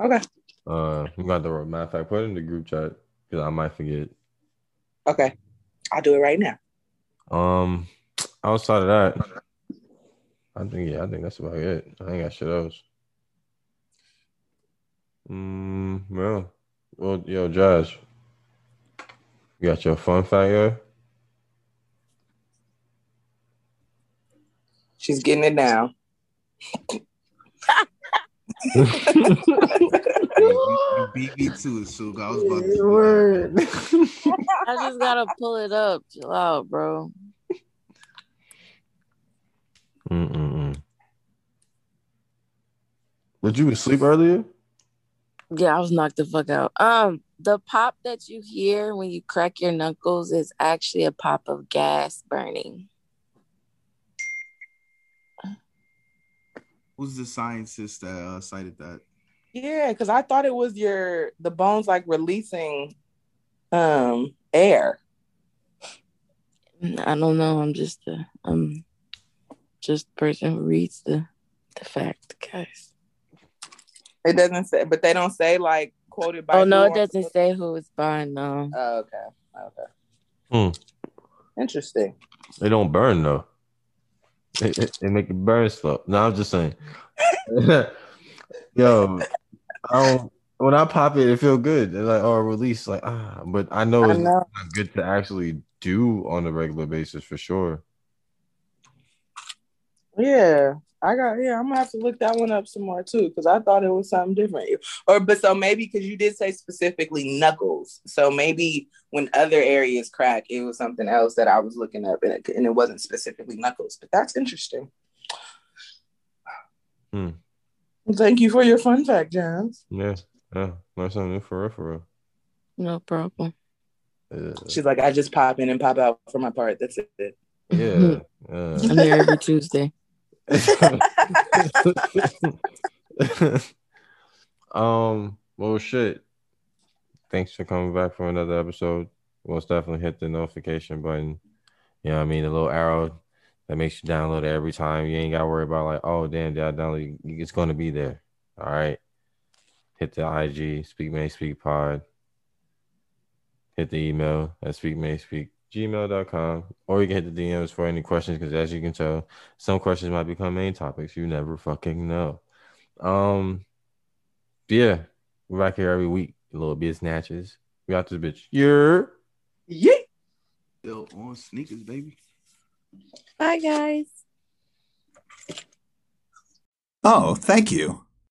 Okay. Uh, you got the matter of fact, put it in the group chat because I might forget. Okay. I'll do it right now. Um, outside of that, I think yeah, I think that's about it. I ain't got shit else. Mm, well, well, yo, Josh, you got your fun fact yet? She's getting it now. You you beat me to it, Suk. I was about to. Word. I just gotta pull it up. Chill out, bro. Mm-mm-mm. Did you sleep earlier? Yeah, I was knocked the fuck out. Um, the pop that you hear when you crack your knuckles is actually a pop of gas burning. Who's the scientist that uh, cited that? Yeah, because I thought it was your the bones like releasing um air. I don't know. I'm just a I'm just a person who reads the the fact, guys. It doesn't say, but they don't say like quoted by. Oh no, it doesn't say who it's by. No. Oh, okay. Okay. Hmm. Interesting. They don't burn though. They, they, they make it burn slow. No, I'm just saying. Yo, I don't, when I pop it, it feel good. It's like oh, release like ah, but I know I it's know. not good to actually do on a regular basis for sure. Yeah, I got. Yeah, I'm gonna have to look that one up some more too because I thought it was something different. Or, but so maybe because you did say specifically knuckles, so maybe when other areas crack, it was something else that I was looking up, and it, and it wasn't specifically knuckles. But that's interesting. Hmm. Thank you for your fun fact, Johns. Yeah, yeah, learn something new for real, for real. No problem. Yeah, She's like, I just pop in and pop out for my part. That's it. yeah. yeah. I'm here every Tuesday. um, well, shit. Thanks for coming back for another episode. Most definitely hit the notification button. You know what I mean? The little arrow that makes you download it every time. You ain't got to worry about, like, oh, damn, did I download? It's going to be there. All right. Hit the IG, Speak Manny Speak Pod. Hit the email at Speak Manny Speak gmail.com or you can hit the DMs for any questions because as you can tell, some questions might become main topics. You never fucking know. Um, yeah, we're back here every week. A little bit snatches. We got this bitch. Yeah. Yeah. Still on sneakers, baby. Bye, guys. Oh, thank you.